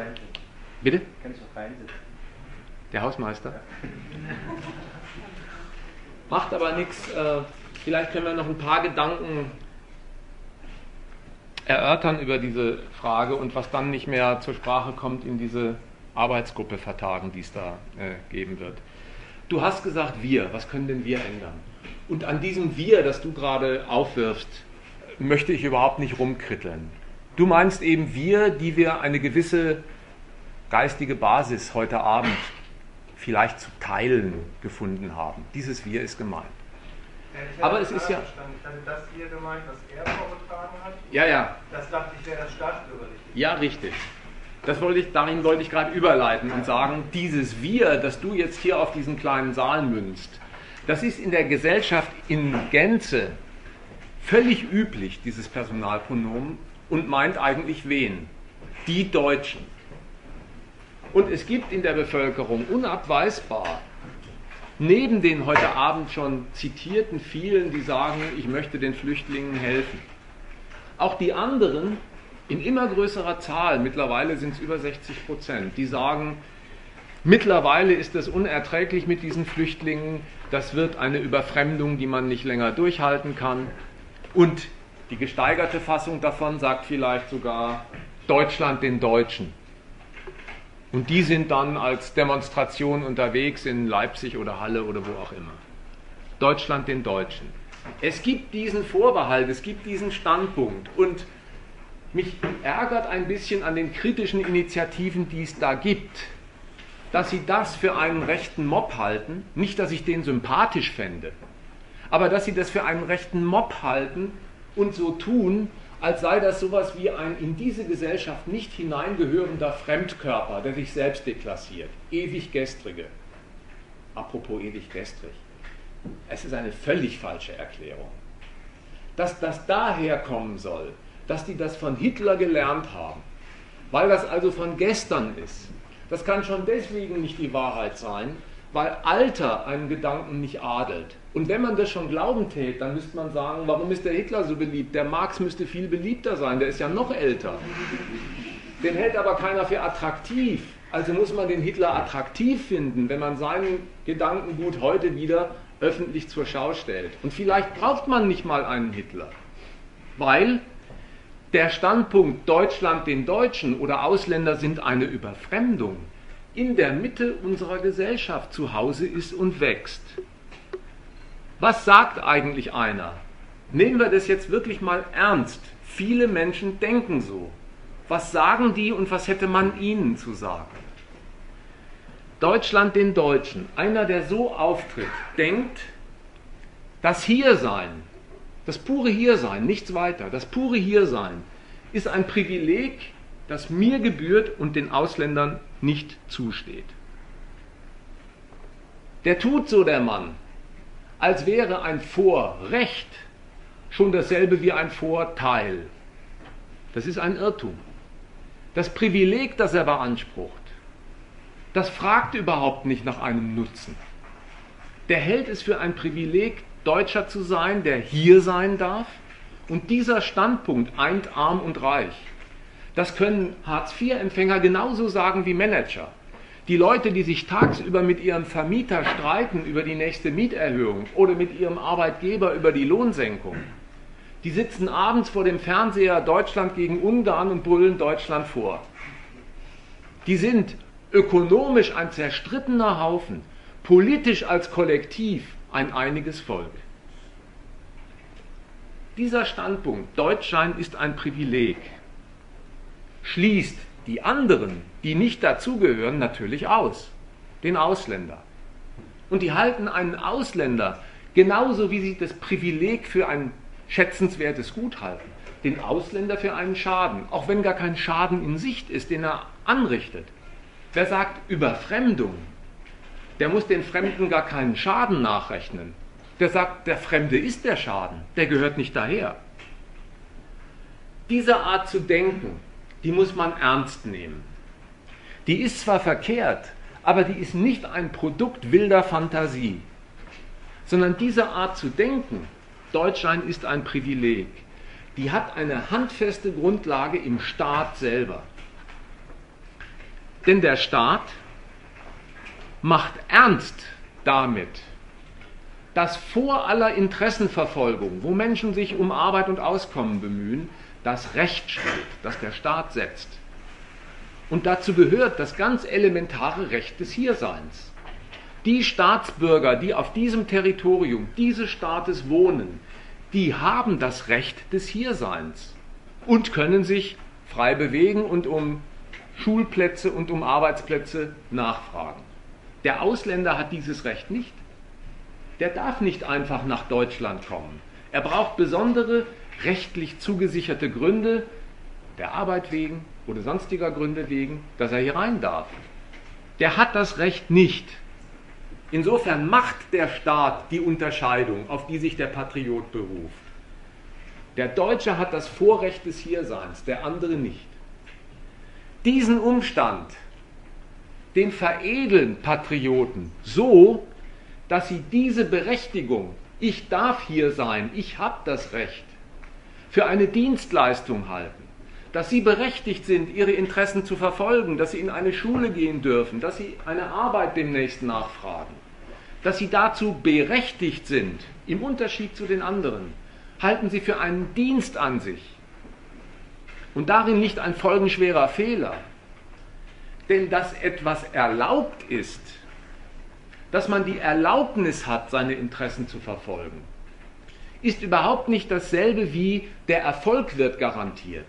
bitte? Der Hausmeister? Macht aber nichts. Äh, vielleicht können wir noch ein paar Gedanken erörtern über diese Frage und was dann nicht mehr zur Sprache kommt in diese Arbeitsgruppe vertagen, die es da äh, geben wird. Du hast gesagt wir, was können denn wir ändern? Und an diesem wir, das du gerade aufwirfst, möchte ich überhaupt nicht rumkritteln. Du meinst eben wir, die wir eine gewisse geistige Basis heute Abend vielleicht zu teilen gefunden haben. Dieses wir ist gemeint. Aber es ist ja. Ich hatte das hier gemeint, was er vorgetragen hat. Ja, ja. Das dachte ich wäre das staatsbürgerliche. Ja, richtig. Das wollte ich, dahin wollte ich gerade überleiten und sagen, dieses Wir, das du jetzt hier auf diesen kleinen Saal münzt, das ist in der Gesellschaft in Gänze völlig üblich, dieses Personalpronomen, und meint eigentlich wen? Die Deutschen. Und es gibt in der Bevölkerung unabweisbar, neben den heute Abend schon zitierten vielen, die sagen, ich möchte den Flüchtlingen helfen, auch die anderen, in immer größerer Zahl, mittlerweile sind es über 60 Prozent, die sagen, mittlerweile ist es unerträglich mit diesen Flüchtlingen, das wird eine Überfremdung, die man nicht länger durchhalten kann. Und die gesteigerte Fassung davon sagt vielleicht sogar Deutschland den Deutschen. Und die sind dann als Demonstration unterwegs in Leipzig oder Halle oder wo auch immer. Deutschland den Deutschen. Es gibt diesen Vorbehalt, es gibt diesen Standpunkt. Und mich ärgert ein bisschen an den kritischen Initiativen, die es da gibt, dass sie das für einen rechten Mob halten. Nicht, dass ich den sympathisch fände, aber dass sie das für einen rechten Mob halten und so tun, als sei das sowas wie ein in diese Gesellschaft nicht hineingehörender Fremdkörper, der sich selbst deklassiert. Ewig gestrige. Apropos ewig gestrig. Es ist eine völlig falsche Erklärung. Dass das daher kommen soll, dass die das von Hitler gelernt haben, weil das also von gestern ist. Das kann schon deswegen nicht die Wahrheit sein, weil Alter einen Gedanken nicht adelt. Und wenn man das schon glauben tät, dann müsste man sagen, warum ist der Hitler so beliebt? Der Marx müsste viel beliebter sein, der ist ja noch älter. Den hält aber keiner für attraktiv. Also muss man den Hitler attraktiv finden, wenn man seinen Gedankengut heute wieder öffentlich zur Schau stellt. Und vielleicht braucht man nicht mal einen Hitler, weil der Standpunkt Deutschland den Deutschen oder Ausländer sind eine Überfremdung in der Mitte unserer Gesellschaft zu Hause ist und wächst. Was sagt eigentlich einer? Nehmen wir das jetzt wirklich mal ernst. Viele Menschen denken so. Was sagen die und was hätte man ihnen zu sagen? Deutschland den Deutschen, einer, der so auftritt, denkt, das Hiersein das pure Hiersein, nichts weiter, das pure Hiersein ist ein Privileg, das mir gebührt und den Ausländern nicht zusteht. Der tut so der Mann, als wäre ein Vorrecht schon dasselbe wie ein Vorteil. Das ist ein Irrtum. Das Privileg, das er beansprucht, das fragt überhaupt nicht nach einem Nutzen. Der hält es für ein Privileg, Deutscher zu sein, der hier sein darf. Und dieser Standpunkt eint arm und reich. Das können Hartz-IV-Empfänger genauso sagen wie Manager. Die Leute, die sich tagsüber mit ihrem Vermieter streiten über die nächste Mieterhöhung oder mit ihrem Arbeitgeber über die Lohnsenkung, die sitzen abends vor dem Fernseher Deutschland gegen Ungarn und brüllen Deutschland vor. Die sind ökonomisch ein zerstrittener Haufen, politisch als Kollektiv ein einiges Volk. Dieser Standpunkt, Deutschsein ist ein Privileg, schließt die anderen, die nicht dazugehören, natürlich aus. Den Ausländer. Und die halten einen Ausländer genauso wie sie das Privileg für ein schätzenswertes Gut halten, den Ausländer für einen Schaden, auch wenn gar kein Schaden in Sicht ist, den er anrichtet. Wer sagt Überfremdung, der muss den Fremden gar keinen Schaden nachrechnen. Der sagt, der Fremde ist der Schaden, der gehört nicht daher. Diese Art zu denken, die muss man ernst nehmen. Die ist zwar verkehrt, aber die ist nicht ein Produkt wilder Fantasie, sondern diese Art zu denken, Deutschland ist ein Privileg, die hat eine handfeste Grundlage im Staat selber. Denn der Staat macht ernst damit, dass vor aller Interessenverfolgung, wo Menschen sich um Arbeit und Auskommen bemühen, das Recht steht, das der Staat setzt. Und dazu gehört das ganz elementare Recht des Hierseins. Die Staatsbürger, die auf diesem Territorium dieses Staates wohnen, die haben das Recht des Hierseins und können sich frei bewegen und um Schulplätze und um Arbeitsplätze nachfragen. Der Ausländer hat dieses Recht nicht. Der darf nicht einfach nach Deutschland kommen. Er braucht besondere rechtlich zugesicherte Gründe, der Arbeit wegen oder sonstiger Gründe wegen, dass er hier rein darf. Der hat das Recht nicht. Insofern macht der Staat die Unterscheidung, auf die sich der Patriot beruft. Der Deutsche hat das Vorrecht des Hierseins, der andere nicht. Diesen Umstand, den veredeln Patrioten so, dass sie diese Berechtigung, ich darf hier sein, ich habe das Recht, für eine Dienstleistung halten, dass sie berechtigt sind, ihre Interessen zu verfolgen, dass sie in eine Schule gehen dürfen, dass sie eine Arbeit demnächst nachfragen, dass sie dazu berechtigt sind, im Unterschied zu den anderen, halten sie für einen Dienst an sich. Und darin liegt ein folgenschwerer Fehler. Denn dass etwas erlaubt ist, dass man die Erlaubnis hat, seine Interessen zu verfolgen, ist überhaupt nicht dasselbe wie der Erfolg wird garantiert.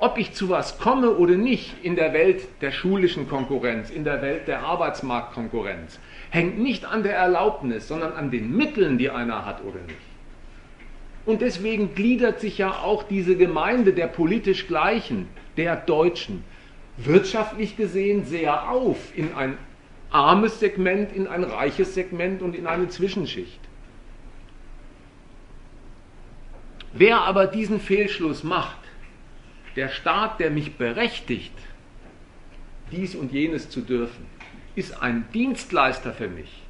Ob ich zu was komme oder nicht in der Welt der schulischen Konkurrenz, in der Welt der Arbeitsmarktkonkurrenz, hängt nicht an der Erlaubnis, sondern an den Mitteln, die einer hat oder nicht. Und deswegen gliedert sich ja auch diese Gemeinde der politisch Gleichen, der Deutschen, wirtschaftlich gesehen sehr auf in ein armes Segment, in ein reiches Segment und in eine Zwischenschicht. Wer aber diesen Fehlschluss macht, der Staat, der mich berechtigt, dies und jenes zu dürfen, ist ein Dienstleister für mich.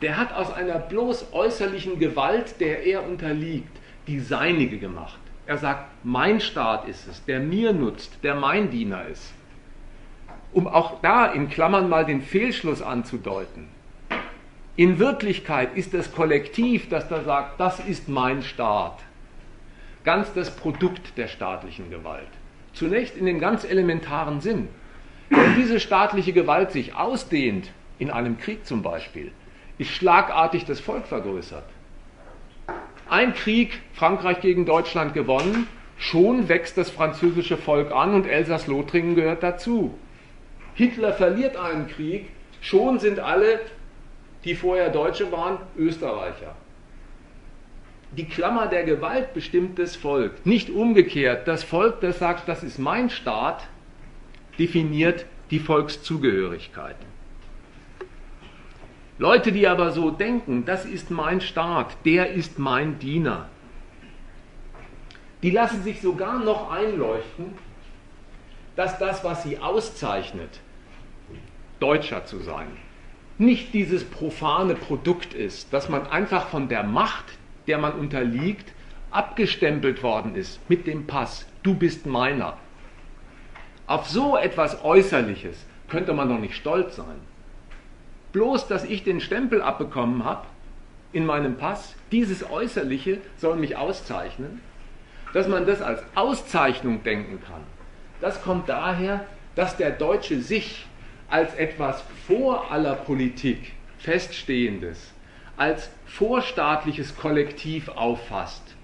Der hat aus einer bloß äußerlichen Gewalt, der er unterliegt, die seinige gemacht. Er sagt, mein Staat ist es, der mir nutzt, der mein Diener ist. Um auch da in Klammern mal den Fehlschluss anzudeuten. In Wirklichkeit ist das Kollektiv, das da sagt, das ist mein Staat ganz das Produkt der staatlichen Gewalt. Zunächst in dem ganz elementaren Sinn. Wenn diese staatliche Gewalt sich ausdehnt, in einem Krieg zum Beispiel, ist schlagartig das Volk vergrößert. Ein Krieg, Frankreich gegen Deutschland gewonnen, schon wächst das französische Volk an und Elsass-Lothringen gehört dazu. Hitler verliert einen Krieg, schon sind alle, die vorher Deutsche waren, Österreicher die Klammer der Gewalt bestimmt das Volk. Nicht umgekehrt. Das Volk, das sagt, das ist mein Staat, definiert die Volkszugehörigkeit. Leute, die aber so denken, das ist mein Staat, der ist mein Diener, Die lassen sich sogar noch einleuchten, dass das, was sie auszeichnet, Deutscher zu sein, nicht dieses profane Produkt ist, dass man einfach von der Macht, der man unterliegt, abgestempelt worden ist mit dem Pass, du bist meiner. Auf so etwas Äußerliches könnte man doch nicht stolz sein. Bloß, dass ich den Stempel abbekommen habe in meinem Pass, dieses Äußerliche soll mich auszeichnen, dass man das als Auszeichnung denken kann. Das kommt daher, dass der Deutsche sich als etwas vor aller Politik Feststehendes, als vorstaatliches Kollektiv auffasst,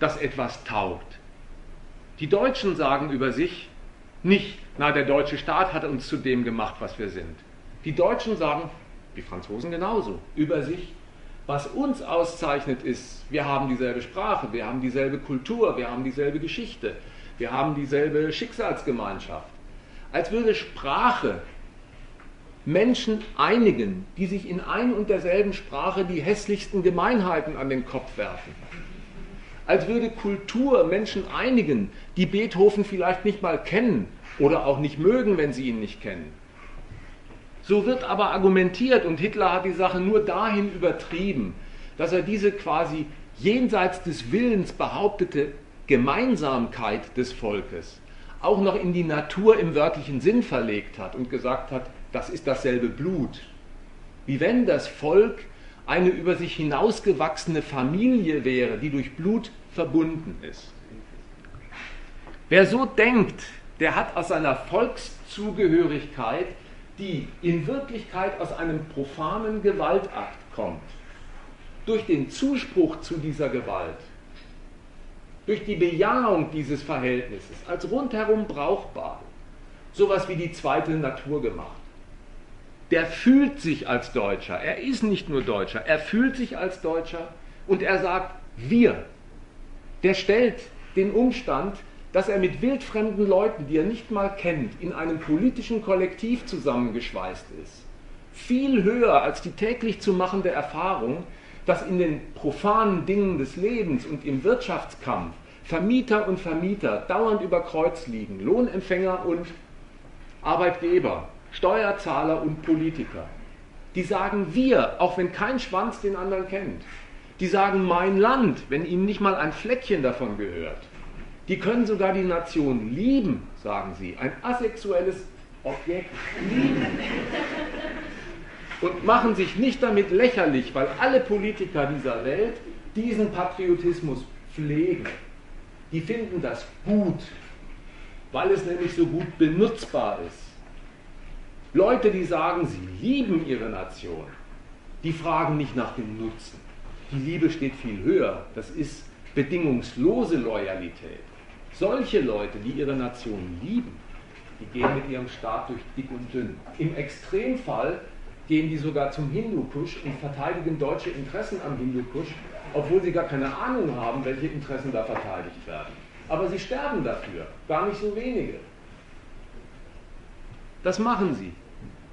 das etwas taugt. Die Deutschen sagen über sich nicht, na, der deutsche Staat hat uns zu dem gemacht, was wir sind. Die Deutschen sagen, die Franzosen genauso, über sich, was uns auszeichnet ist, wir haben dieselbe Sprache, wir haben dieselbe Kultur, wir haben dieselbe Geschichte, wir haben dieselbe Schicksalsgemeinschaft. Als würde Sprache Menschen einigen, die sich in ein und derselben Sprache die hässlichsten Gemeinheiten an den Kopf werfen. Als würde Kultur Menschen einigen, die Beethoven vielleicht nicht mal kennen oder auch nicht mögen, wenn sie ihn nicht kennen. So wird aber argumentiert und Hitler hat die Sache nur dahin übertrieben, dass er diese quasi jenseits des Willens behauptete Gemeinsamkeit des Volkes auch noch in die Natur im wörtlichen Sinn verlegt hat und gesagt hat, das ist dasselbe Blut. Wie wenn das Volk eine über sich hinausgewachsene Familie wäre, die durch Blut verbunden ist. Wer so denkt, der hat aus seiner Volkszugehörigkeit, die in Wirklichkeit aus einem profanen Gewaltakt kommt, durch den Zuspruch zu dieser Gewalt, durch die Bejahung dieses Verhältnisses als rundherum brauchbar, sowas wie die zweite Natur gemacht. Der fühlt sich als Deutscher, er ist nicht nur Deutscher, er fühlt sich als Deutscher und er sagt wir. Der stellt den Umstand, dass er mit wildfremden Leuten, die er nicht mal kennt, in einem politischen Kollektiv zusammengeschweißt ist, viel höher als die täglich zu machende Erfahrung, dass in den profanen Dingen des Lebens und im Wirtschaftskampf Vermieter und Vermieter dauernd über Kreuz liegen, Lohnempfänger und Arbeitgeber, Steuerzahler und Politiker. Die sagen wir, auch wenn kein Schwanz den anderen kennt. Die sagen mein Land, wenn ihnen nicht mal ein Fleckchen davon gehört. Die können sogar die Nation lieben, sagen sie, ein asexuelles Objekt lieben. Und machen sich nicht damit lächerlich, weil alle Politiker dieser Welt diesen Patriotismus pflegen. Die finden das gut, weil es nämlich so gut benutzbar ist. Leute, die sagen, sie lieben ihre Nation, die fragen nicht nach dem Nutzen. Die Liebe steht viel höher. Das ist bedingungslose Loyalität. Solche Leute, die ihre Nation lieben, die gehen mit ihrem Staat durch dick und dünn. Im Extremfall gehen die sogar zum Hindukusch und verteidigen deutsche Interessen am Hindukusch, obwohl sie gar keine Ahnung haben, welche Interessen da verteidigt werden. Aber sie sterben dafür, gar nicht so wenige. Das machen sie.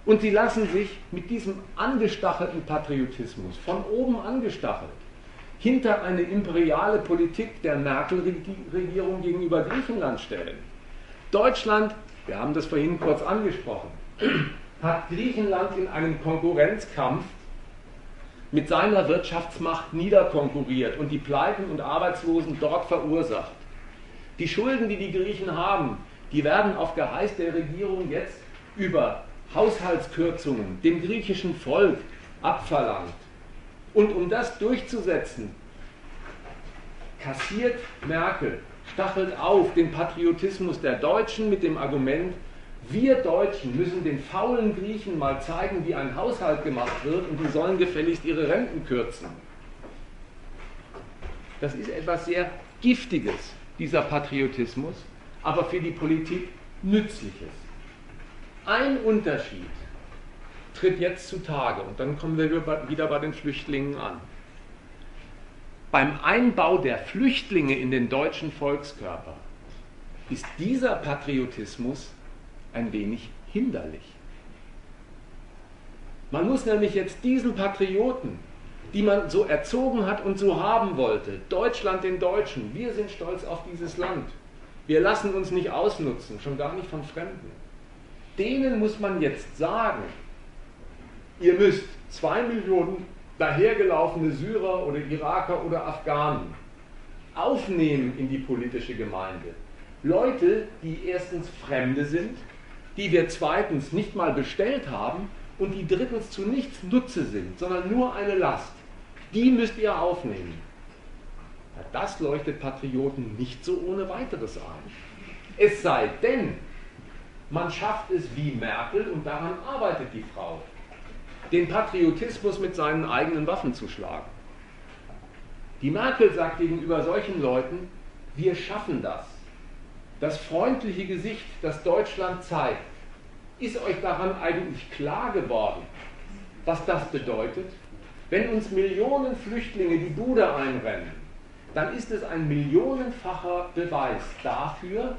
Und sie lassen sich mit diesem angestachelten Patriotismus, von oben angestachelt, hinter eine imperiale Politik der Merkel-Regierung gegenüber Griechenland stellen. Deutschland, wir haben das vorhin kurz angesprochen, hat Griechenland in einem Konkurrenzkampf mit seiner Wirtschaftsmacht niederkonkurriert und die Pleiten und Arbeitslosen dort verursacht. Die Schulden, die die Griechen haben, die werden auf Geheiß der Regierung jetzt über Haushaltskürzungen dem griechischen Volk abverlangt. Und um das durchzusetzen, kassiert Merkel, stachelt auf den Patriotismus der Deutschen mit dem Argument, wir Deutschen müssen den faulen Griechen mal zeigen, wie ein Haushalt gemacht wird und die sollen gefälligst ihre Renten kürzen. Das ist etwas sehr Giftiges, dieser Patriotismus, aber für die Politik Nützliches. Ein Unterschied tritt jetzt zutage und dann kommen wir wieder bei den Flüchtlingen an. Beim Einbau der Flüchtlinge in den deutschen Volkskörper ist dieser Patriotismus ein wenig hinderlich. Man muss nämlich jetzt diesen Patrioten, die man so erzogen hat und so haben wollte. Deutschland den Deutschen, wir sind stolz auf dieses Land. Wir lassen uns nicht ausnutzen, schon gar nicht von Fremden. Denen muss man jetzt sagen, ihr müsst zwei Millionen dahergelaufene Syrer oder Iraker oder Afghanen aufnehmen in die politische Gemeinde. Leute, die erstens Fremde sind, die wir zweitens nicht mal bestellt haben und die drittens zu nichts Nutze sind, sondern nur eine Last. Die müsst ihr aufnehmen. Das leuchtet Patrioten nicht so ohne weiteres ein. Es sei denn, man schafft es wie Merkel und daran arbeitet die Frau, den Patriotismus mit seinen eigenen Waffen zu schlagen. Die Merkel sagt gegenüber solchen Leuten, wir schaffen das. Das freundliche Gesicht, das Deutschland zeigt, ist euch daran eigentlich klar geworden, was das bedeutet? Wenn uns Millionen Flüchtlinge die Bude einrennen, dann ist es ein millionenfacher Beweis dafür,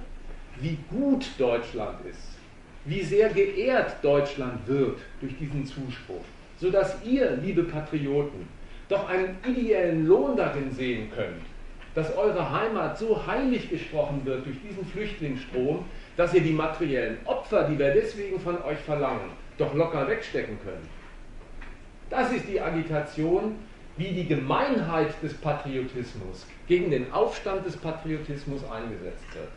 wie gut Deutschland ist, wie sehr geehrt Deutschland wird durch diesen Zuspruch, sodass ihr, liebe Patrioten, doch einen ideellen Lohn darin sehen könnt, dass eure Heimat so heilig gesprochen wird durch diesen Flüchtlingsstrom, dass ihr die materiellen Opfer, die wir deswegen von euch verlangen, doch locker wegstecken könnt. Das ist die Agitation, wie die Gemeinheit des Patriotismus gegen den Aufstand des Patriotismus eingesetzt wird.